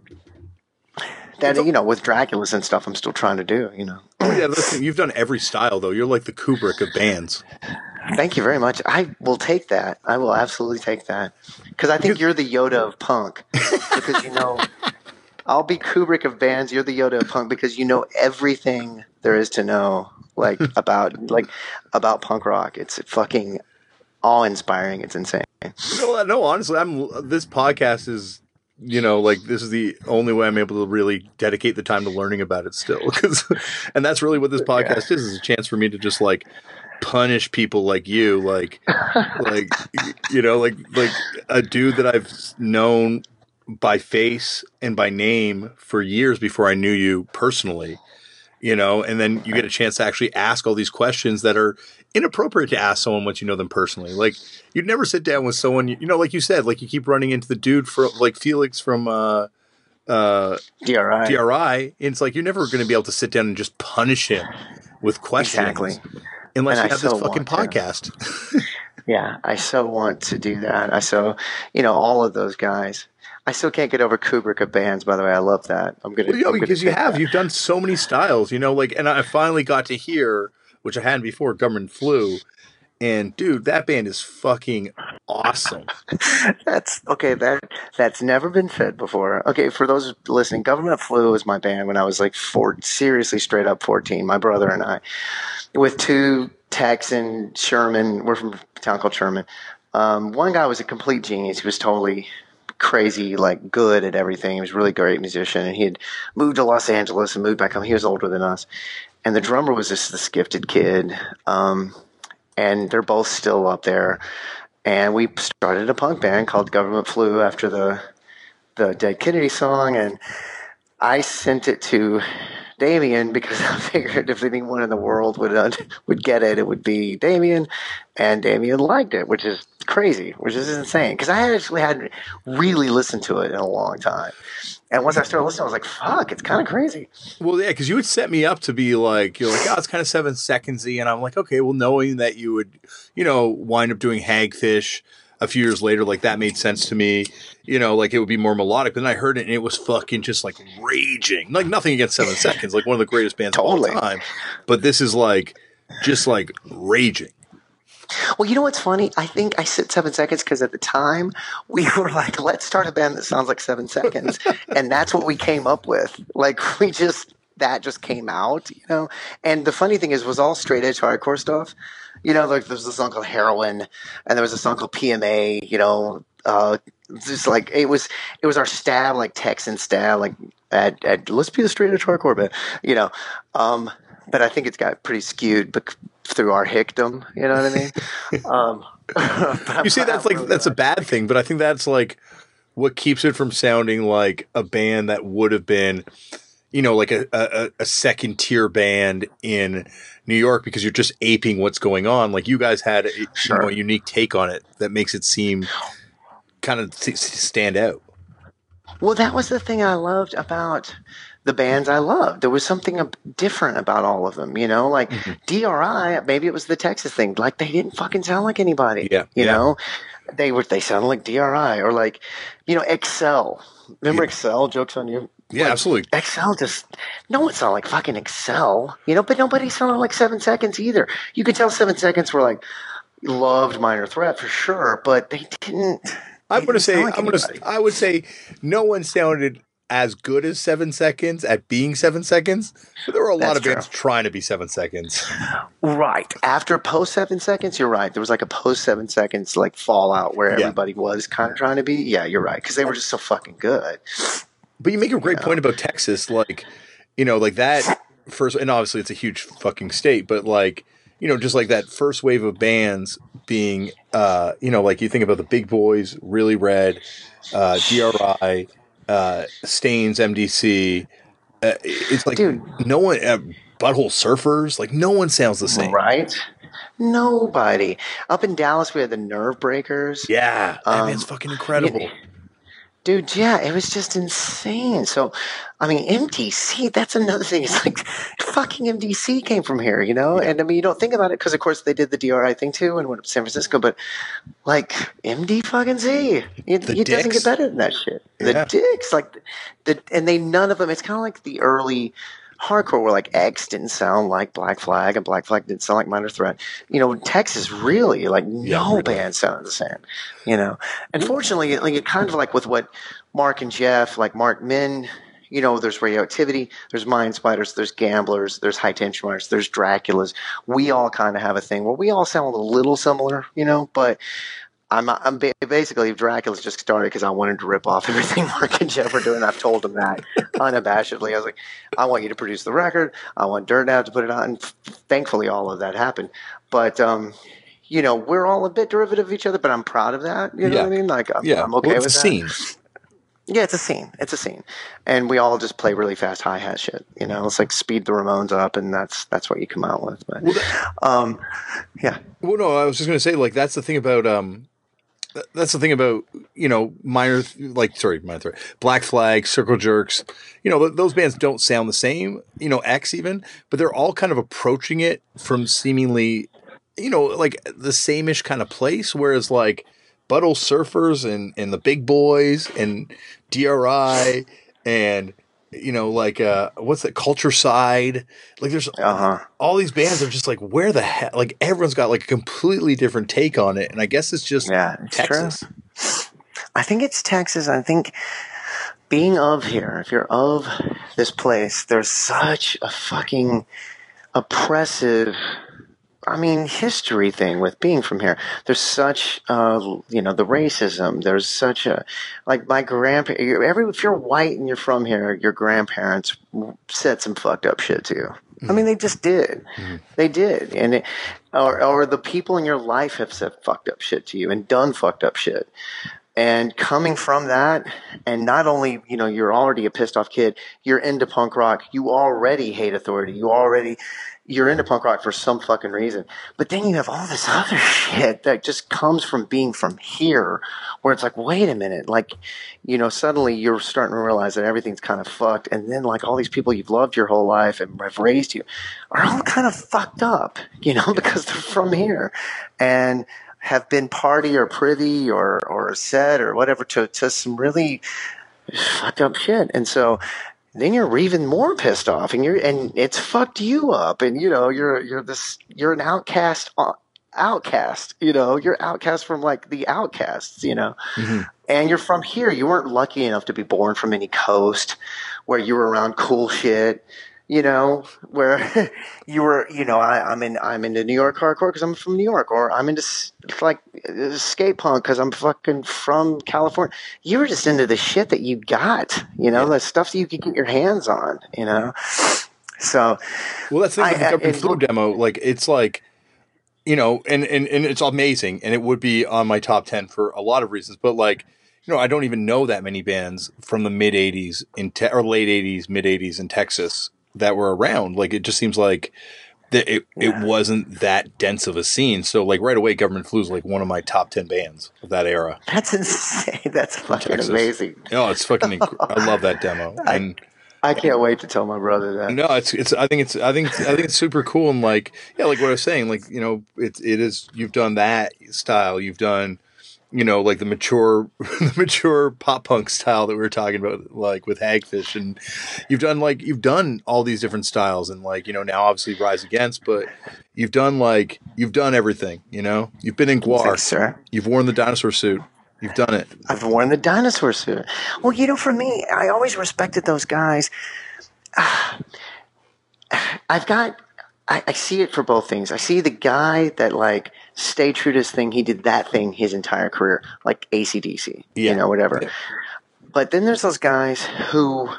that you know with Drakula's and stuff, I'm still trying to do. You know. Oh yeah, listen, you've done every style though. You're like the Kubrick of bands. Thank you very much. I will take that. I will absolutely take that because I think you're the Yoda of punk because you know. I'll be Kubrick of bands. You're the Yoda of punk because you know everything there is to know, like about like about punk rock. It's fucking awe inspiring. It's insane. No, no, honestly, I'm. This podcast is, you know, like this is the only way I'm able to really dedicate the time to learning about it still, because, and that's really what this podcast yeah. is: is a chance for me to just like punish people like you, like, like, you know, like like a dude that I've known by face and by name for years before I knew you personally, you know, and then you get a chance to actually ask all these questions that are inappropriate to ask someone once you know them personally. Like you'd never sit down with someone, you know, like you said, like you keep running into the dude from like Felix from, uh, uh, DRI. DRI. And it's like you're never going to be able to sit down and just punish him with questions. Exactly. Unless and you I have this fucking podcast. yeah, I so want to do that. I so, you know, all of those guys. I still can't get over Kubrick of bands. By the way, I love that. I'm gonna. Well, yeah, I'm because you have. That. You've done so many styles. You know, like, and I finally got to hear, which I hadn't before, Government Flu, and dude, that band is fucking awesome. that's okay. That that's never been said before. Okay, for those listening, Government Flu was my band when I was like four, seriously straight up fourteen. My brother and I, with two Texan Sherman. We're from a town called Sherman. Um, one guy was a complete genius. He was totally crazy, like good at everything. He was really great musician, and he had moved to Los Angeles and moved back home. He was older than us, and the drummer was just this gifted kid. Um, and they're both still up there. And we started a punk band called Government Flu after the the Dead Kennedy song, and I sent it to Damian because I figured if anyone in the world would uh, would get it, it would be Damian, and Damian liked it, which is crazy, which is insane because I actually hadn't really listened to it in a long time. And once I started listening, I was like, "Fuck, it's kind of crazy." Well, yeah, because you would set me up to be like, you're like, "Oh, it's kind of seven secondsy," and I'm like, "Okay, well, knowing that you would, you know, wind up doing Hagfish." A few years later, like that made sense to me. You know, like it would be more melodic. But then I heard it and it was fucking just like raging. Like nothing against Seven Seconds, like one of the greatest bands totally. of all time. But this is like just like raging. Well, you know what's funny? I think I said seven seconds because at the time we were like, let's start a band that sounds like seven seconds. and that's what we came up with. Like, we just, that just came out, you know? And the funny thing is, was all straight edge hardcore stuff you know, like there's a song called Heroin, and there was a song called PMA. You know, uh, just like it was, it was our stab, like Texan stab, like at, at let's be the straight edge hardcore band. You know, um, but I think it's got pretty skewed, but through our hickdom. You know what I mean? um, you see, that's like that's a bad thing, but I think that's like what keeps it from sounding like a band that would have been, you know, like a, a, a second tier band in New York because you're just aping what's going on. Like you guys had a, sure. you know, a unique take on it that makes it seem kind of stand out. Well, that was the thing I loved about the bands I loved. There was something different about all of them, you know, like mm-hmm. DRI, maybe it was the Texas thing. Like they didn't fucking sound like anybody. Yeah. You yeah. know, they were, they sounded like DRI or like, you know, Excel. Remember yeah. Excel? Jokes on you. Yeah, like, absolutely. Excel just no one sounded like fucking Excel, you know, but nobody sounded like seven seconds either. You could tell seven seconds were like loved minor threat for sure, but they didn't. I'm going to say like I'm going to I would say no one sounded as good as seven seconds at being seven seconds, but there were a lot That's of bands trying to be seven seconds. Right after post seven seconds, you're right. There was like a post seven seconds like fallout where yeah. everybody was kind of trying to be. Yeah, you're right because they were just so fucking good. But you make a great point about Texas, like you know, like that first, and obviously it's a huge fucking state, but like you know, just like that first wave of bands being, uh, you know, like you think about the big boys, really red, uh, DRI, uh, Stains, MDC. Uh, it's like Dude. no one, uh, Butthole Surfers, like no one sounds the same, right? Nobody. Up in Dallas, we had the Nerve Breakers. Yeah, that um, man's fucking incredible. Dude, yeah, it was just insane. So, I mean, MDC, that's another thing. It's like fucking MDC came from here, you know? And I mean, you don't think about it because, of course, they did the DRI thing too and went up to San Francisco, but like MD fucking Z, it, it doesn't get better than that shit. The Yeah. dicks, like, the, and they, none of them, it's kind of like the early hardcore where like X didn't sound like Black Flag and Black Flag didn't sound like Minor Threat. You know, Texas really, like, no really. band sounded the same, you know? Unfortunately, like, it kind of like with what Mark and Jeff, like Marked Men, you know, there's radioactivity, there's mind spiders, there's gamblers, there's high tension wires, there's Drakulas. We all kind of have a thing where we all sound a little similar, you know, but I'm, I'm basically Drakula's just started because I wanted to rip off everything Mark and Jeff were doing. I've told them that unabashedly. I was like, I want you to produce the record. I want Dirtnap to put it on. And thankfully, all of that happened. But, um, you know, we're all a bit derivative of each other, but I'm proud of that. You know Yeah. what I mean? Like, I'm, Yeah, I'm okay well, it's with a scene. Yeah, it's a scene. It's a scene, and we all just play really fast hi hat shit. You know, it's like speed the Ramones up, and that's that's what you come out with. But, um, yeah, Well, no, I was just going to say, like, that's the thing about, um, that's the thing about, you know, minor, like, sorry, minor Black Flag, Circle Jerks, you know, th- those bands don't sound the same, you know, X even, but they're all kind of approaching it from seemingly, you know, like the same ish kind of place. Whereas, like, Butthole Surfers and, and the Big Boys and DRI and, you know, like, uh, what's that, Culturcide? Like, there's uh huh. all these bands are just like where the hell like everyone's got like a completely different take on it and i guess it's just Yeah, it's texas I think it's Texas. I think being of here, if you're of this place, there's such a fucking oppressive. I mean, history thing with being from here. There's such, uh, you know, the racism. There's such a, like my grandpa. Every if you're white and you're from here, your grandparents said some fucked up shit to you. I mean, they just did. They did, and it, or or the people in your life have said fucked up shit to you and done fucked up shit. And coming from that, and not only, you know, you're already a pissed off kid, you're into punk rock, you already hate authority, you already, you're into punk rock for some fucking reason. But then you have all this other shit that just comes from being from here, where it's like, wait a minute, like, you know, suddenly you're starting to realize that everything's kind of fucked. And then, like, all these people you've loved your whole life and have raised you are all kind of fucked up, you know, because they're from here. And, have been party or privy or or said or whatever to to some really fucked up shit, and so then you're even more pissed off, and you're and it's fucked you up, and you know you're you're this you're an outcast. uh, Outcast, you know, you're outcast from like the outcasts, you know, and you're from here. You weren't lucky enough to be born from any coast where you were around cool shit you know, where you were, you know, I, I'm in, I'm into New York hardcore because I'm from New York, or I'm into like uh, skate punk because I'm fucking from California. You were just into the shit that you got, you know, the stuff that you could get your hands on, you know. So, well that's the thing with the I- demo like it's like you know and, and and it's amazing and it would be on my top 10 for a lot of reasons but like you know i don't even know that many bands from the mid 80s in te- or late 80s mid 80s in texas that were around like it just seems like that it, it wasn't that dense of a scene so like right away government flu is like one of my top 10 bands of that era that's insane. That's fucking Texas. amazing. Oh, it's fucking! Inc- I love that demo, and I can't wait to tell my brother that. no, it's it's. I think it's. I think I think it's super cool, and like yeah, like what I was saying, like you know, it's it is. You've done that style. You've done, you know, like the mature, the mature pop punk style that we were talking about, like with Hagfish, and you've done like you've done all these different styles, and like you know now obviously Rise Against, but you've done like you've done everything. You know, you've been in Gwar, Thanks, sir. you've worn the dinosaur suit, you've done it. I've worn the dinosaur suit. Well, you know, for me, I always respected those guys. I've got, I, I see it for both things. I see the guy that like stayed true to his thing. He did that thing his entire career, like ACDC, Yeah. you know, whatever. Yeah. But then there's those guys who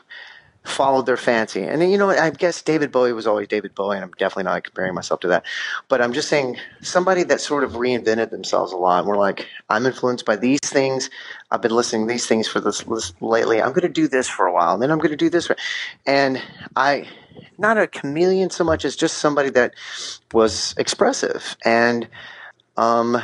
followed their fancy. And you know, what? I guess David Bowie was always David Bowie, and I'm definitely not comparing myself to that. But I'm just saying somebody that sort of reinvented themselves a lot. And we're like, I'm influenced by these things. I've been listening to these things for this, this lately. I'm going to do this for a while, and then I'm going to do this. For, and I, not a chameleon so much as just somebody that was expressive and. Um,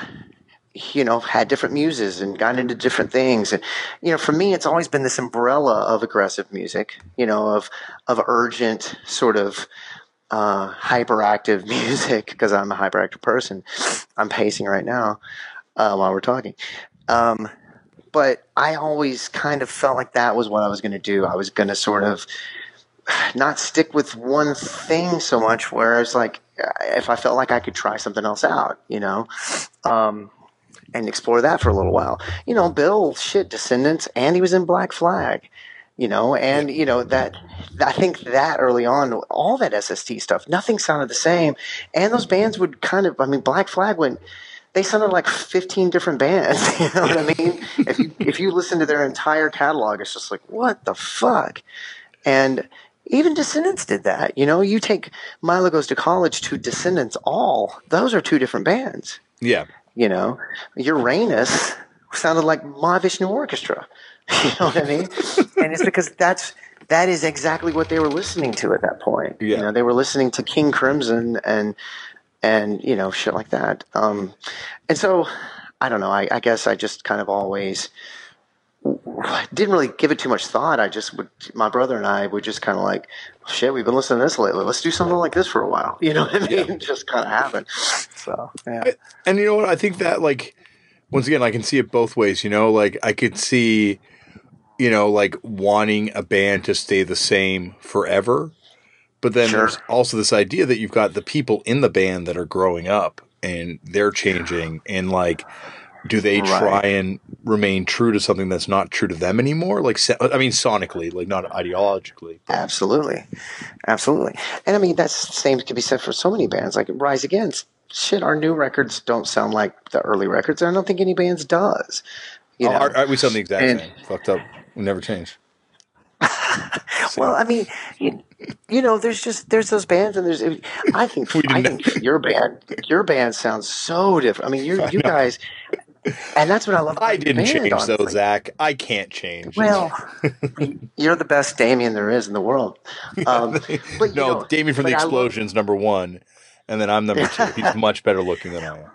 you know, had different muses and got into different things. And, you know, for me, it's always been this umbrella of aggressive music, you know, of, of urgent sort of, uh, hyperactive music because I'm a hyperactive person. I'm pacing right now, uh, while we're talking. Um, but I always kind of felt like that was what I was going to do. I was going to sort of not stick with one thing so much, whereas like, if I felt like I could try something else out, you know, um, and explore that for a little while. You know, Bill, shit, Descendents, and he was in Black Flag, you know, and, you know, that, I think that early on, all that SST stuff, nothing sounded the same. And those bands would kind of, I mean, Black Flag went, they sounded like 15 different bands. You know what I mean? if you, if you listen to their entire catalog, it's just like, what the fuck? And, even Descendents did that. You know, you take Milo Goes to College to Descendents All, those are two different bands. Yeah. You know, Uranus sounded like Mahavishnu Orchestra. You know what I mean? and it's because that's that is exactly what they were listening to at that point. Yeah. You know, they were listening to King Crimson and and you know shit like that. Um, and so I don't know. I, I guess I just kind of always didn't really give it too much thought. I just would, my brother and I would just kind of like, shit, we've been listening to this lately. Let's do something like this for a while. You know what I mean? Yeah. just kind of happened. So, yeah. And you know what? I think that like once again, I can see it both ways. You know, like I could see, you know, like wanting a band to stay the same forever, but then Sure. there's also this idea that you've got the people in the band that are growing up and they're changing, and like, do they Right. try and remain true to something that's not true to them anymore? Like, I mean, sonically, like not ideologically. Absolutely. Absolutely. And I mean, that's the same can be said for so many bands like Rise Against. Shit, our new records don't sound like the early records. I don't think any bands does. You Oh, know? our- our- we sound the exact And- same. Fucked up. We never changed. Well, I mean, you, you know, there's just there's those bands, and there's. I think I think your band your band sounds so different. I mean, you you guys, and that's what I love. About I didn't change though. Zach. I can't change. Well, you're the best Damian there is in the world. Um, but no, know, Damien from the I love- Explosions, number one, and then I'm number two. He's much better looking than I am.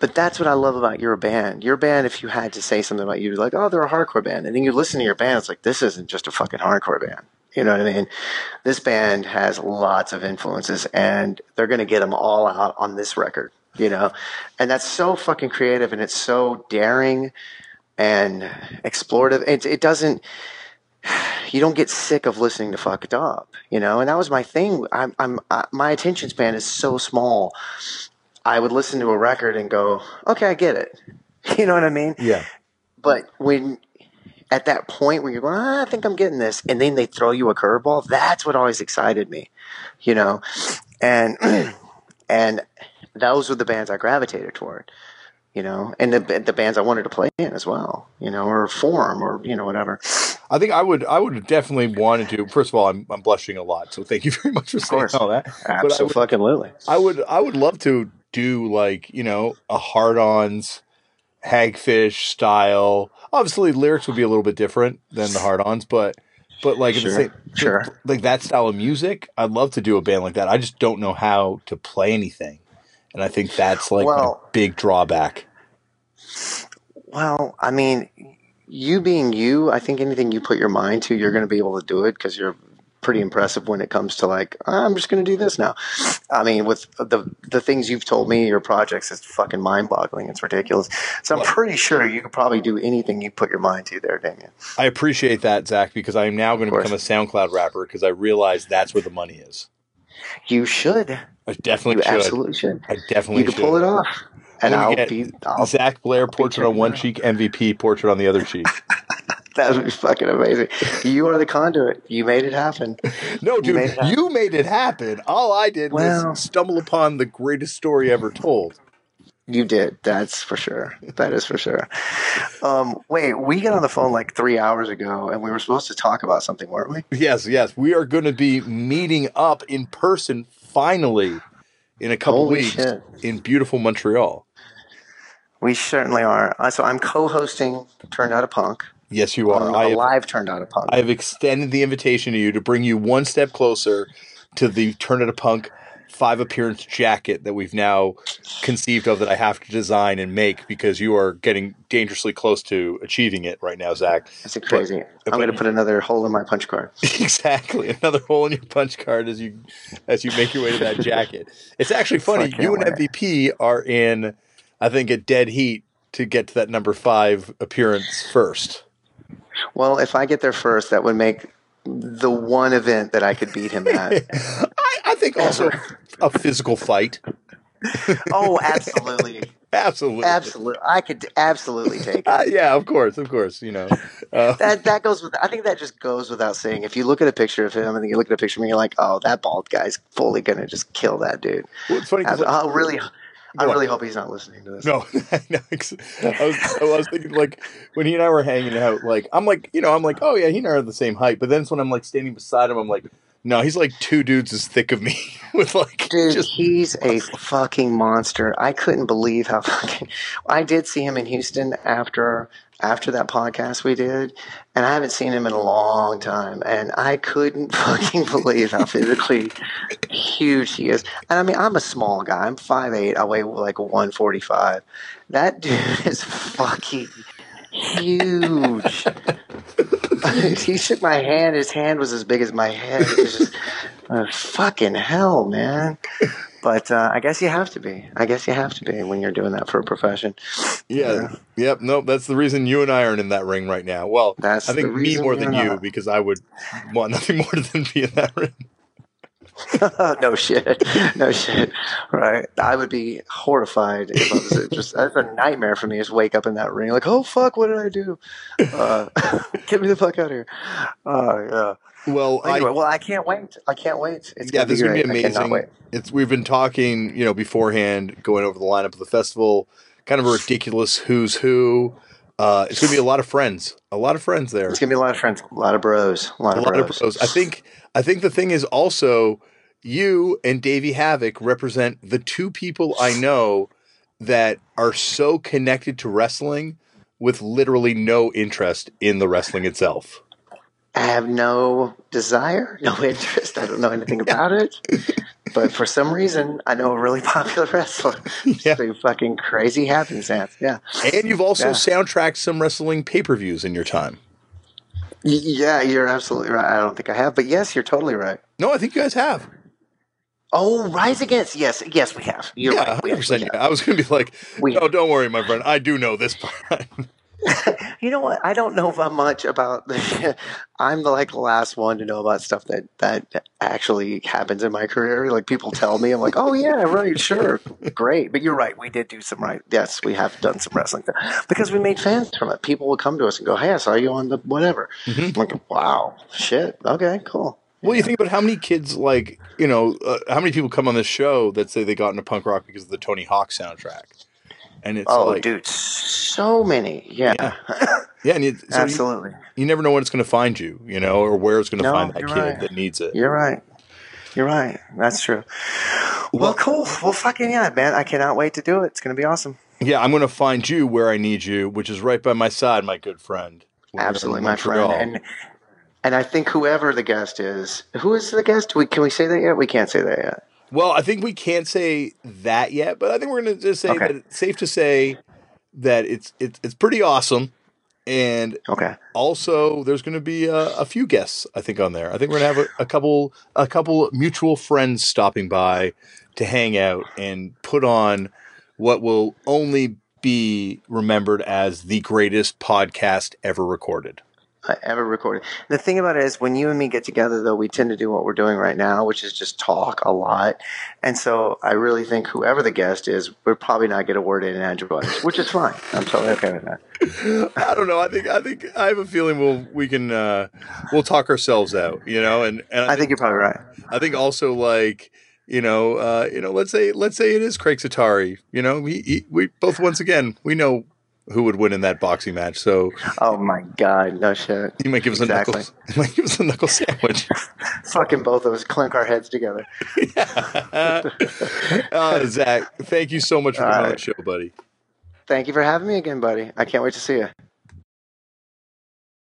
But that's what I love about your band. Your band, if you had to say something about you, be like, oh, they're a hardcore band. And then you listen to your band, it's like, this isn't just a fucking hardcore band. You know what I mean? This band has lots of influences and they're going to get them all out on this record, you know? And that's so fucking creative and it's so daring and explorative. It, it doesn't, you don't get sick of listening to fucked Up, you know? And that was my thing. I'm, I'm, I, my attention span is so small. I would listen to a record and go, okay, I get it. You know what I mean? Yeah. But when at that point where you're going, ah, I think I'm getting this, and then they throw you a curveball, that's what always excited me, you know, and and those were the bands I gravitated toward, you know, and the the bands I wanted to play in as well, you know, or form or you know whatever. I think I would I would definitely wanted to first of all, I'm I'm blushing a lot, so thank you very much for saying all that. But I would, I would I would love to do like, you know, a hard ons Hagfish style. Obviously lyrics would be a little bit different than the Hard-Ons, but but like Sure, same sure. like that style of music, I'd love to do a band like that. I just don't know how to play anything. And I think that's like Well- a big drawback. Well, I mean, you being you, I think anything you put your mind to, you're going to be able to do it because you're pretty impressive when it comes to like, "Ah, I'm just going to do this now. I mean, with the the things you've told me, your projects, it's fucking mind boggling. It's ridiculous. So I'm pretty sure you could probably do anything you put your mind to there, Damian. I appreciate that, Zach, because I am now going to become a SoundCloud rapper because I realize that's where the money is. You should. I definitely You should. absolutely should. I definitely should. You could should. pull it off. And I'll get be, I'll, Zach Blair portrait on one cheek, MVP portrait on the other cheek. that would be fucking amazing. You are the conduit. You made it happen. No, dude, made it happen. you made it happen. All I did Well- was stumble upon the greatest story ever told. You did. That's for sure. That is for sure. Um, wait, we got on the phone like three hours ago, and we were supposed to talk about something, weren't we? Yes, yes, we are going to be meeting up in person finally in a couple Holy weeks shit. in beautiful Montreal. We certainly are. Uh, so I'm co-hosting Turned Out a Punk, Yes, you are. um, I have, live Turned Out a Punk. I have extended the invitation to you to bring you one step closer to the Turned Out a Punk five appearance jacket that we've now conceived of that I have to design and make because you are getting dangerously close to achieving it right now, Zach. That's crazy. but- I'm going to put another hole in my punch card. exactly another hole in your punch card as you as you make your way to that jacket. It's actually funny. You and. MVP are in, I think, a dead heat to get to that number five appearance first. Well, if I get there first, that would make the one event that I could beat him at. I, I think also a physical fight. oh, absolutely. Absolutely. Absolutely. I could absolutely take it. Uh, yeah, of course, of course. You know, uh, That that goes with. I think that just goes without saying. If you look at a picture of him and then you look at a picture of me, you're like, oh, that bald guy's fully gonna just kill that dude. well, it's funny. 'cause, I, like, I really, I really hope he's not listening to this. No, no. I was, I was thinking like when he and I were hanging out, like I'm like, you know, I'm like, oh yeah, he and I are the same height. But then it's when I'm like standing beside him, I'm like, no, he's like two dudes as thick of me with like Dude, just he's a fucking monster. I couldn't believe how fucking. I did see him in Houston after after that podcast we did, and I haven't seen him in a long time. And I couldn't fucking believe how physically huge he is. And I mean, I'm a small guy. I'm 5'8". I weigh like 145. That dude is fucking huge. he shook my hand. His hand was as big as my head. It was just uh, fucking hell, man. But uh, I guess you have to be. I guess you have to be when you're doing that for a profession. yeah, yep. Nope, that's the reason you and I aren't in that ring right now. Well, That's I think me more than you because I would want nothing more than be in that ring. no shit. No shit. Right. I would be horrified if I was just. That's a nightmare for me. Just wake up in that ring like, oh fuck, what did I do? Uh, get me the fuck out of here. Oh yeah. Well, I, well, I can't wait. I can't wait. It's yeah, gonna this is gonna be great. I cannot amazing. It's we've been talking, you know, beforehand, going over the lineup of the festival, kind of a ridiculous who's who. Uh, it's gonna be a lot of friends, a lot of friends there, It's gonna be a lot of friends, a lot of bros, a lot a of lot bros. of pros. I think, I think the thing is also you and Davey Havok represent the two people I know that are so connected to wrestling with literally no interest in the wrestling itself. I have no desire, no interest. I don't know anything about it. But for some reason, I know a really popular wrestler. Yeah. So fucking crazy happenstance. Yeah. And you've also Yeah. soundtracked some wrestling pay per views in your time. Y- Yeah, you're absolutely right. I don't think I have, but yes, you're totally right. No, I think you guys have. Oh, Rise Against. Yes, yes, we have. You're yeah, right. Hundred percent. actually I was going to be like, We- no, don't worry, my friend. I do know this part. You know what? I don't know much about. The, I'm the like last one to know about stuff that that actually happens in my career. Like people tell me, I'm like, oh yeah, right, sure, great. But you're right. We did do some right. Yes, we have done some wrestling because we made fans from it. People will come to us and go, hey, I saw you on the whatever. I'm like, wow, shit, okay, cool. Well, you think about how many kids, like, you know, uh, how many people come on this show that say they got into punk rock because of the Tony Hawk soundtrack? And it's Oh, like, dude, so many. Yeah, yeah, and you, so absolutely. you never know when it's going to find you, you know, or where it's going to No, find that kid right. that needs it. You're right. You're right. That's true. Well, Well- cool. Well, fucking yeah, man. I cannot wait to do it. It's going to be awesome. Yeah, I'm going to find you where I need you, which is right by my side, my good friend. Absolutely, my friend. And and I think whoever the guest is, who is the guest? We, can we say that yet? We can't say that yet. Well, I think we can't say that yet, but I think we're going to just say Okay. that it's safe to say that it's it's it's pretty awesome, and Okay. also there's going to be a, a few guests I think on there. I think we're going to have a, a couple a couple mutual friends stopping by to hang out and put on what will only be remembered as the greatest podcast ever recorded. I ever recorded. The thing about it is, when you and me get together, though, we tend to do what we're doing right now, which is just talk a lot. And so I really think whoever the guest is, we're probably not get a word in edgewise, which is fine. I'm totally okay with that. I don't know. I think I think I have a feeling we'll we can uh, we'll talk ourselves out, you know, and and I think you're probably right. I think also like you know uh, you know let's say let's say it is Craig Satari. You know, he, he, we both once again we know who would win in that boxing match. So Oh my god, no shit. he might give us Exactly. a knuckle. He might give us a knuckle sandwich. Fucking both of us clink our heads together. uh, Zach, thank you so much for All coming on the show, buddy. Thank you for having me again, buddy. I can't wait to see you.